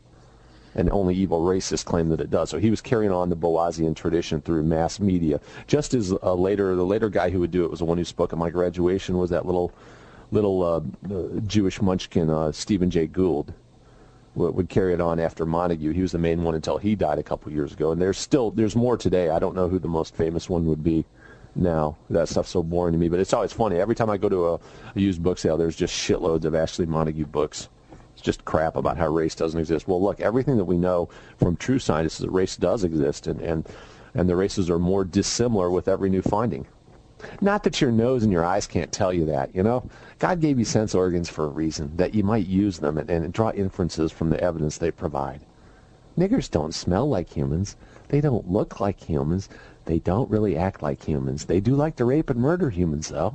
and only evil racists claim that it does. So he was carrying on the Boasian tradition through mass media. Just as a later the later guy who would do it was the one who spoke at my graduation was that little little uh, uh, Jewish munchkin uh, Stephen Jay Gould would carry it on after Montagu. He was the main one until he died a couple years ago. And there's still there's more today. I don't know who the most famous one would be now. That stuff's so boring to me. But it's always funny. Every time I go to a, a used book sale, there's just shitloads of Ashley Montagu books. Just crap about how race doesn't exist. Well, look, everything that we know from true scientists is that race does exist, and and and the races are more dissimilar with every new finding. Not that your nose and your eyes can't tell you that, you know. God gave you sense organs for a reason, that you might use them and, and draw inferences from the evidence they provide. Niggers don't smell like humans. They don't look like humans. They don't really act like humans. They do like to rape and murder humans, though.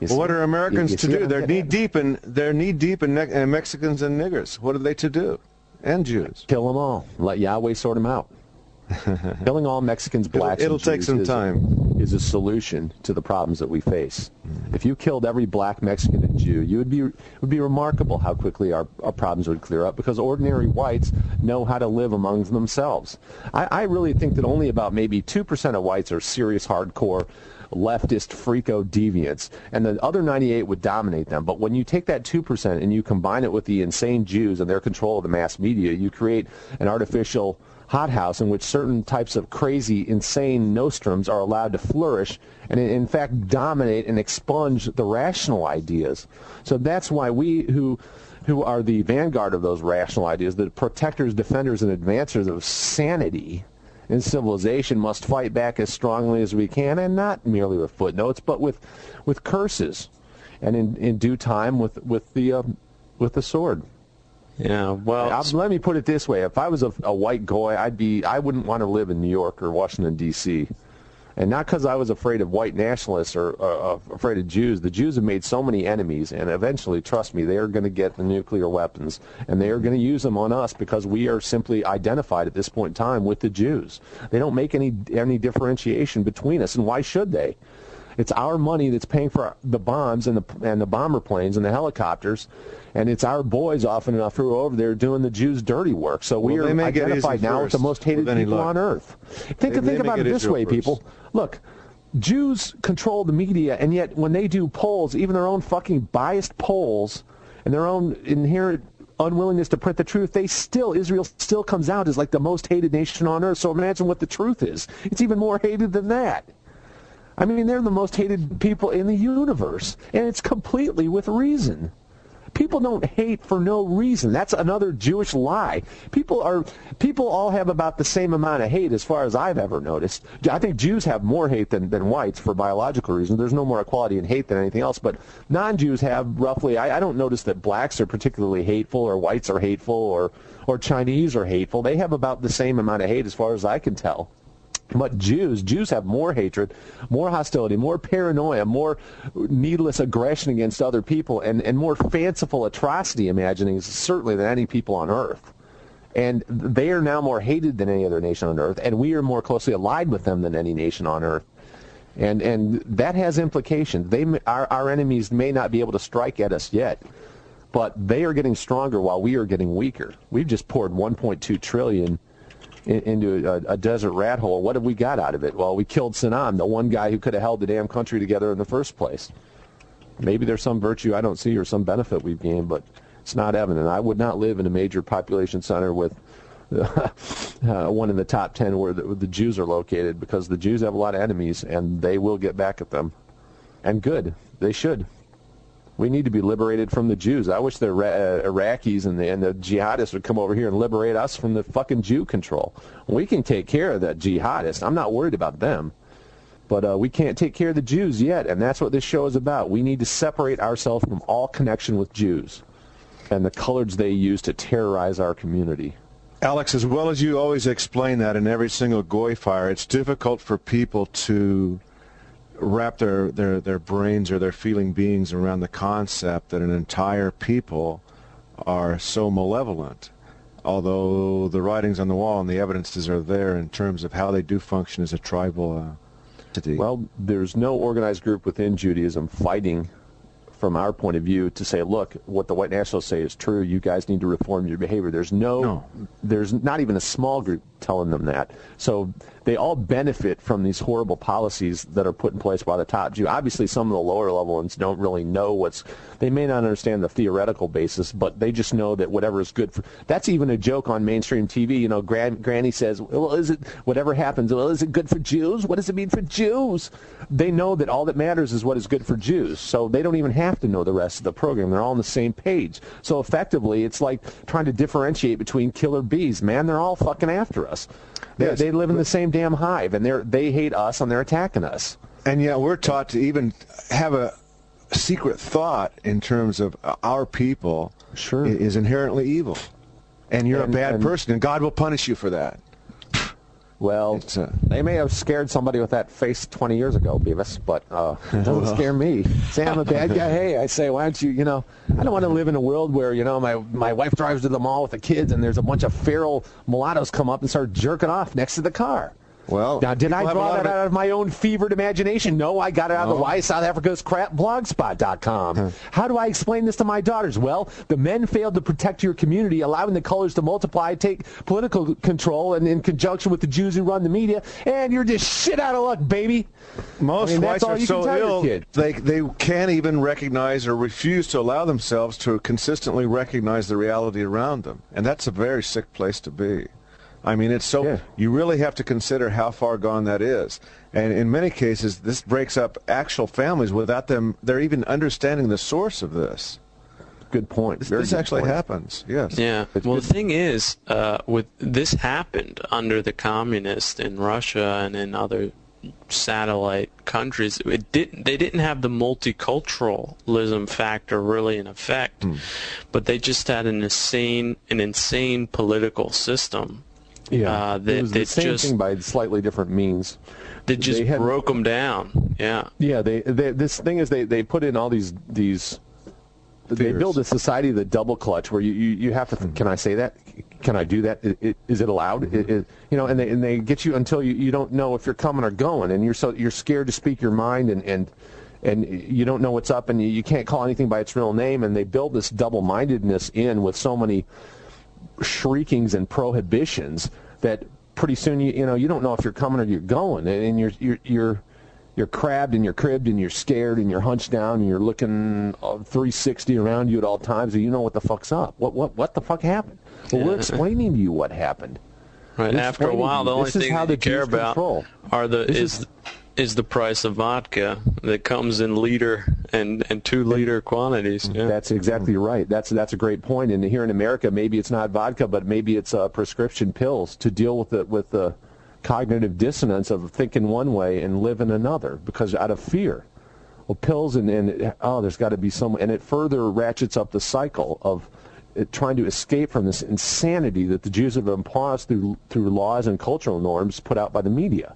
Well, what are Americans you- you to do? They're knee deep in they're knee deep in, ne- in uh, Mexicans and niggers. What are they to do? And Jews. Kill them all. Let Yahweh sort them out. (laughs) Killing all Mexicans, blacks, it'll and take Jews some is- time. Is a solution to the problems that we face. Mm. If you killed every black Mexican and Jew, you would be it would be remarkable how quickly our, our problems would clear up because ordinary whites know how to live among themselves. I, I really think that only about maybe two percent of whites are serious, hardcore leftist freako deviants, and the other 98 would dominate them. But when you take that 2% and you combine it with the insane Jews and their control of the mass media, you create an artificial hothouse in which certain types of crazy, insane nostrums are allowed to flourish and in fact dominate and expunge the rational ideas. So that's why we who who are the vanguard of those rational ideas, the protectors, defenders, and advancers of sanity and civilization must fight back as strongly as we can, and not merely with footnotes, but with with curses, and in, in due time with with the uh, with the sword. Yeah, well, I'll- let me put it this way: if I was a, a white goy, I'd be I wouldn't want to live in New York or Washington D.C. And not because I was afraid of white nationalists or uh, afraid of Jews. The Jews have made so many enemies, and eventually, trust me, they are going to get the nuclear weapons, and they are going to use them on us because we are simply identified at this point in time with the Jews. They don't make any any differentiation between us, and why should they? It's our money that's paying for the bombs and the and the bomber planes and the helicopters, and it's our boys often enough who are over there doing the Jews' dirty work. So we Well, are identified now with the most hated people luck. on earth. Think They- think they about it this Israel way, first. people. Look, Jews control the media, and yet when they do polls, even their own fucking biased polls, and their own inherent unwillingness to print the truth, they still Israel still comes out as like the most hated nation on earth. So imagine what the truth is. It's even more hated than that. I mean, they're the most hated people in the universe, and it's completely with reason. People don't hate for no reason. That's another Jewish lie. People are people all have about the same amount of hate as far as I've ever noticed. I think Jews have more hate than, than whites for biological reasons. There's no more equality in hate than anything else. But non-Jews have roughly. I, I don't notice that blacks are particularly hateful, or whites are hateful, or or Chinese are hateful. They have about the same amount of hate as far as I can tell. But Jews, Jews have more hatred, more hostility, more paranoia, more needless aggression against other people, and, and more fanciful atrocity imaginings, certainly than any people on earth. And they are now more hated than any other nation on earth, and we are more closely allied with them than any nation on earth. And and that has implications. They our our enemies may not be able to strike at us yet, but they are getting stronger while we are getting weaker. We've just poured 1.2 trillion in, into a, a desert rat hole. What have we got out of it? Well, we killed Saddam, the one guy who could have held the damn country together in the first place. Maybe there's some virtue I don't see or some benefit we've gained, but it's not evident. I would not live in a major population center with (laughs) uh, one in the top 10 where the, where the Jews are located because the Jews have a lot of enemies and they will get back at them. And good. They should. We need to be liberated from the Jews. I wish the uh, Iraqis and the, and the jihadists would come over here and liberate us from the fucking Jew control. We can take care of the jihadists. I'm not worried about them. But uh, we can't take care of the Jews yet, and that's what this show is about. We need to separate ourselves from all connection with Jews and the colors they use to terrorize our community. Alex, as well as you always explain that in every single Goyfire, it's difficult for people to wrap their, their, their brains or their feeling beings around the concept that an entire people are so malevolent. although the writing's on the wall and the evidences are there in terms of how they do function as a tribal uh, entity. Well, there's no organized group within Judaism fighting from our point of view to say, look, what the white nationalists say is true. You guys need to reform your behavior. There's no, No. there's not even a small group telling them that. So they all benefit from these horrible policies that are put in place by the top Jew. Obviously, some of the lower level ones don't really know what's. They may not understand the theoretical basis, but they just know that whatever is good for. That's even a joke on mainstream TV. You know, Gran, Granny says, "Well, is it whatever happens? Well, is it good for Jews? What does it mean for Jews?" They know that all that matters is what is good for Jews, so they don't even have to know the rest of the program. They're all on the same page. So effectively, it's like trying to differentiate between killer bees. Man, they're all fucking after us. They, Yes, they live in the same damn hive, and they're they hate us, and they're attacking us. And yet we're taught to even have a secret thought in terms of our people Sure. is inherently evil. And you're And- a bad and- person, and God will punish you for that. Well, uh, they may have scared somebody with that face 20 years ago, Beavis, but uh, (laughs) it doesn't scare me. Say I'm a bad guy. Hey, I say, why don't you, you know, I don't want to live in a world where, you know, my, my wife drives to the mall with the kids and there's a bunch of feral mulattoes come up and start jerking off next to the car. Well, Now, did I people have a draw that of out of my own fevered imagination? No, I got it out of the No. Why South Africa's crap blogspot.com. How do I explain this to my daughters? Well, the men failed to protect your community, allowing the colors to multiply, take political control, and in conjunction with the Jews who run the media, and you're just shit out of luck, baby. Most I mean, whites that's all are you can so tell your ill kid. they they can't even recognize or refuse to allow themselves to consistently recognize the reality around them, and that's a very sick place to be. I mean, it's so Yeah. you really have to consider how far gone that is, and in many cases, this breaks up actual families without them they're even understanding the source of this. Good point. This, Very this good actually point. happens. Yes. Yeah. It's well, good. the thing is, uh, with this happened under the communists in Russia and in other satellite countries. It didn't. They didn't have the multiculturalism factor really in effect, but they just had an insane, an insane political system. Yeah, Uh, it that- was the same just- thing by slightly different means. That just They had- broke them down. Yeah. Yeah, they, they this thing is they, they put in all these these they build a society of the double clutch where you, you, you have to can I say that? Can I do that? I- I- is it allowed? I- I- you know and they and they get you until you, you don't know if you're coming or going and you're so you're scared to speak your mind and and and you don't know what's up and you, you can't call anything by its real name and they build this double mindedness in with so many shriekings and prohibitions that pretty soon you you know you don't know if you're coming or you're going. And, you're you're you're you're crabbed and you're cribbed and you're scared and you're hunched down and you're looking uh, 360 around you at all times and you know what the fuck's up. What what what the fuck happened? Well we're explaining to you what happened. Right. We're After a while, the only thing how that the you care about control. are the is is- is the price of vodka that comes in liter and and two liter quantities. Yeah. That's exactly right. That's that's a great point. And here in America, maybe it's not vodka, but maybe it's uh, prescription pills to deal with the with the cognitive dissonance of thinking one way and living another because out of fear. Well, pills and, and oh, there's got to be some, and it further ratchets up the cycle of it trying to escape from this insanity that the Jews have imposed through through laws and cultural norms put out by the media.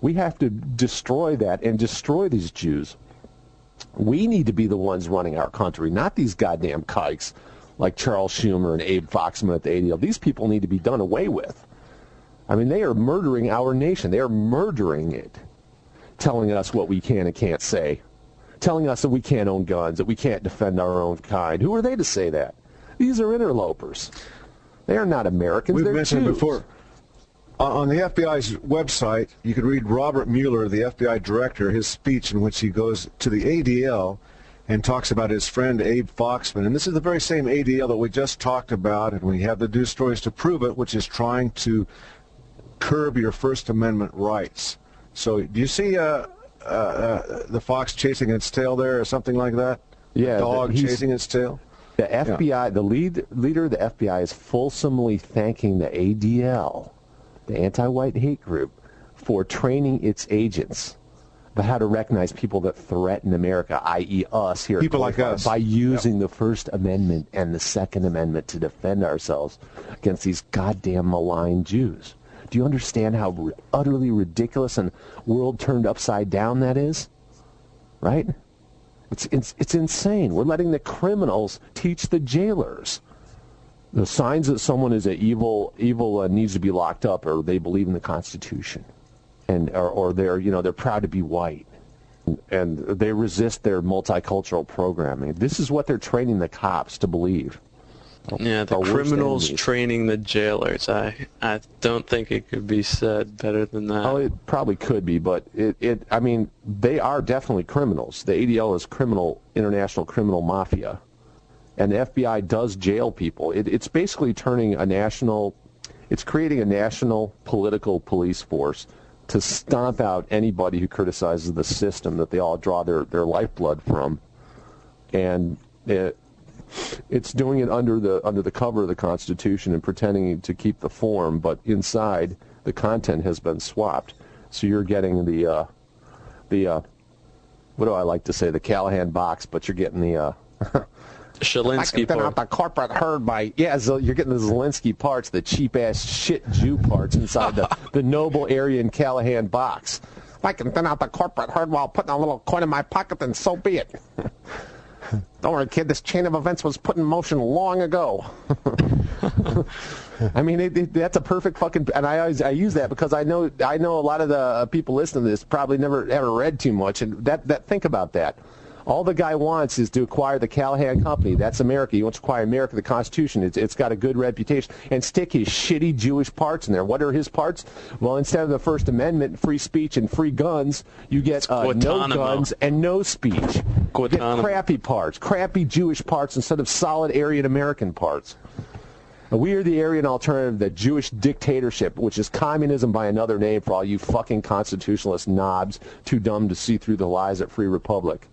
We have to destroy that and destroy these Jews. We need to be the ones running our country, not these goddamn kikes like Charles Schumer and Abe Foxman at the ADL. These people need to be done away with. I mean, they are murdering our nation. They are murdering it, telling us what we can and can't say, telling us that we can't own guns, that we can't defend our own kind. Who are they to say that? These are interlopers. They are not Americans. We've They're mentioned it Jews. before. On on the FBI's website, you can read Robert Mueller, the FBI director, his speech in which he goes to the ADL and talks about his friend Abe Foxman. And this is the very same ADL that we just talked about, and we have the news stories to prove it, which is trying to curb your First Amendment rights. So, do you see uh, uh, uh, the fox chasing its tail there, or something like that? Yeah, dog chasing its tail. The FBI, the lead leader of the FBI, is fulsomely thanking the ADL, the anti-white hate group, for training its agents about how to recognize people that threaten America, i.e., us here. at People like us. by using the First Amendment and the Second Amendment to defend ourselves against these goddamn malign Jews. Do you understand how ri- utterly ridiculous and world turned upside down that is? Right? It's, it's, it's insane. We're letting the criminals teach the jailers. The signs that someone is an evil, evil uh, needs to be locked up, or they believe in the Constitution, and or, or they're you know they're proud to be white, and they resist their multicultural programming. This is what they're training the cops to believe. Yeah, the criminals training the jailers. I I don't think it could be said better than that. Oh, it probably could be, but it, it I mean, they are definitely criminals. The ADL is criminal, international criminal mafia. And the FBI does jail people. It, it's basically turning a national, it's creating a national political police force to stomp out anybody who criticizes the system that they all draw their, their lifeblood from. And it, it's doing it under the under the cover of the Constitution and pretending to keep the form, but inside the content has been swapped. So you're getting the uh, the uh, what do I like to say the Callahan box, but you're getting the uh, (laughs) Then part. out the corporate herd by yeah, so you're getting the Zalinsky parts, the cheap ass shit Jew parts inside the (laughs) the noble Aryan Callahan box. If I can thin out the corporate herd while putting a little coin in my pocket, then so be it. (laughs) Don't worry, kid. This chain of events was put in motion long ago. (laughs) I mean, it, it, that's a perfect fucking. And I always I use that because I know I know a lot of the uh, people listening to this probably never ever read too much, and that that think about that. All the guy wants is to acquire the Callahan Company. That's America. He wants to acquire America, the Constitution. It's, it's got a good reputation. And stick his shitty Jewish parts in there. What are his parts? Well, instead of the First Amendment, free speech, and free guns, you get uh, no guns and no speech. Get crappy parts, crappy Jewish parts instead of solid Aryan American parts. We are the Aryan alternative, the Jewish dictatorship, which is communism by another name for all you fucking constitutionalist knobs too dumb to see through the lies at Free Republic.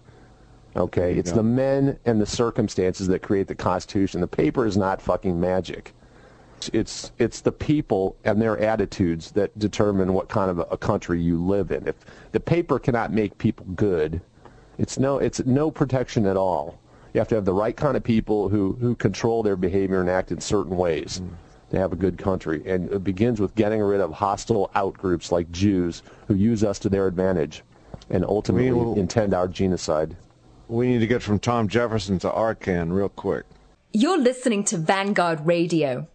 Okay, it's the men and the circumstances that create the Constitution. The paper is not fucking magic. It's it's the people and their attitudes that determine what kind of a, a country you live in. If the paper cannot make people good, it's no it's no protection at all. You have to have the right kind of people who, who control their behavior and act in certain ways to have a good country. And it begins with getting rid of hostile outgroups like Jews who use us to their advantage and ultimately intend our genocide. We need to get from Tom Jefferson to Arcan real quick. You're listening to Vanguard Radio.